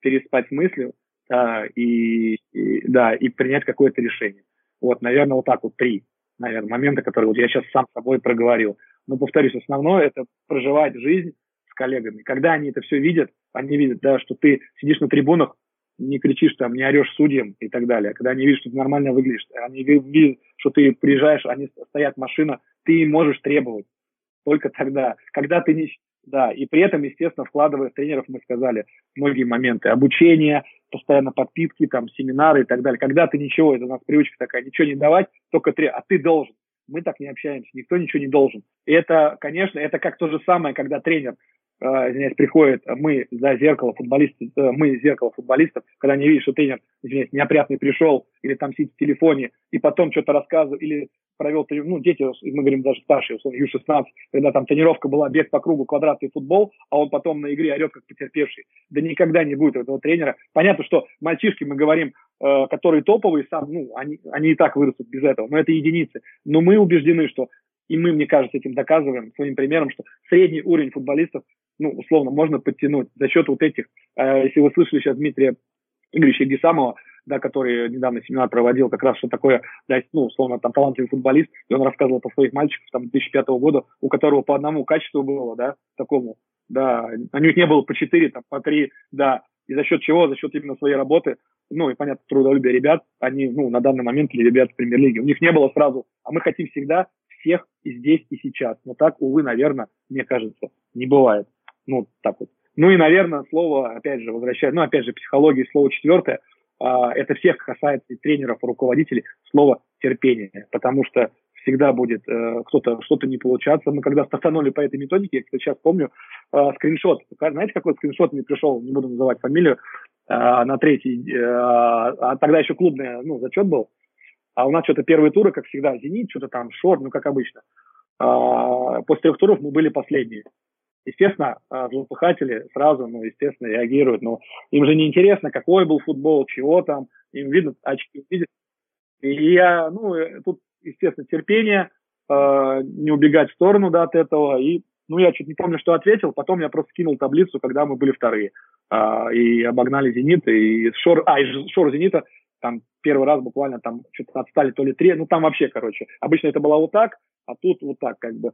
переспать с мыслью э, и, и, да, и принять какое-то решение. Вот, наверное, вот так вот три, наверное, момента, которые вот я сейчас сам с собой проговорил. Но, повторюсь, основное – это проживать жизнь с коллегами. Когда они это все видят, они видят, да, что ты сидишь на трибунах, не кричишь там, не орешь судьям и так далее. Когда они видят, что ты нормально выглядишь, они видят, что ты приезжаешь, они стоят машина, ты можешь требовать. Только тогда. Когда ты не... Да, и при этом, естественно, вкладывая в тренеров, мы сказали, многие моменты. Обучение, постоянно подпитки, там, семинары и так далее. Когда ты ничего, это у нас привычка такая, ничего не давать, только три, а ты должен. Мы так не общаемся, никто ничего не должен. И это, конечно, это как то же самое, когда тренер э, извиняюсь, приходит, мы за зеркало футболистов, э, мы зеркало футболистов, когда не видишь, что тренер, извиняюсь, неопрятный пришел, или там сидит в телефоне, и потом что-то рассказывает, или провел, ну, дети, мы говорим даже старшие, условно, Ю-16, когда там тренировка была, бег по кругу, квадратный футбол, а он потом на игре орет, как потерпевший. Да никогда не будет этого тренера. Понятно, что мальчишки, мы говорим, э, которые топовые, сам, ну, они, они и так вырастут без этого, но это единицы. Но мы убеждены, что и мы, мне кажется, этим доказываем своим примером, что средний уровень футболистов, ну, условно, можно подтянуть за счет вот этих. Э, если вы слышали сейчас Дмитрия Игоревича Гесамова, да, который недавно семинар проводил, как раз что такое, да, ну, условно, там, талантливый футболист, и он рассказывал про своих мальчиков, там, 2005 года, у которого по одному качеству было, да, такому, да, у них не было по четыре, там, по три, да, и за счет чего? За счет именно своей работы, ну, и, понятно, трудолюбия ребят, они, ну, на данный момент или ребят в премьер-лиге, у них не было сразу, а мы хотим всегда всех и здесь, и сейчас. Но так, увы, наверное, мне кажется, не бывает. Ну, так вот. Ну и, наверное, слово, опять же, возвращая, ну, опять же, психология, слово четвертое, это всех касается и тренеров, и руководителей, слово терпение, потому что всегда будет э, кто-то что-то не получаться. Мы когда стартанули по этой методике, я кстати, сейчас помню э, скриншот. Знаете, какой скриншот мне пришел, не буду называть фамилию, э, на третий, э, а тогда еще клубный ну, зачет был. А у нас что-то первые туры, как всегда, «Зенит», что-то там, «Шор», ну, как обычно. А, после трех туров мы были последние. Естественно, а, злопыхатели сразу, ну, естественно, реагируют. Но им же не интересно, какой был футбол, чего там. Им видно, очки видят. И я, ну, э, тут, естественно, терпение, э, не убегать в сторону, да, от этого. И, ну, я чуть не помню, что ответил. Потом я просто скинул таблицу, когда мы были вторые. Э, и обогнали «Зенит». И Шор, а, и Шор «Зенита» там первый раз буквально там что-то отстали то ли три, ну там вообще, короче, обычно это было вот так, а тут вот так как бы, э,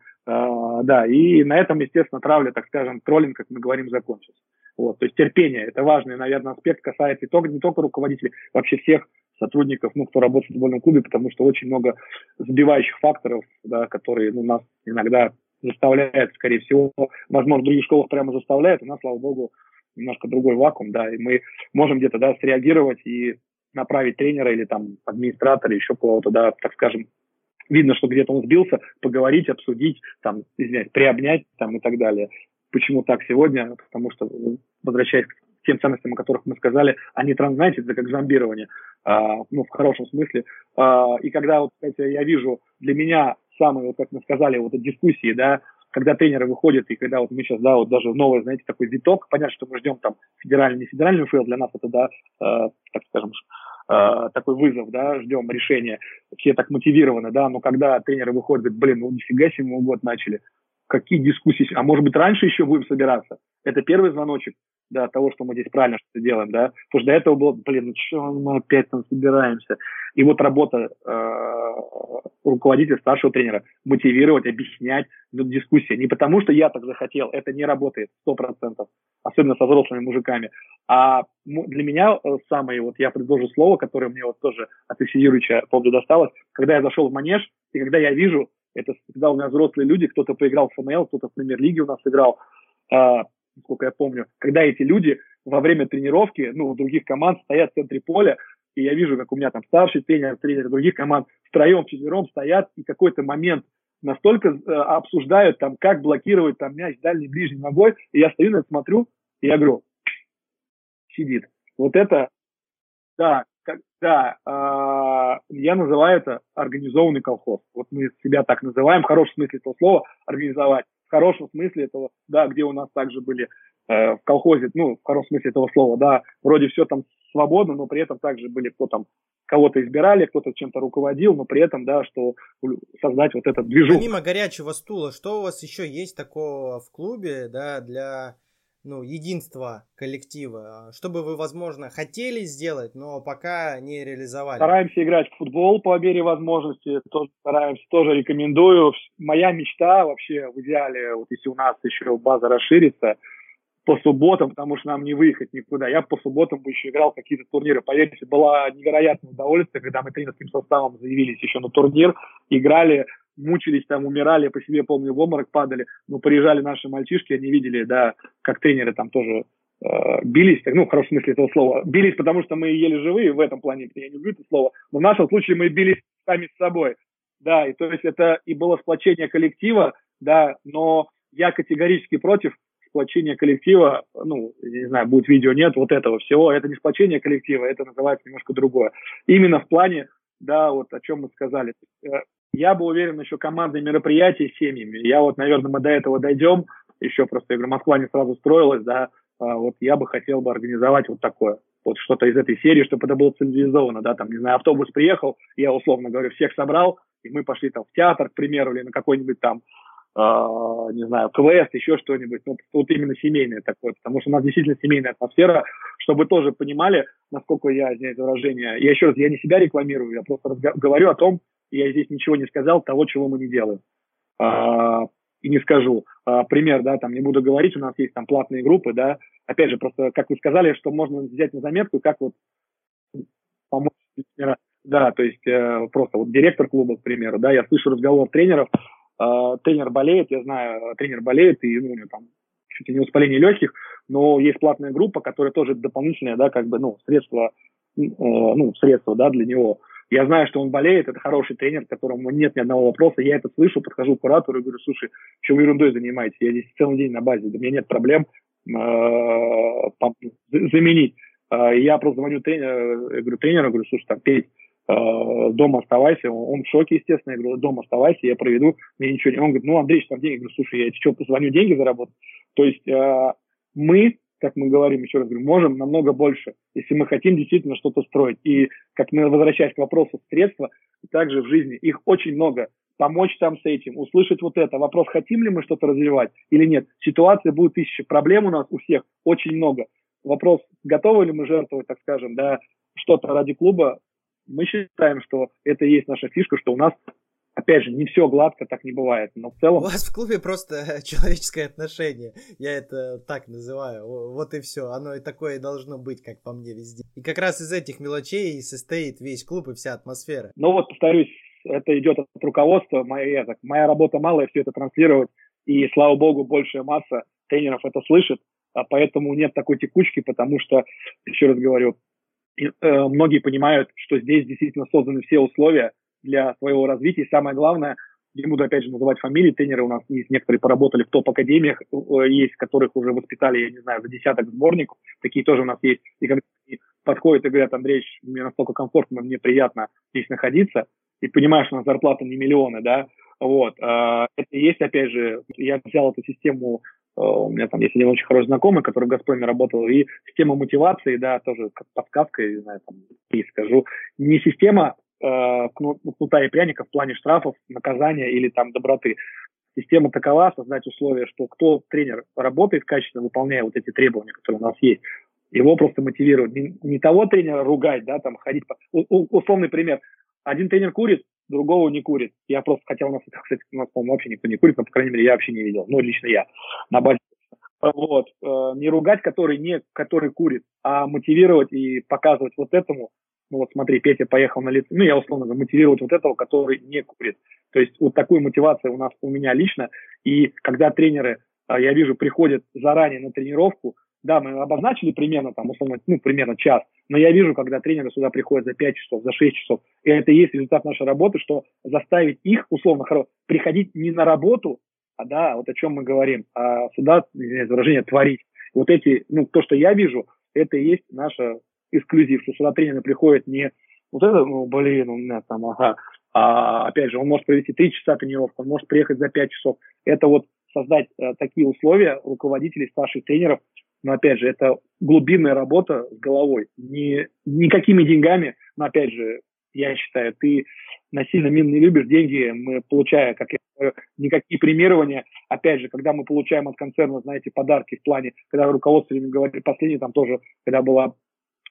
да, и на этом, естественно, травля, так скажем, троллинг, как мы говорим, закончился. Вот, то есть терпение, это важный, наверное, аспект, касается только, не только руководителей, вообще всех сотрудников, ну, кто работает в футбольном клубе, потому что очень много сбивающих факторов, да, которые ну, нас иногда заставляют, скорее всего, возможно, в других школах прямо заставляют, у нас, слава богу, немножко другой вакуум, да, и мы можем где-то, да, среагировать и направить тренера или там администратора, еще кого-то, да, так скажем, видно, что где-то он сбился, поговорить, обсудить, там, извиняюсь, приобнять там и так далее. Почему так сегодня? Потому что, возвращаясь к тем ценностям, о которых мы сказали, они, знаете, это как зомбирование, а, ну, в хорошем смысле. А, и когда, вот, кстати, я вижу, для меня самые, вот, как мы сказали, вот эти дискуссии, да, когда тренеры выходят, и когда вот мы сейчас, да, вот даже новый, знаете, такой виток, понятно, что мы ждем там федеральный, не федеральный ФЛ, для нас это, да, э, так скажем, такой вызов, да, ждем решения, все так мотивированы, да, но когда тренеры выходят, говорят, блин, ну нифига себе мы год начали, какие дискуссии, а может быть раньше еще будем собираться, это первый звоночек, да, того, что мы здесь правильно что-то делаем, да, потому что до этого было, блин, ну что мы опять там собираемся, и вот работа э, руководителя, старшего тренера, мотивировать, объяснять, дискуссия, не потому что я так захотел, это не работает, сто процентов, особенно со взрослыми мужиками, а для меня э, самое, вот я предложу слово, которое мне вот тоже от Алексея Юрьевича досталось, когда я зашел в манеж, и когда я вижу, это когда у меня взрослые люди, кто-то поиграл в ФНЛ, кто-то в премьер-лиге у нас играл, э, насколько я помню, когда эти люди во время тренировки, ну, других команд стоят в центре поля, и я вижу, как у меня там старший тренер, тренер других команд втроем, четвером стоят, и какой-то момент настолько э, обсуждают, там, как блокировать там мяч дальней, ближней ногой, и я стою на это смотрю, и я говорю, сидит. Вот это, да, как, да, э, я называю это организованный колхоз. Вот мы себя так называем, в хорошем смысле этого слова, организовать. Хорошем смысле этого, да, где у нас также были э, в колхозе, ну, в хорошем смысле этого слова, да, вроде все там свободно, но при этом также были кто там кого-то избирали, кто-то чем-то руководил, но при этом, да, что создать вот этот движок. Помимо горячего стула, что у вас еще есть такого в клубе, да, для ну, единства коллектива, что бы вы, возможно, хотели сделать, но пока не реализовали? Стараемся играть в футбол по мере возможности, тоже стараемся, тоже рекомендую. Моя мечта вообще в идеале, вот если у нас еще база расширится, по субботам, потому что нам не выехать никуда. Я по субботам бы еще играл какие-то турниры. Поверьте, было невероятное удовольствие, когда мы тренерским составом заявились еще на турнир, играли, мучились там, умирали, по себе помню, в обморок падали, но приезжали наши мальчишки, они видели, да, как тренеры там тоже э, бились, ну, в хорошем смысле этого слова, бились, потому что мы еле живые в этом плане, я не люблю это слово, но в нашем случае мы бились сами с собой, да, и то есть это и было сплочение коллектива, да, но я категорически против сплочение коллектива, ну, не знаю, будет видео, нет, вот этого всего, это не сплочение коллектива, это называется немножко другое. Именно в плане, да, вот о чем мы сказали. Я был уверен еще командные мероприятия с семьями. Я вот, наверное, мы до этого дойдем. Еще просто, я говорю, Москва не сразу строилась, да, а вот я бы хотел бы организовать вот такое. Вот что-то из этой серии, чтобы это было цивилизованно, да, там, не знаю, автобус приехал, я условно говорю, всех собрал, и мы пошли там в театр, к примеру, или на какой-нибудь там э, не знаю, квест, еще что-нибудь. Вот, вот именно семейное такое, потому что у нас действительно семейная атмосфера, чтобы тоже понимали, насколько я, извиняюсь выражение, я еще раз, я не себя рекламирую, я просто говорю о том, я здесь ничего не сказал того, чего мы не делаем. А, и не скажу. А, пример, да, там не буду говорить, у нас есть там платные группы, да, опять же, просто, как вы сказали, что можно взять на заметку, как вот помочь да, то есть э, просто вот директор клуба, к примеру, да, я слышу разговор тренеров, э, тренер болеет, я знаю, тренер болеет, и ну, у него там чуть ли не воспаление легких, но есть платная группа, которая тоже дополнительное, да, как бы, ну, средство, э, ну, средство, да, для него. Я знаю, что он болеет, это хороший тренер, которому нет ни одного вопроса. Я это слышу, подхожу к куратору и говорю, слушай, что вы ерундой занимаетесь? Я здесь целый день на базе, у меня нет проблем э, заменить. Э, я просто звоню тренеру, я говорю, тренеру, говорю, слушай, там, Петь, Э, дома оставайся. Он в шоке, естественно. Я говорю, дома оставайся, я проведу, мне ничего не... Он говорит, ну, Андрей, там деньги. Я говорю, слушай, я что, позвоню, деньги заработать? То есть э, мы, как мы говорим, еще раз говорю, можем намного больше, если мы хотим действительно что-то строить. И, как мы возвращаясь к вопросу средства, также в жизни их очень много. Помочь там с этим, услышать вот это. Вопрос, хотим ли мы что-то развивать или нет. Ситуация будет тысяча. Проблем у нас у всех очень много. Вопрос, готовы ли мы жертвовать, так скажем, да, что-то ради клуба, мы считаем, что это и есть наша фишка, что у нас Опять же, не все гладко, так не бывает, но в целом... У вас в клубе просто [laughs] человеческое отношение, я это так называю, вот и все, оно и такое должно быть, как по мне, везде. И как раз из этих мелочей и состоит весь клуб и вся атмосфера. Ну вот, повторюсь, это идет от руководства, моя, так, моя работа малая все это транслировать, и, слава богу, большая масса тренеров это слышит, а поэтому нет такой текучки, потому что, еще раз говорю, и, э, многие понимают, что здесь действительно созданы все условия для своего развития. И самое главное, не буду опять же называть фамилии, тренеры у нас есть, некоторые поработали в топ-академиях, э, есть, которых уже воспитали, я не знаю, за десяток сборников, такие тоже у нас есть. И когда они подходят и говорят, Андрей, мне настолько комфортно, мне приятно здесь находиться, и понимаешь, что у нас зарплата не миллионы, да, вот, э, это есть, опять же, я взял эту систему Э, у меня там есть один очень хороший знакомый, который в «Газпроме» работал, и система мотивации, да, тоже как подсказка, не знаю, там, и скажу, не система э, кнута и пряника в плане штрафов, наказания или там доброты. Система такова, создать условия, что кто тренер работает качественно, выполняя вот эти требования, которые у нас есть, его просто мотивировать. Не, не того тренера ругать, да, там ходить. По... У, у, условный пример. Один тренер курит, другого не курит. Я просто, хотя у нас, [laughs] кстати, у нас, по-моему, вообще никто не курит, но, по крайней мере, я вообще не видел. Ну, лично я. На базе. Вот. Э, не ругать, который не, который курит, а мотивировать и показывать вот этому. Ну, вот смотри, Петя поехал на лицо. Ну, я условно говорю, мотивировать вот этого, который не курит. То есть вот такую мотивацию у нас, у меня лично. И когда тренеры, э, я вижу, приходят заранее на тренировку, да, мы обозначили примерно, там, условно, ну, примерно час, но я вижу, когда тренеры сюда приходят за 5 часов, за 6 часов, и это и есть результат нашей работы, что заставить их, условно, приходить не на работу, а, да, вот о чем мы говорим, а сюда, извиняюсь, выражение, творить. Вот эти, ну, то, что я вижу, это и есть наша эксклюзив, что сюда тренеры приходят не вот это, ну, блин, у меня там, ага, а, опять же, он может провести 3 часа тренировку, он может приехать за 5 часов. Это вот создать э, такие условия руководителей, старших тренеров. Но опять же, это глубинная работа с головой. Не, никакими деньгами, но опять же, я считаю, ты насильно мин не любишь деньги, мы получая, как я говорю, никакие премирования. Опять же, когда мы получаем от концерна, знаете, подарки в плане, когда руководство говорит, последний там тоже, когда была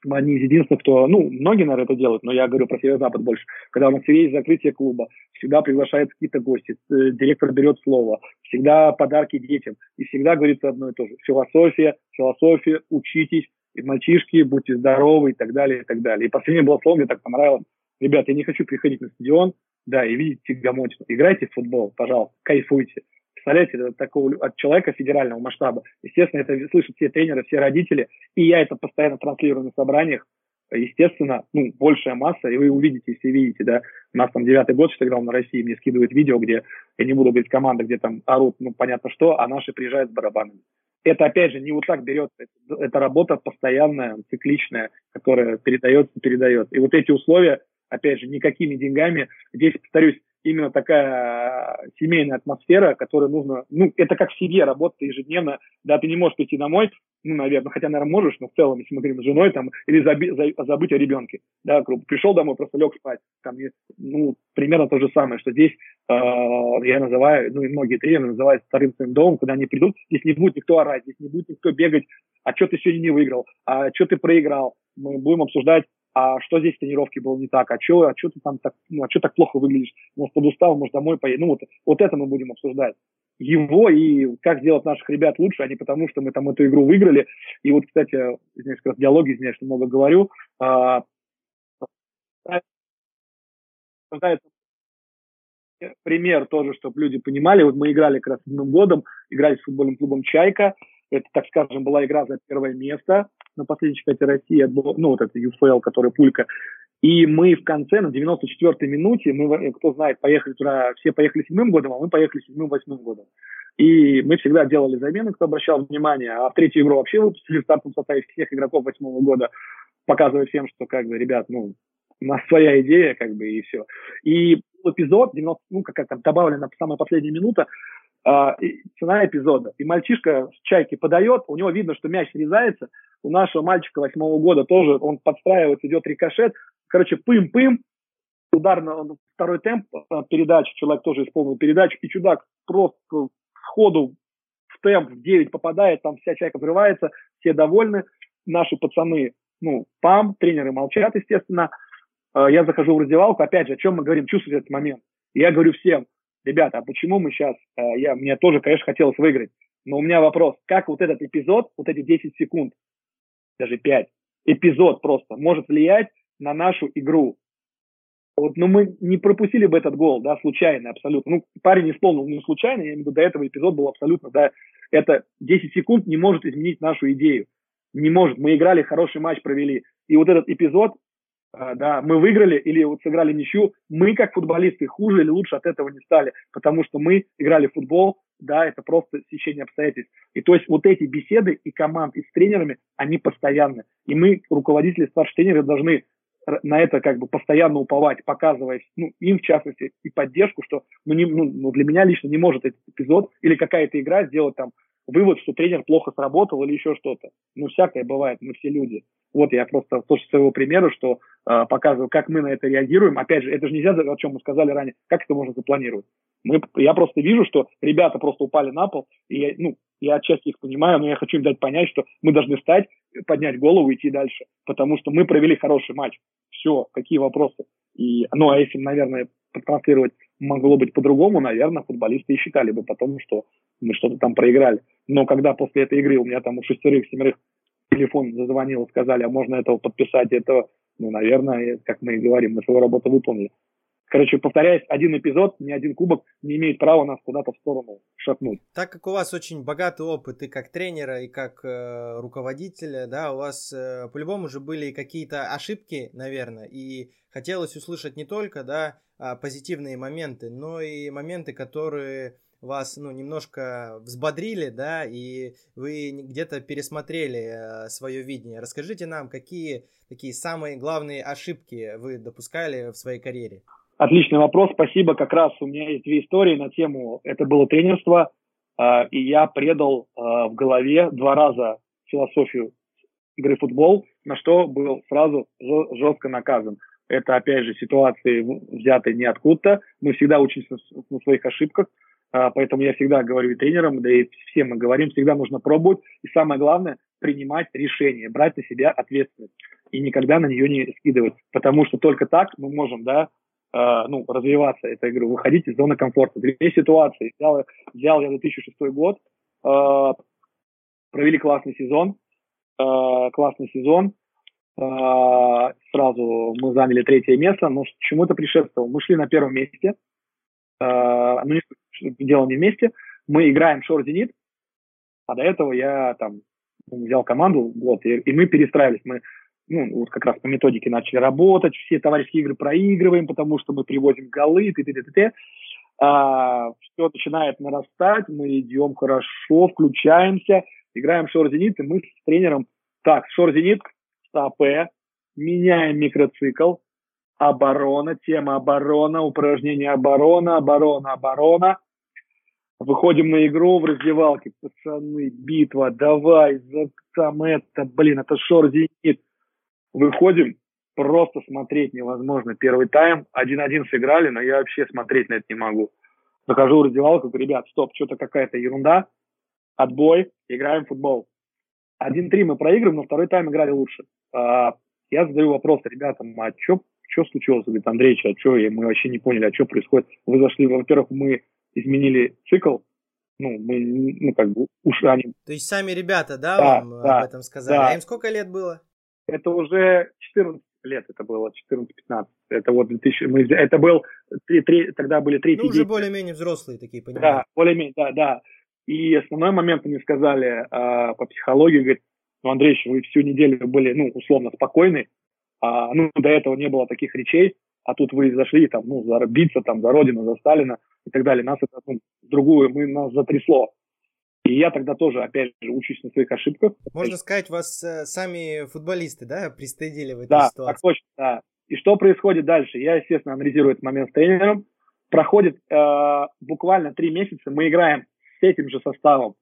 мы одни из единственных, кто, ну, многие, наверное, это делают, но я говорю про Северо-Запад больше. Когда у нас есть закрытие клуба, всегда приглашают какие-то гости, э, директор берет слово, всегда подарки детям, и всегда говорится одно и то же. Философия, философия, учитесь, и мальчишки, будьте здоровы и так далее, и так далее. И последнее было слово, мне так понравилось. Ребят, я не хочу приходить на стадион, да, и видеть Тигомотину. Играйте в футбол, пожалуйста, кайфуйте. Представляете, это такого от человека федерального масштаба. Естественно, это слышат все тренеры, все родители, и я это постоянно транслирую на собраниях. Естественно, ну, большая масса, и вы увидите, если видите, да, у нас там девятый год, что играл на России, мне скидывают видео, где, я не буду говорить команда, где там орут, ну, понятно что, а наши приезжают с барабанами. Это, опять же, не вот так берется, это, это работа постоянная, цикличная, которая передается, передается. И вот эти условия, опять же, никакими деньгами, здесь, повторюсь, именно такая семейная атмосфера, которая нужно, ну, это как в семье, работа ежедневно, да, ты не можешь прийти домой, ну, наверное, хотя, наверное, можешь, но в целом, если мы говорим с женой, там, или заби, за, забыть о ребенке, да, грубо, пришел домой, просто лег спать, там, ну, примерно то же самое, что здесь, э, я называю, ну, и многие тренеры называют вторым своим домом, когда они придут, здесь не будет никто орать, здесь не будет никто бегать, а что ты сегодня не выиграл, а что ты проиграл, мы будем обсуждать а что здесь в тренировке было не так, а что, а что ты там так, ну, а что так плохо выглядишь, может, подустал, может, домой поедешь. Ну, вот, вот это мы будем обсуждать. Его и как сделать наших ребят лучше, а не потому, что мы там эту игру выиграли. И вот, кстати, извиняюсь, как раз диалоги, извиняюсь, что много говорю, а, пример тоже, чтобы люди понимали. Вот мы играли как раз седьмым годом, играли с футбольным клубом «Чайка». Это, так скажем, была игра за первое место на последней чемпионате России, ну, вот это ЮФЛ, который пулька. И мы в конце, на 94-й минуте, мы, кто знает, поехали туда, все поехали седьмым годом, а мы поехали седьмым-восьмым годом. И мы всегда делали замены, кто обращал внимание, а в третью игру вообще выпустили в стартовом составе всех игроков восьмого года, показывая всем, что, как бы, ребят, ну, у нас своя идея, как бы, и все. И эпизод, 90, ну, как там добавлена самая последняя минута, цена эпизода. И мальчишка с чайки подает, у него видно, что мяч срезается, у нашего мальчика восьмого года тоже он подстраивается, идет рикошет. Короче, пым-пым, удар на второй темп э, передачи, человек тоже исполнил передачу, и чудак просто сходу в темп в 9 попадает, там вся чайка взрывается, все довольны, наши пацаны, ну, пам, тренеры молчат, естественно. Э, я захожу в раздевалку, опять же, о чем мы говорим, чувствуете этот момент. Я говорю всем, ребята, а почему мы сейчас, э, я, мне тоже, конечно, хотелось выиграть, но у меня вопрос, как вот этот эпизод, вот эти 10 секунд, даже 5, эпизод просто может влиять на нашу игру. Вот, но мы не пропустили бы этот гол, да, случайно абсолютно. Ну, парень исполнил не случайно, я имею в виду, до этого эпизод был абсолютно, да, это 10 секунд не может изменить нашу идею. Не может. Мы играли, хороший матч провели. И вот этот эпизод, да, мы выиграли или вот сыграли ничью, мы как футболисты хуже или лучше от этого не стали, потому что мы играли в футбол, да, это просто сечение обстоятельств. И то есть вот эти беседы и команд, и с тренерами, они постоянны. И мы, руководители, старшие тренеры, должны на это как бы постоянно уповать, показывая ну, им, в частности, и поддержку, что ну, не, ну, ну, для меня лично не может этот эпизод или какая-то игра сделать там вывод, что тренер плохо сработал или еще что-то. Ну, всякое бывает, мы все люди. Вот я просто тоже своего примера, что э, показываю, как мы на это реагируем. Опять же, это же нельзя, о чем мы сказали ранее, как это можно запланировать. Мы, я просто вижу, что ребята просто упали на пол, и я, ну, я отчасти их понимаю, но я хочу им дать понять, что мы должны встать, поднять голову и идти дальше, потому что мы провели хороший матч. Все, какие вопросы? И, ну, а если, наверное, транслировать могло быть по-другому, наверное, футболисты и считали бы потом, что мы что-то там проиграли. Но когда после этой игры у меня там у шестерых, семерых телефон зазвонил, сказали, а можно этого подписать, этого, ну, наверное, как мы и говорим, мы свою работу выполнили. Короче, повторяясь, один эпизод, ни один кубок не имеет права нас куда-то в сторону шатнуть. Так как у вас очень богатый опыт и как тренера, и как э, руководителя, да, у вас э, по-любому уже были какие-то ошибки, наверное, и хотелось услышать не только, да, а, позитивные моменты, но и моменты, которые вас, ну, немножко взбодрили, да, и вы где-то пересмотрели э, свое видение. Расскажите нам, какие такие самые главные ошибки вы допускали в своей карьере? Отличный вопрос, спасибо. Как раз у меня есть две истории на тему, это было тренерство, э, и я предал э, в голове два раза философию игры в футбол, на что был сразу жестко наказан. Это, опять же, ситуации взятые не откуда-то. Мы всегда учимся на своих ошибках, а, поэтому я всегда говорю и тренерам, да и всем мы говорим, всегда нужно пробовать. И самое главное, принимать решения, брать на себя ответственность и никогда на нее не скидывать. Потому что только так мы можем, да, э, ну, развиваться, это, игру, выходить из зоны комфорта. Две ситуации. Взял, взял я 2006 год, э, провели классный сезон, э, классный сезон, сразу мы заняли третье место, но чему это предшествовало? Мы шли на первом месте, ну, дело не вместе, мы играем Шор Зенит, а до этого я там взял команду, вот, и, и мы перестраивались, мы ну, вот как раз по методике начали работать, все товарищеские игры проигрываем, потому что мы привозим голы, т, т, т. А, все начинает нарастать, мы идем хорошо, включаемся, играем Шор Зенит, и мы с тренером, так, Шор Зенит, АП, меняем микроцикл, оборона, тема оборона, упражнение оборона, оборона, оборона. Выходим на игру в раздевалке, пацаны, битва, давай, за, там это, блин, это шор зенит. Выходим, просто смотреть невозможно. Первый тайм, 1-1 сыграли, но я вообще смотреть на это не могу. Захожу в раздевалку, говорю, ребят, стоп, что-то какая-то ерунда, отбой, играем в футбол. 1-3 мы проигрываем, но второй тайм играли лучше. А, я задаю вопрос ребятам, а что случилось? Говорит, Андрей, а что, мы вообще не поняли, а что происходит? Вы зашли, во-первых, мы изменили цикл, ну, мы, ну, как бы, уж они... То есть сами ребята, да, да вам да, об этом сказали? Да. А им сколько лет было? Это уже 14 лет, это было 14-15. Это вот 2000, мы, это был, три, три, тогда были третьи Ну, уже более-менее взрослые такие, Да, понимаю. более-менее, да, да. И основной момент они сказали а, по психологии, говорит, ну, Андрей, вы всю неделю были, ну, условно, спокойны, а, ну, до этого не было таких речей, а тут вы зашли, там, ну, за, биться, там, за Родину, за Сталина и так далее. Нас это, ну, другую, мы, нас затрясло. И я тогда тоже, опять же, учусь на своих ошибках. Можно сказать, вас э, сами футболисты, да, пристыдили в этой Да, ситуации? так точно, да. И что происходит дальше? Я, естественно, анализирую этот момент с тренером. Проходит э, буквально три месяца, мы играем с этим же составом,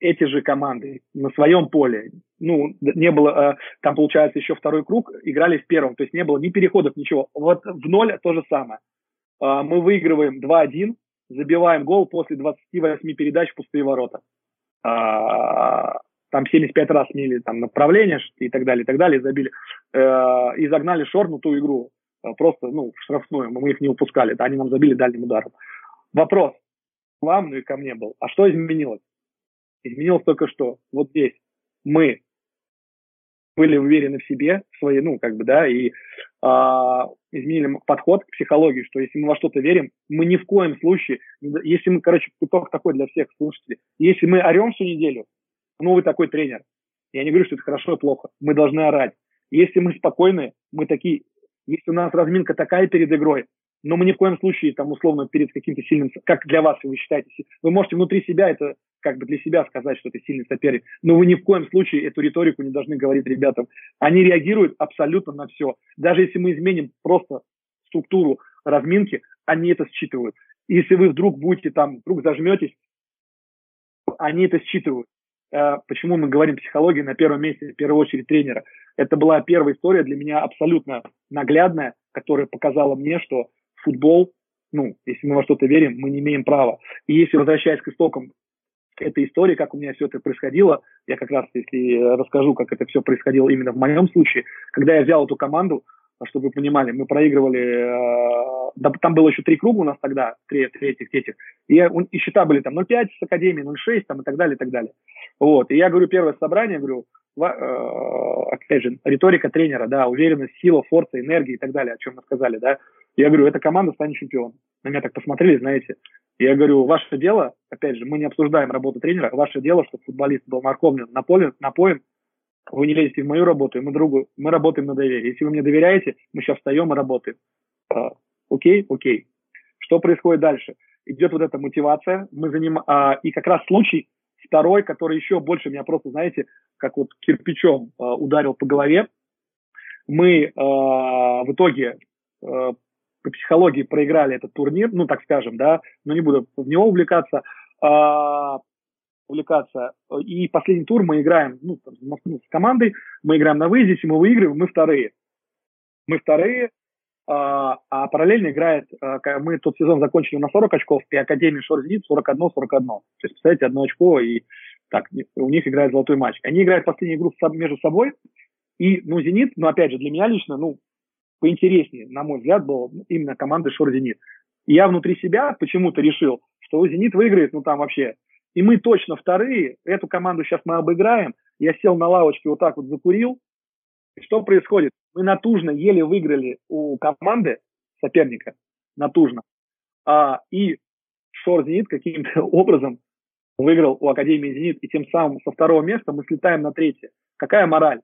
эти же команды на своем поле. Ну, не было, э, там, получается, еще второй круг, играли в первом, то есть не было ни переходов, ничего. Вот в ноль то же самое. Э, мы выигрываем 2-1, забиваем гол после 28 передач в пустые ворота. А, там 75 раз сменили там направление и так далее, и так далее, забили. Э, и загнали Шор на ту игру. Э, Просто, ну, в штрафную. Мы их не упускали. Они нам забили дальним ударом. Вопрос вам, ну и ко мне был. А что изменилось? Изменилось только что. Вот здесь мы были уверены в себе, в своей, ну, как бы, да, и а, изменили подход к психологии, что если мы во что-то верим, мы ни в коем случае, если мы, короче, итог такой для всех слушателей, если мы орем всю неделю, ну, вы такой тренер. Я не говорю, что это хорошо и плохо. Мы должны орать. Если мы спокойны, мы такие, если у нас разминка такая перед игрой, но мы ни в коем случае, там, условно, перед каким-то сильным, как для вас вы считаете, вы можете внутри себя это как бы для себя сказать, что это сильный соперник, но вы ни в коем случае эту риторику не должны говорить ребятам. Они реагируют абсолютно на все. Даже если мы изменим просто структуру разминки, они это считывают. Если вы вдруг будете там, вдруг зажметесь, они это считывают. Э, Почему мы говорим психология на первом месте, в первую очередь тренера? Это была первая история для меня абсолютно наглядная, которая показала мне, что футбол, ну, если мы во что-то верим, мы не имеем права. И если возвращаясь к истокам этой истории, как у меня все это происходило, я как раз, если расскажу, как это все происходило именно в моем случае, когда я взял эту команду, чтобы вы понимали, мы проигрывали, э, да, там было еще три круга у нас тогда, три, этих, этих, и, и счета были там 0,5 с Академией, 0,6 там и так далее, и так далее. Вот, и я говорю, первое собрание, говорю, э, опять же, риторика тренера, да, уверенность, сила, форца, энергия и так далее, о чем мы сказали, да. Я говорю, эта команда станет чемпионом. На меня так посмотрели, знаете. Я говорю, ваше дело, опять же, мы не обсуждаем работу тренера, ваше дело, чтобы футболист был морковным напоен, напоен, вы не лезете в мою работу, и мы другу, мы работаем на доверие. Если вы мне доверяете, мы сейчас встаем и работаем. А, окей, окей. Что происходит дальше? Идет вот эта мотивация, мы заним... а, и как раз случай второй, который еще больше меня просто, знаете, как вот кирпичом а, ударил по голове. Мы а, в итоге а, по психологии проиграли этот турнир, ну, так скажем, да, но не буду в него увлекаться. а, увлекаться. И последний тур мы играем ну, там, с командой, мы играем на выезде, если мы выигрываем, мы вторые. Мы вторые, а, а параллельно играет, а, мы тот сезон закончили на 40 очков, и Академия Шорзит 41-41. То есть, представляете, одно очко, и так, у них играет золотой матч. Они играют последнюю игру между собой, и, ну, Зенит, ну, опять же, для меня лично, ну, поинтереснее, на мой взгляд, был именно команда Шор-Зенит. Я внутри себя почему-то решил, что Зенит выиграет, ну, там вообще. И мы точно вторые, эту команду сейчас мы обыграем. Я сел на лавочке, вот так вот закурил. И что происходит? Мы натужно еле выиграли у команды соперника, натужно. А, и Шор Зенит каким-то [laughs] образом выиграл у Академии Зенит, и тем самым со второго места мы слетаем на третье. Какая мораль?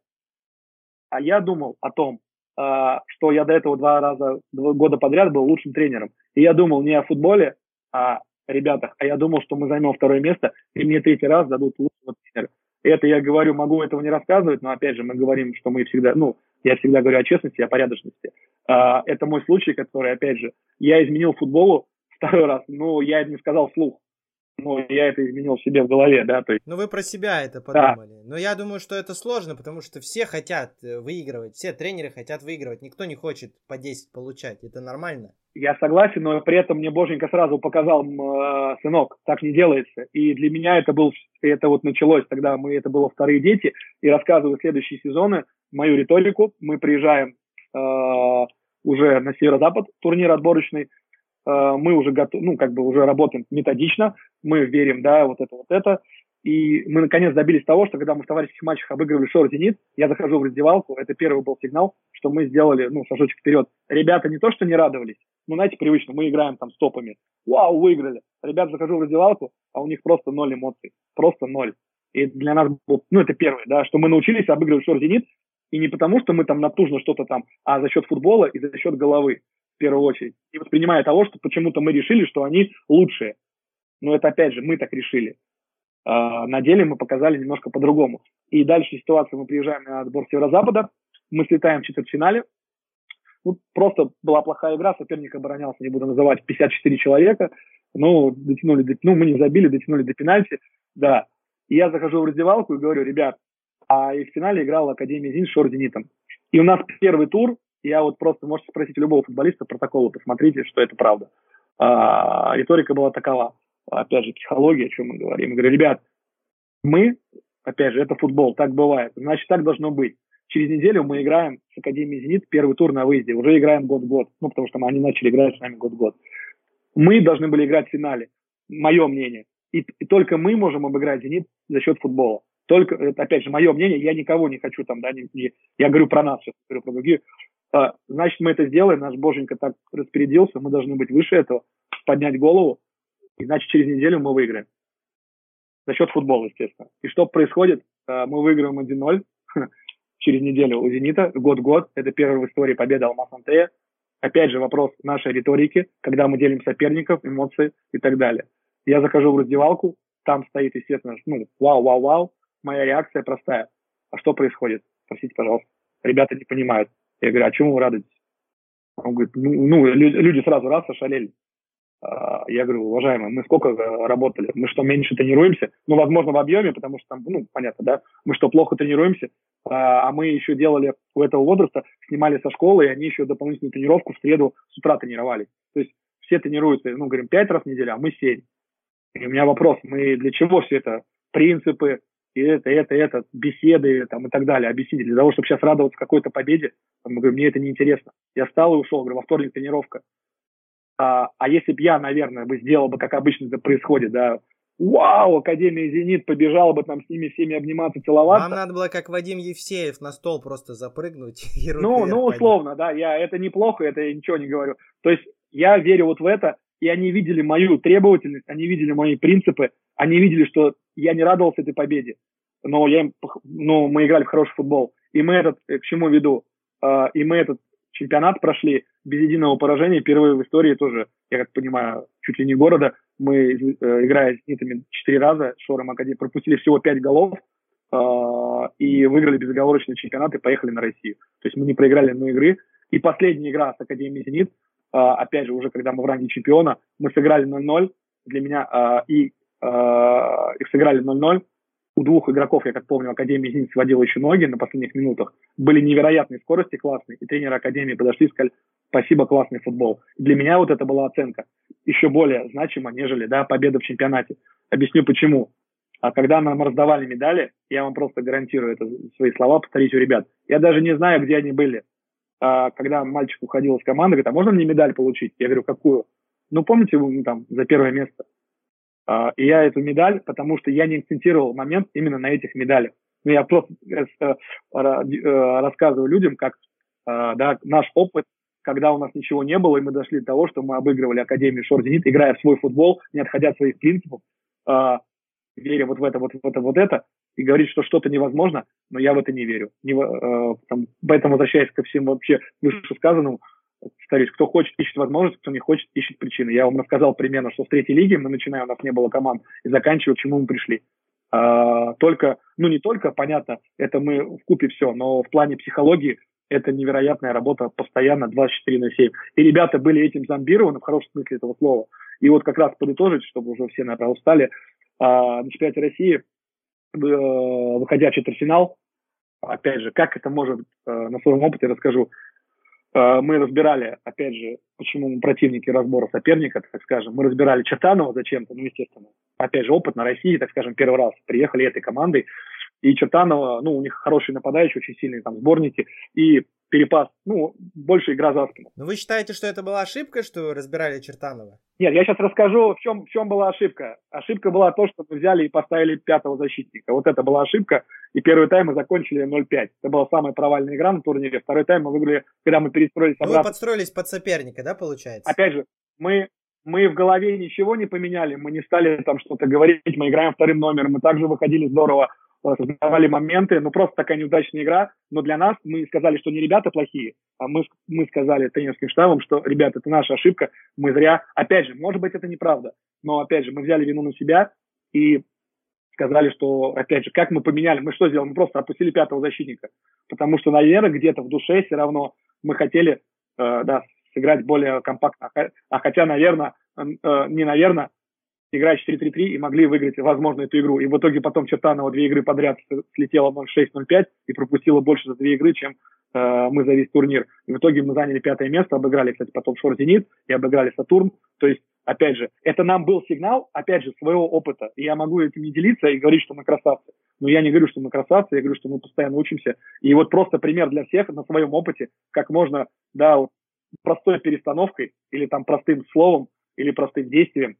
А я думал о том, что я до этого два раза, два года подряд был лучшим тренером. И я думал не о футболе, а о ребятах, а я думал, что мы займем второе место, и мне третий раз дадут лучшего тренера. Это я говорю, могу этого не рассказывать, но опять же мы говорим, что мы всегда, ну, я всегда говорю о честности, о порядочности. А, это мой случай, который, опять же, я изменил футболу второй раз, но я не сказал вслух. Ну, я это изменил себе в голове, да, то есть. Ну, вы про себя это подумали. Да. Но я думаю, что это сложно, потому что все хотят э, выигрывать, все тренеры хотят выигрывать, никто не хочет по 10 получать, это нормально. Я согласен, но при этом мне Боженька сразу показал, э, сынок, так не делается. И для меня это был, это вот началось, тогда мы, это было вторые дети, и рассказываю следующие сезоны мою риторику. Мы приезжаем э, уже на северо-запад, турнир отборочный, э, мы уже готов, ну, как бы уже работаем методично, мы верим, да, вот это, вот это. И мы наконец добились того, что когда мы в товарищеских матчах обыгрывали Шор Зенит, я захожу в раздевалку, это первый был сигнал, что мы сделали, ну, шажочек вперед. Ребята не то, что не радовались, ну, знаете, привычно, мы играем там стопами. Вау, выиграли. Ребята захожу в раздевалку, а у них просто ноль эмоций. Просто ноль. И для нас, был, ну, это первое, да, что мы научились обыгрывать Шор Зенит, и не потому, что мы там натужно что-то там, а за счет футбола и за счет головы, в первую очередь. И воспринимая того, что почему-то мы решили, что они лучшие. Но это, опять же, мы так решили. А на деле мы показали немножко по-другому. И дальше ситуация, мы приезжаем на отбор Северо-Запада, мы слетаем в четвертьфинале. Ну, просто была плохая игра, соперник оборонялся, не буду называть, 54 человека. Ну, дотянули, до, ну, мы не забили, дотянули до пенальти, да. И я захожу в раздевалку и говорю, ребят, а и в финале играла Академия Зин с Шординитом. И у нас первый тур, я вот просто, можете спросить любого футболиста, протоколы посмотрите, что это правда. А, риторика была такова опять же, психология, о чем мы говорим. Я говорю, ребят, мы, опять же, это футбол, так бывает, значит, так должно быть. Через неделю мы играем с Академией «Зенит» первый тур на выезде, уже играем год-год, ну, потому что мы, они начали играть с нами год-год. Мы должны были играть в финале, мое мнение. И, и только мы можем обыграть «Зенит» за счет футбола. Только, опять же, мое мнение, я никого не хочу там, да, не, не, я говорю про нас, сейчас говорю про других. А, значит, мы это сделаем, наш Боженька так распорядился, мы должны быть выше этого, поднять голову, Иначе через неделю мы выиграем. За счет футбола, естественно. И что происходит? Э, мы выиграем 1-0 [laughs] через неделю у «Зенита». Год-год. Это первая в истории победа Алмаз Антея. Опять же, вопрос нашей риторики, когда мы делим соперников, эмоции и так далее. Я захожу в раздевалку, там стоит, естественно, ну, вау-вау-вау. Моя реакция простая. А что происходит? Спросите, пожалуйста. Ребята не понимают. Я говорю, а чему вы радуетесь? Он говорит, ну, ну люди сразу раз ошалели. А, я говорю, уважаемые, мы сколько э, работали? Мы что, меньше тренируемся? Ну, возможно, в объеме, потому что там, ну, понятно, да? Мы что, плохо тренируемся? А, а мы еще делали у этого возраста, снимали со школы, и они еще дополнительную тренировку в среду с утра тренировались. То есть все тренируются, ну, говорим, пять раз в неделю, а мы семь. И у меня вопрос, мы для чего все это? Принципы, и это, это, это, беседы там, и так далее, объяснить, для того, чтобы сейчас радоваться какой-то победе, мы говорим, мне это неинтересно. Я встал и ушел, говорю, во вторник тренировка. А, а если бы я, наверное, бы сделал бы, как обычно это происходит, да, вау, Академия «Зенит» побежала бы там с ними всеми обниматься, целоваться. Вам надо было, как Вадим Евсеев, на стол просто запрыгнуть [laughs] и руки Ну, ну условно, да, я, это неплохо, это я ничего не говорю. То есть я верю вот в это, и они видели мою требовательность, они видели мои принципы, они видели, что я не радовался этой победе, но, я им, но мы играли в хороший футбол. И мы этот, э, к чему веду, а, и мы этот чемпионат прошли без единого поражения. Первые в истории тоже, я как понимаю, чуть ли не города. Мы, э, играя с Нитами четыре раза, Шором Академии, пропустили всего пять голов э, и выиграли безоговорочный чемпионат и поехали на Россию. То есть мы не проиграли на игры. И последняя игра с Академией «Зенит», э, опять же, уже когда мы в ранге чемпиона, мы сыграли 0-0 для меня. Э, и их сыграли 0-0. У двух игроков, я как помню, Академия «Зенит» сводила еще ноги на последних минутах. Были невероятные скорости, классные. И тренеры Академии подошли и сказали, спасибо, классный футбол. Для меня вот это была оценка еще более значима, нежели да, победа в чемпионате. Объясню почему. А когда нам раздавали медали, я вам просто гарантирую это свои слова, повторить у ребят. Я даже не знаю, где они были. А, когда мальчик уходил из команды, говорит, а можно мне медаль получить? Я говорю, какую? Ну, помните, ну, там, за первое место. А, и я эту медаль, потому что я не акцентировал момент именно на этих медалях. Ну, я просто э, э, рассказываю людям, как да, наш опыт, когда у нас ничего не было, и мы дошли до того, что мы обыгрывали Академию Шор Зенит, играя в свой футбол, не отходя от своих принципов, веря вот в это, вот в это, вот это, и говорить, что что-то невозможно, но я в это не верю. Не, э, там, поэтому, возвращаясь ко всем вообще вышесказанному, повторюсь, кто хочет, ищет возможность, кто не хочет, ищет причины. Я вам рассказал примерно, что с третьей лиги мы начинаем, у нас не было команд, и заканчивая, к чему мы пришли. А, только, ну не только, понятно, это мы в купе все, но в плане психологии это невероятная работа постоянно 24 на 7. И ребята были этим зомбированы в хорошем смысле этого слова. И вот как раз подытожить, чтобы уже все, наверное, устали, а, на чемпионате России, э, выходя в четвертьфинал, опять же, как это может, э, на своем опыте расскажу, мы разбирали, опять же, почему мы противники разбора соперника, так скажем, мы разбирали Чертанова зачем-то, ну, естественно, опять же, опыт на России, так скажем, первый раз приехали этой командой, и Чертанова, ну, у них хорошие нападающие, очень сильные там сборники, и перепас, ну, больше игра за спину. Но вы считаете, что это была ошибка, что разбирали Чертанова? Нет, я сейчас расскажу, в чем, в чем была ошибка. Ошибка была то, что мы взяли и поставили пятого защитника. Вот это была ошибка, и первый тайм мы закончили 0-5. Это была самая провальная игра на турнире. Второй тайм мы выиграли, когда мы перестроились обратно. Ну, вы подстроились под соперника, да, получается? Опять же, мы мы в голове ничего не поменяли, мы не стали там что-то говорить, мы играем вторым номером, мы также выходили здорово создавали моменты, ну просто такая неудачная игра, но для нас мы сказали, что не ребята плохие, а мы, мы сказали тренерским штабом, что, ребята, это наша ошибка, мы зря, опять же, может быть, это неправда, но, опять же, мы взяли вину на себя и сказали, что, опять же, как мы поменяли, мы что сделали, мы просто опустили пятого защитника, потому что, наверное, где-то в душе все равно мы хотели, э, да, сыграть более компактно, а хотя, наверное, э, не наверное, играть 4-3-3 и могли выиграть, возможно, эту игру. И в итоге потом Чертанова две игры подряд слетела 0-6-0-5 и пропустила больше за две игры, чем э, мы за весь турнир. И в итоге мы заняли пятое место, обыграли, кстати, потом Шор Зенит и обыграли Сатурн. То есть, опять же, это нам был сигнал, опять же, своего опыта. И я могу этим не делиться и говорить, что мы красавцы. Но я не говорю, что мы красавцы, я говорю, что мы постоянно учимся. И вот просто пример для всех на своем опыте, как можно, да, вот, простой перестановкой или там простым словом или простым действием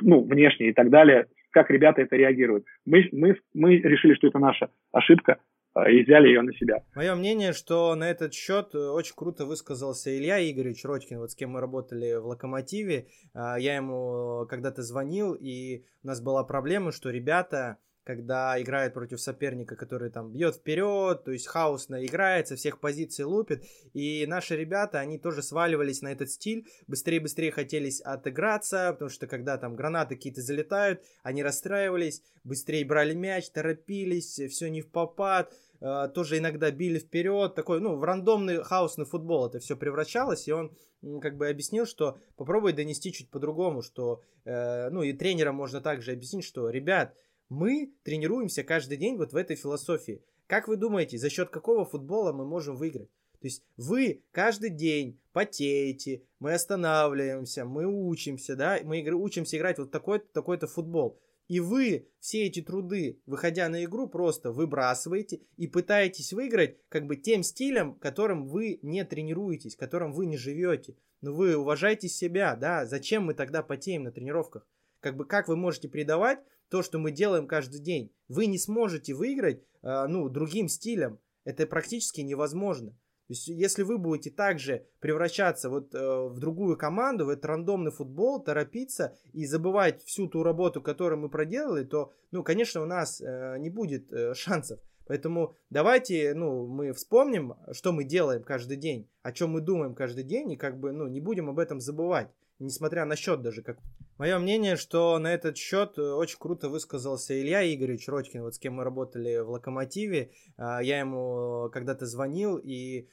ну, внешне и так далее, как ребята это реагируют. Мы, мы, мы решили, что это наша ошибка, а, и взяли ее на себя. Мое мнение, что на этот счет очень круто высказался Илья Игоревич Родькин, вот с кем мы работали в Локомотиве. Я ему когда-то звонил, и у нас была проблема, что ребята когда играет против соперника, который там бьет вперед, то есть хаосно играет, со всех позиций лупит. И наши ребята, они тоже сваливались на этот стиль, быстрее-быстрее хотелись отыграться, потому что когда там гранаты какие-то залетают, они расстраивались, быстрее брали мяч, торопились, все не в попад, э, тоже иногда били вперед, такой, ну, в рандомный хаосный футбол это все превращалось, и он как бы объяснил, что попробуй донести чуть по-другому, что, э, ну, и тренерам можно также объяснить, что, ребят, мы тренируемся каждый день вот в этой философии. Как вы думаете, за счет какого футбола мы можем выиграть? То есть вы каждый день потеете, мы останавливаемся, мы учимся, да, мы учимся играть вот такой-то такой футбол. И вы все эти труды, выходя на игру, просто выбрасываете и пытаетесь выиграть как бы тем стилем, которым вы не тренируетесь, которым вы не живете. Но вы уважаете себя, да, зачем мы тогда потеем на тренировках? Как бы как вы можете передавать то, что мы делаем каждый день. Вы не сможете выиграть, э, ну, другим стилем. Это практически невозможно. То есть, если вы будете также превращаться вот э, в другую команду, в этот рандомный футбол, торопиться и забывать всю ту работу, которую мы проделали, то, ну, конечно, у нас э, не будет э, шансов. Поэтому давайте, ну, мы вспомним, что мы делаем каждый день, о чем мы думаем каждый день, и как бы, ну, не будем об этом забывать несмотря на счет даже. Как... Мое мнение, что на этот счет э, очень круто высказался Илья Игоревич Родькин, вот с кем мы работали в Локомотиве. А, я ему когда-то звонил, и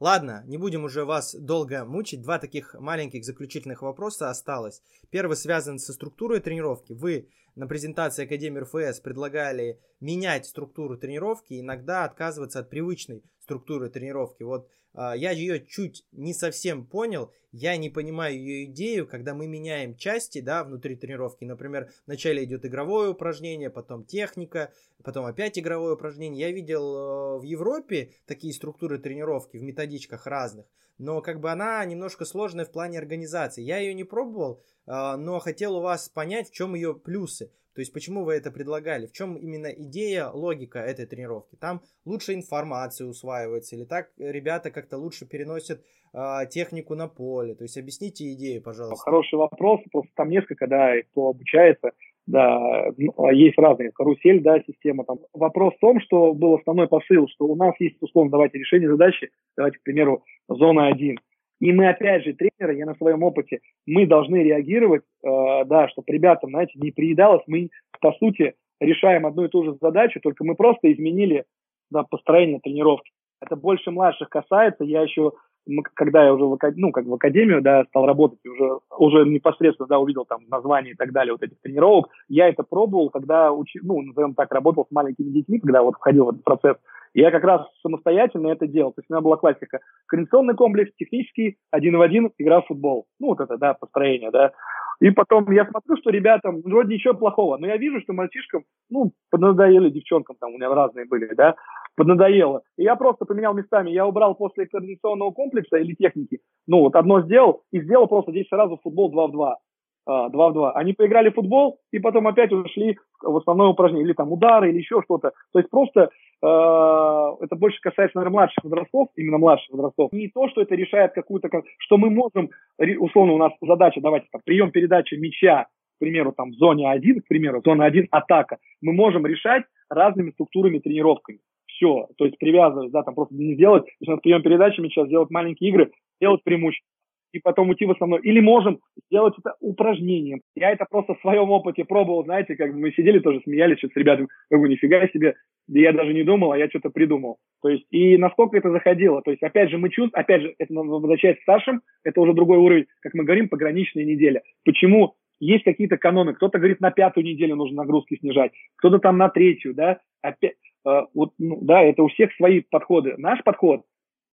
Ладно, не будем уже вас долго мучить. Два таких маленьких заключительных вопроса осталось. Первый связан со структурой тренировки. Вы на презентации Академии РФС предлагали менять структуру тренировки, иногда отказываться от привычной структуры тренировки. Вот я ее чуть не совсем понял, я не понимаю ее идею, когда мы меняем части, да, внутри тренировки. Например, вначале идет игровое упражнение, потом техника, потом опять игровое упражнение. Я видел э, в Европе такие структуры тренировки в методичках разных, но как бы она немножко сложная в плане организации. Я ее не пробовал, а, но хотел у вас понять, в чем ее плюсы. То есть почему вы это предлагали? В чем именно идея, логика этой тренировки? Там лучше информация усваивается или так ребята как-то лучше переносят э, технику на поле? То есть объясните идею, пожалуйста. Хороший вопрос. Просто там несколько, да, кто обучается. Да, ну, а есть разные. Карусель, да, система. Там. Вопрос в том, что был основной посыл, что у нас есть, условно, давайте решение задачи, давайте, к примеру, зона 1 и мы, опять же, тренеры, я на своем опыте, мы должны реагировать, э, да, чтобы ребятам, знаете, не приедалось. Мы, по сути, решаем одну и ту же задачу, только мы просто изменили да, построение тренировки. Это больше младших касается. Я еще, когда я уже в, ну, как в академию да, стал работать, уже, уже непосредственно да, увидел там название и так далее вот этих тренировок, я это пробовал, когда, учи, ну, назовем так, работал с маленькими детьми, когда вот входил в этот процесс я как раз самостоятельно это делал. То есть у меня была классика. Координационный комплекс, технический, один в один, игра в футбол. Ну, вот это, да, построение, да. И потом я смотрю, что ребятам вроде ничего плохого, но я вижу, что мальчишкам, ну, поднадоели девчонкам, там у меня разные были, да, поднадоело. И я просто поменял местами. Я убрал после координационного комплекса или техники, ну, вот одно сделал, и сделал просто здесь сразу футбол 2 в 2. 2 в 2. Они поиграли в футбол и потом опять ушли в основное упражнение, или там удары, или еще что-то. То есть просто это больше касается, наверное, младших возрастов, именно младших возрастов. Не то, что это решает какую-то, что мы можем, условно, у нас задача, давайте, там, прием передачи мяча, к примеру, там, в зоне 1, к примеру, зона 1, атака. Мы можем решать разными структурами тренировками. Все, то есть привязываясь, да, там просто не сделать, если у нас прием передачи мяча, сделать маленькие игры, делать преимущество и потом уйти в основной. Или можем сделать это упражнением. Я это просто в своем опыте пробовал, знаете, как мы сидели тоже, смеялись что с ребятами, бы нифига себе, я даже не думал, а я что-то придумал. То есть, и насколько это заходило. То есть, опять же, мы чувствуем, опять же, это возвращаясь к старшим, это уже другой уровень, как мы говорим, пограничная неделя. Почему есть какие-то каноны. Кто-то говорит, на пятую неделю нужно нагрузки снижать, кто-то там на третью, да, опять, э, вот, ну, да, это у всех свои подходы. Наш подход,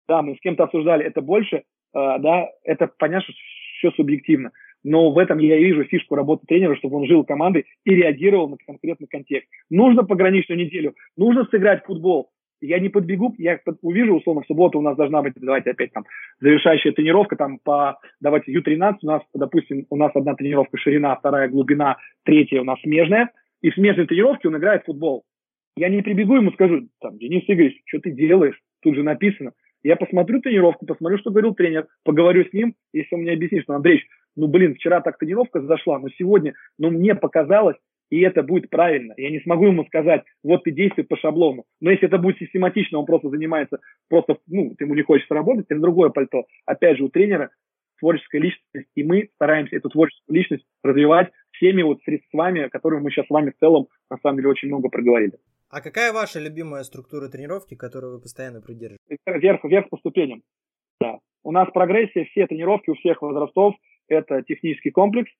да, мы с кем-то обсуждали, это больше да, это понятно, что все субъективно. Но в этом я вижу фишку работы тренера, чтобы он жил командой и реагировал на конкретный контекст. Нужно пограничную неделю, нужно сыграть футбол. Я не подбегу, я увижу, условно, в субботу у нас должна быть, давайте опять там, завершающая тренировка, там по, давайте, Ю-13, у нас, допустим, у нас одна тренировка ширина, вторая глубина, третья у нас смежная, и в смежной тренировке он играет в футбол. Я не прибегу ему скажу, там, Денис Игоревич, что ты делаешь? Тут же написано. Я посмотрю тренировку, посмотрю, что говорил тренер, поговорю с ним, если он мне объяснит, что, Андрей, ну, блин, вчера так тренировка зашла, но сегодня, ну, мне показалось, и это будет правильно. Я не смогу ему сказать, вот ты действуй по шаблону. Но если это будет систематично, он просто занимается, просто, ну, ему не хочется работать, это другое пальто. Опять же, у тренера творческая личность, и мы стараемся эту творческую личность развивать всеми вот средствами, которые мы сейчас с вами в целом, на самом деле, очень много проговорили. А какая ваша любимая структура тренировки, которую вы постоянно придерживаетесь? Вверх, вверх по ступеням. Да. У нас прогрессия, все тренировки у всех возрастов, это технический комплекс,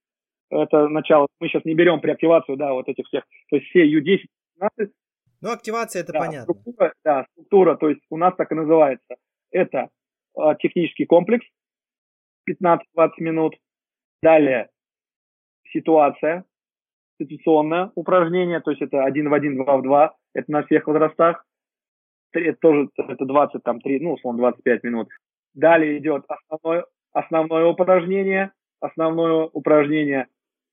это начало. Мы сейчас не берем при активацию, да, вот этих всех, то есть все U10, 15. Ну, активация это да, понятно. Структура, да, структура, то есть у нас так и называется. Это э, технический комплекс, 15-20 минут. Далее ситуация, ситуационное упражнение, то есть это один в один, два в два, это на всех возрастах. Это тоже это 20, там, 3, ну, условно, 25 минут. Далее идет основное, основное упражнение, основное упражнение.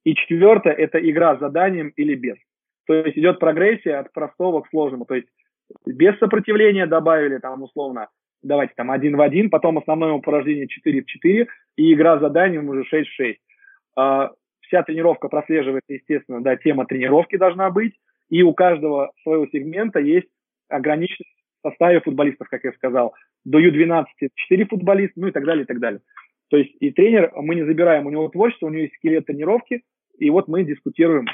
И четвертое – это игра с заданием или без. То есть идет прогрессия от простого к сложному. То есть без сопротивления добавили там условно, давайте там один в один, потом основное упражнение 4 в 4 и игра с заданием уже 6 в 6 вся тренировка прослеживается, естественно, да, тема тренировки должна быть, и у каждого своего сегмента есть ограниченность в составе футболистов, как я сказал. До Ю-12 4 футболиста, ну и так далее, и так далее. То есть и тренер, мы не забираем у него творчество, у него есть скелет тренировки, и вот мы дискутируем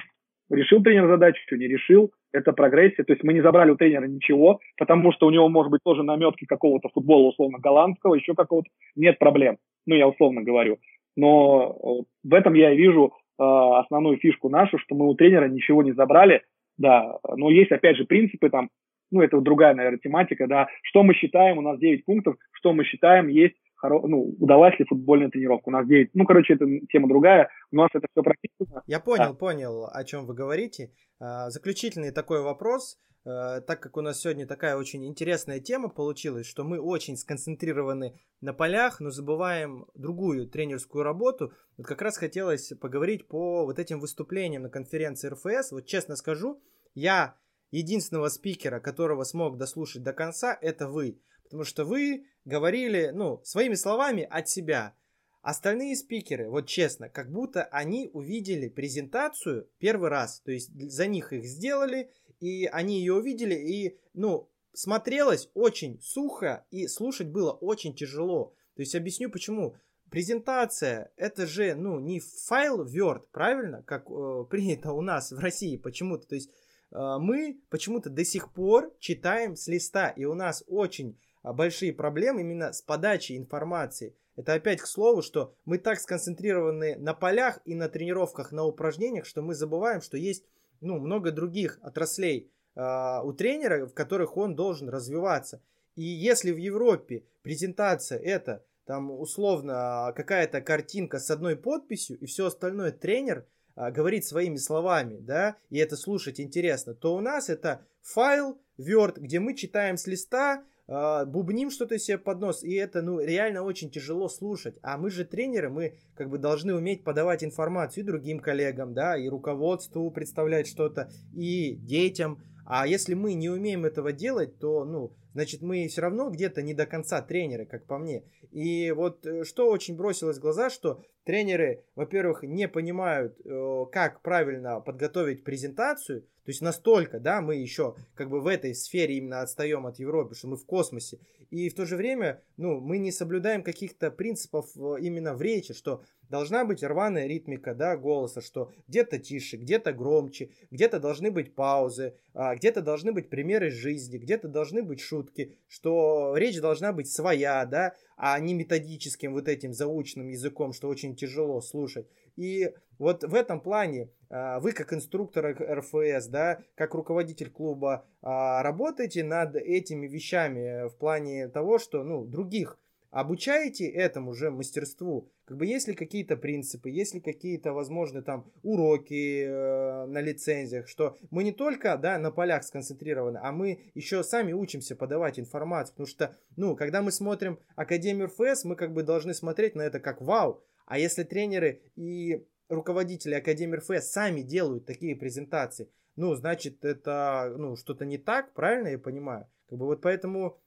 решил тренер задачу, не решил, это прогрессия. То есть мы не забрали у тренера ничего, потому что у него может быть тоже наметки какого-то футбола, условно, голландского, еще какого-то. Нет проблем. Ну, я условно говорю. Но в этом я и вижу э, основную фишку нашу, что мы у тренера ничего не забрали. Да, но есть, опять же, принципы там, ну, это другая, наверное, тематика, да. Что мы считаем, у нас 9 пунктов, что мы считаем, есть хоро... ну, удалась ли футбольная тренировка. У нас 9. Ну, короче, это тема другая. У нас это все прописано. Я понял, да. понял, о чем вы говорите. А, заключительный такой вопрос. А, так как у нас сегодня такая очень интересная тема получилась, что мы очень сконцентрированы на полях, но забываем другую тренерскую работу. Вот как раз хотелось поговорить по вот этим выступлениям на конференции РФС. Вот честно скажу, я единственного спикера, которого смог дослушать до конца, это вы. Потому что вы говорили, ну, своими словами от себя. Остальные спикеры, вот честно, как будто они увидели презентацию первый раз. То есть за них их сделали, и они ее увидели, и, ну, смотрелось очень сухо, и слушать было очень тяжело. То есть объясню почему. Презентация, это же, ну, не файл Word, правильно, как э, [laughs] принято у нас в России почему-то. То есть э, мы почему-то до сих пор читаем с листа, и у нас очень а, большие проблемы именно с подачей информации. Это опять к слову, что мы так сконцентрированы на полях и на тренировках, на упражнениях, что мы забываем, что есть ну, много других отраслей э, у тренера, в которых он должен развиваться. И если в Европе презентация это там условно какая-то картинка с одной подписью и все остальное тренер а, говорит своими словами, да, и это слушать интересно, то у нас это файл Word, где мы читаем с листа, э, бубним что-то себе под нос, и это, ну, реально очень тяжело слушать. А мы же тренеры, мы как бы должны уметь подавать информацию и другим коллегам, да, и руководству представлять что-то, и детям. А если мы не умеем этого делать, то, ну, значит, мы все равно где-то не до конца тренеры, как по мне. И вот э, что очень бросилось в глаза, что тренеры, во-первых, не понимают, э, как правильно подготовить презентацию, то есть настолько, да, мы еще как бы в этой сфере именно отстаем от Европы, что мы в космосе. И в то же время, ну, мы не соблюдаем каких-то принципов э, именно в речи, что должна быть рваная ритмика, да, голоса, что где-то тише, где-то громче, где-то должны быть паузы, а, где-то должны быть примеры жизни, где-то должны быть шутки, что речь должна быть своя, да, а не методическим вот этим заученным языком, что очень тяжело слушать. И вот в этом плане а, вы как инструктор РФС, да, как руководитель клуба, а, работаете над этими вещами в плане того, что, ну, других. Обучаете этому же мастерству? Как бы есть ли какие-то принципы, есть ли какие-то, возможно, там уроки э, на лицензиях, что мы не только, да, на полях сконцентрированы, а мы еще сами учимся подавать информацию, потому что, ну, когда мы смотрим Академию РФС, мы как бы должны смотреть на это как вау, а если тренеры и руководители Академии РФС сами делают такие презентации, ну, значит, это, ну, что-то не так, правильно я понимаю? Как бы вот поэтому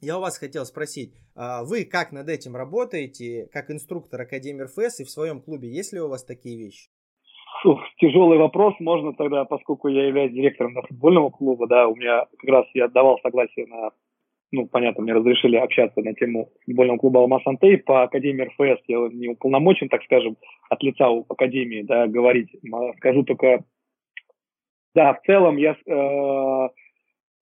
я у вас хотел спросить, а вы как над этим работаете, как инструктор Академии РФС и в своем клубе, есть ли у вас такие вещи? Фух, тяжелый вопрос. Можно тогда, поскольку я являюсь директором на футбольного клуба, да, у меня как раз я давал согласие на, ну, понятно, мне разрешили общаться на тему футбольного клуба Алмаз Антей по Академии РФС. Я не уполномочен, так скажем, от лица Академии, да, говорить. Скажу только, да, в целом я э,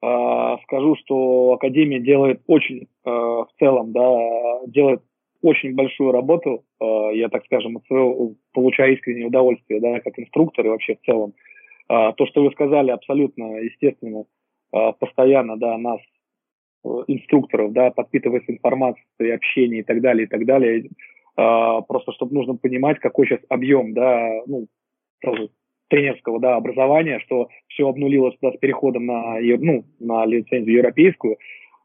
а, скажу, что Академия делает очень, а, в целом, да, делает очень большую работу, а, я, так скажем, от своего, получаю искреннее удовольствие, да, как инструктор и вообще в целом. То, что вы сказали, абсолютно естественно, постоянно, да, нас, э, инструкторов, да, подпитывается информацией, общение и так далее, и так далее. Просто, чтобы нужно понимать, какой сейчас объем, да, ну, тоже тренерского да, образования, что все обнулилось да, с переходом на, ну, на лицензию европейскую.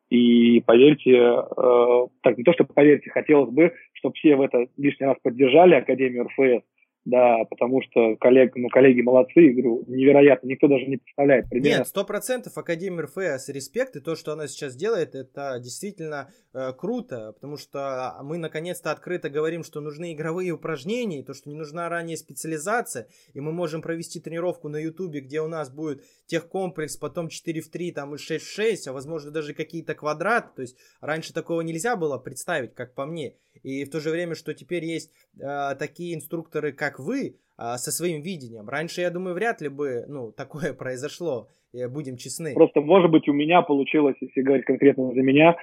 И поверьте, э, так не то, что поверьте, хотелось бы, чтобы все в это лишний раз поддержали Академию РФС, да, потому что коллег, ну, коллеги молодцы, говорю, невероятно, никто даже не представляет. Примерно. Нет, сто процентов Академия РФС респект, и то, что она сейчас делает, это действительно э, круто, потому что мы наконец-то открыто говорим, что нужны игровые упражнения, то, что не нужна ранее специализация, и мы можем провести тренировку на ютубе, где у нас будет техкомплекс, потом 4 в 3, там и 6 в 6, а возможно даже какие-то квадраты, то есть раньше такого нельзя было представить, как по мне, и в то же время, что теперь есть э, такие инструкторы, как вы а, со своим видением. Раньше, я думаю, вряд ли бы, ну, [laughs] такое произошло, будем честны. Просто, может быть, у меня получилось, если говорить конкретно за меня,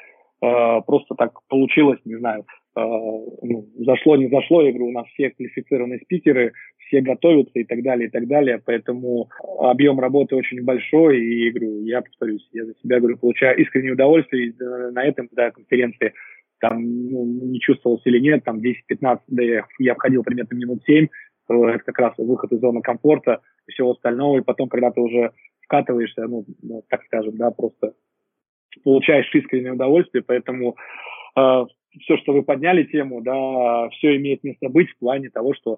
э, просто так получилось, не знаю, э, ну, зашло, не зашло, я говорю, у нас все квалифицированные спикеры, все готовятся и так далее, и так далее, поэтому объем работы очень большой, и, говорю, я повторюсь, я за себя, говорю, получаю искреннее удовольствие. На этом, да, конференции, там, ну, не чувствовался или нет, там 10-15, да, я, входил примерно минут 7, это как раз выход из зоны комфорта и всего остального, и потом, когда ты уже вкатываешься, ну, ну так скажем, да, просто получаешь искреннее удовольствие, поэтому э, все, что вы подняли тему, да, все имеет место быть в плане того, что э,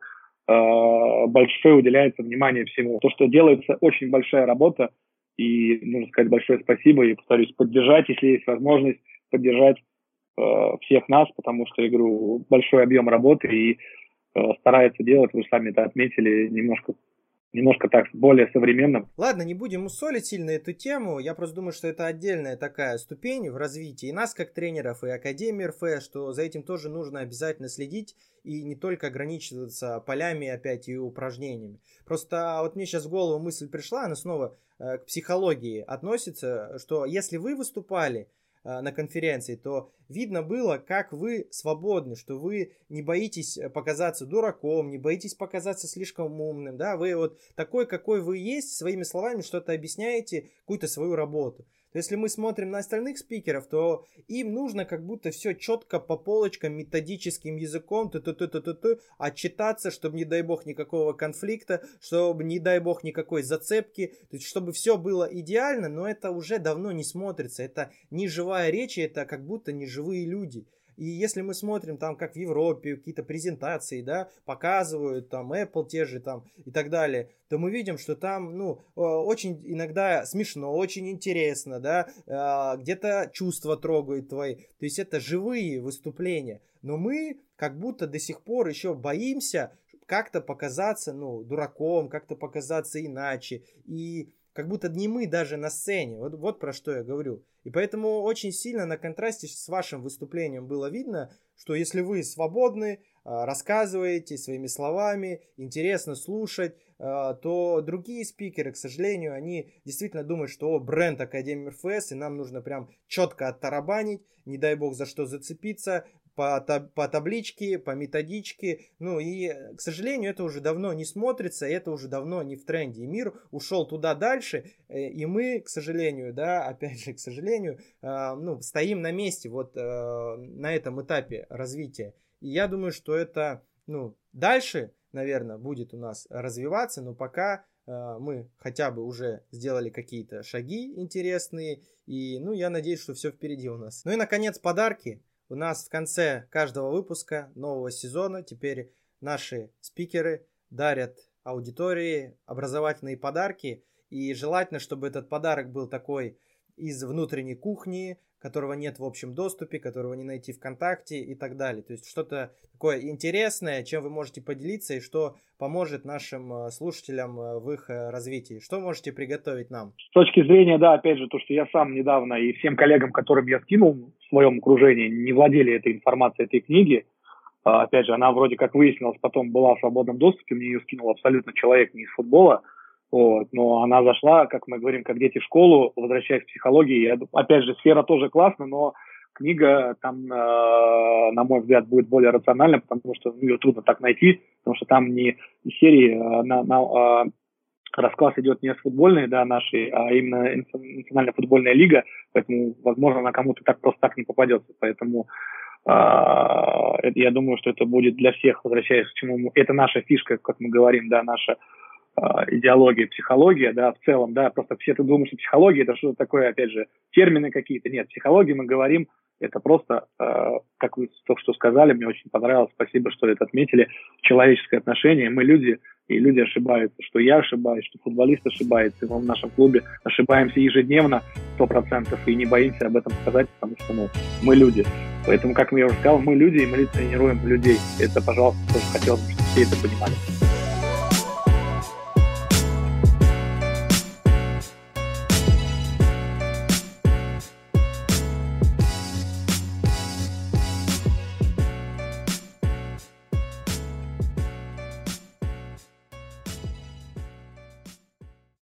большое уделяется внимание всему. То, что делается, очень большая работа, и нужно сказать большое спасибо, и повторюсь, поддержать, если есть возможность, поддержать э, всех нас, потому что, я говорю, большой объем работы, и Э, старается делать, вы сами это отметили, немножко немножко так более современным. Ладно, не будем усолить сильно эту тему. Я просто думаю, что это отдельная такая ступень в развитии и нас как тренеров, и Академии РФ, что за этим тоже нужно обязательно следить и не только ограничиваться полями опять и упражнениями. Просто вот мне сейчас в голову мысль пришла, она снова э, к психологии относится, что если вы выступали на конференции, то видно было, как вы свободны, что вы не боитесь э, показаться дураком, не боитесь показаться слишком умным, да, вы вот такой, какой вы есть, своими словами что-то объясняете, какую-то свою работу. То если мы смотрим на остальных спикеров, то им нужно как будто все четко по полочкам, методическим языком, т -т -т -т -т -т, отчитаться, чтобы, не дай бог, никакого конфликта, чтобы, не дай бог, никакой зацепки, то есть, чтобы все было идеально, но это уже давно не смотрится, это не живая речь, это как будто не живые люди. И если мы смотрим там, как в Европе, какие-то презентации, да, показывают там Apple те же там и так далее, то мы видим, что там, ну, э, очень иногда смешно, очень интересно, да, э, где-то чувства трогают твои. То есть это живые выступления. Но мы как будто до сих пор еще боимся как-то показаться, ну, дураком, как-то показаться иначе. И как будто не мы даже на сцене. Вот, вот про что я говорю. И поэтому очень сильно на контрасте с вашим выступлением было видно, что если вы свободны, а, рассказываете своими словами, интересно слушать, а, то другие спикеры, к сожалению, они действительно думают, что о, бренд Академии РФС, и нам нужно прям четко оттарабанить, не дай бог за что зацепиться, по, по табличке, по методичке. Ну и, к сожалению, это уже давно не смотрится, это уже давно не в тренде. И мир ушел туда дальше, э, и мы, к сожалению, да, [laughs] опять же, к сожалению, э, ну, стоим на месте вот э, на этом этапе развития. И я думаю, что это, ну, дальше, наверное, будет у нас развиваться, но пока мы хотя бы уже сделали какие-то шаги интересные, и, ну, я надеюсь, что все впереди у нас. Ну и, наконец, подарки. У нас в конце каждого выпуска нового сезона теперь наши спикеры дарят аудитории образовательные подарки. И желательно, чтобы этот подарок был такой из внутренней кухни, которого нет в общем доступе, которого не найти ВКонтакте и так далее. То есть что-то такое интересное, чем вы можете поделиться и что поможет нашим э, слушателям э, в их э, развитии. Что можете приготовить нам? С точки зрения, да, опять же, то, что я сам недавно и всем коллегам, которым я скинул в своем окружении, не владели этой информацией, этой книги, а, опять же, она вроде как выяснилась, потом была в свободном доступе, мне ее скинул абсолютно человек не из футбола, вот. Но она зашла, как мы говорим, как дети в школу, возвращаясь к психологии. Я, опять же, сфера тоже классная, но книга там, э, на мой взгляд, будет более рациональна, потому что ее трудно так найти, потому что там не, серии, а, на, на, а, расклад идет не с футбольной, да, нашей, а именно национальная футбольная лига, поэтому, возможно, она кому-то так просто так не попадется. Поэтому э, я думаю, что это будет для всех, возвращаясь к чему, это наша фишка, как мы говорим, да, наша идеология, психология, да, в целом, да, просто все ты думаешь, что психология это что-то такое, опять же, термины какие-то. Нет, психология мы говорим, это просто, э, как вы только что сказали, мне очень понравилось, спасибо, что это отметили, человеческое отношение. Мы люди, и люди ошибаются, что я ошибаюсь, что футболист ошибается, и мы в нашем клубе ошибаемся ежедневно, сто процентов, и не боимся об этом сказать, потому что ну, мы люди. Поэтому, как я уже сказал, мы люди, и мы тренируем людей. Это, пожалуйста, тоже хотелось бы, чтобы все это понимали.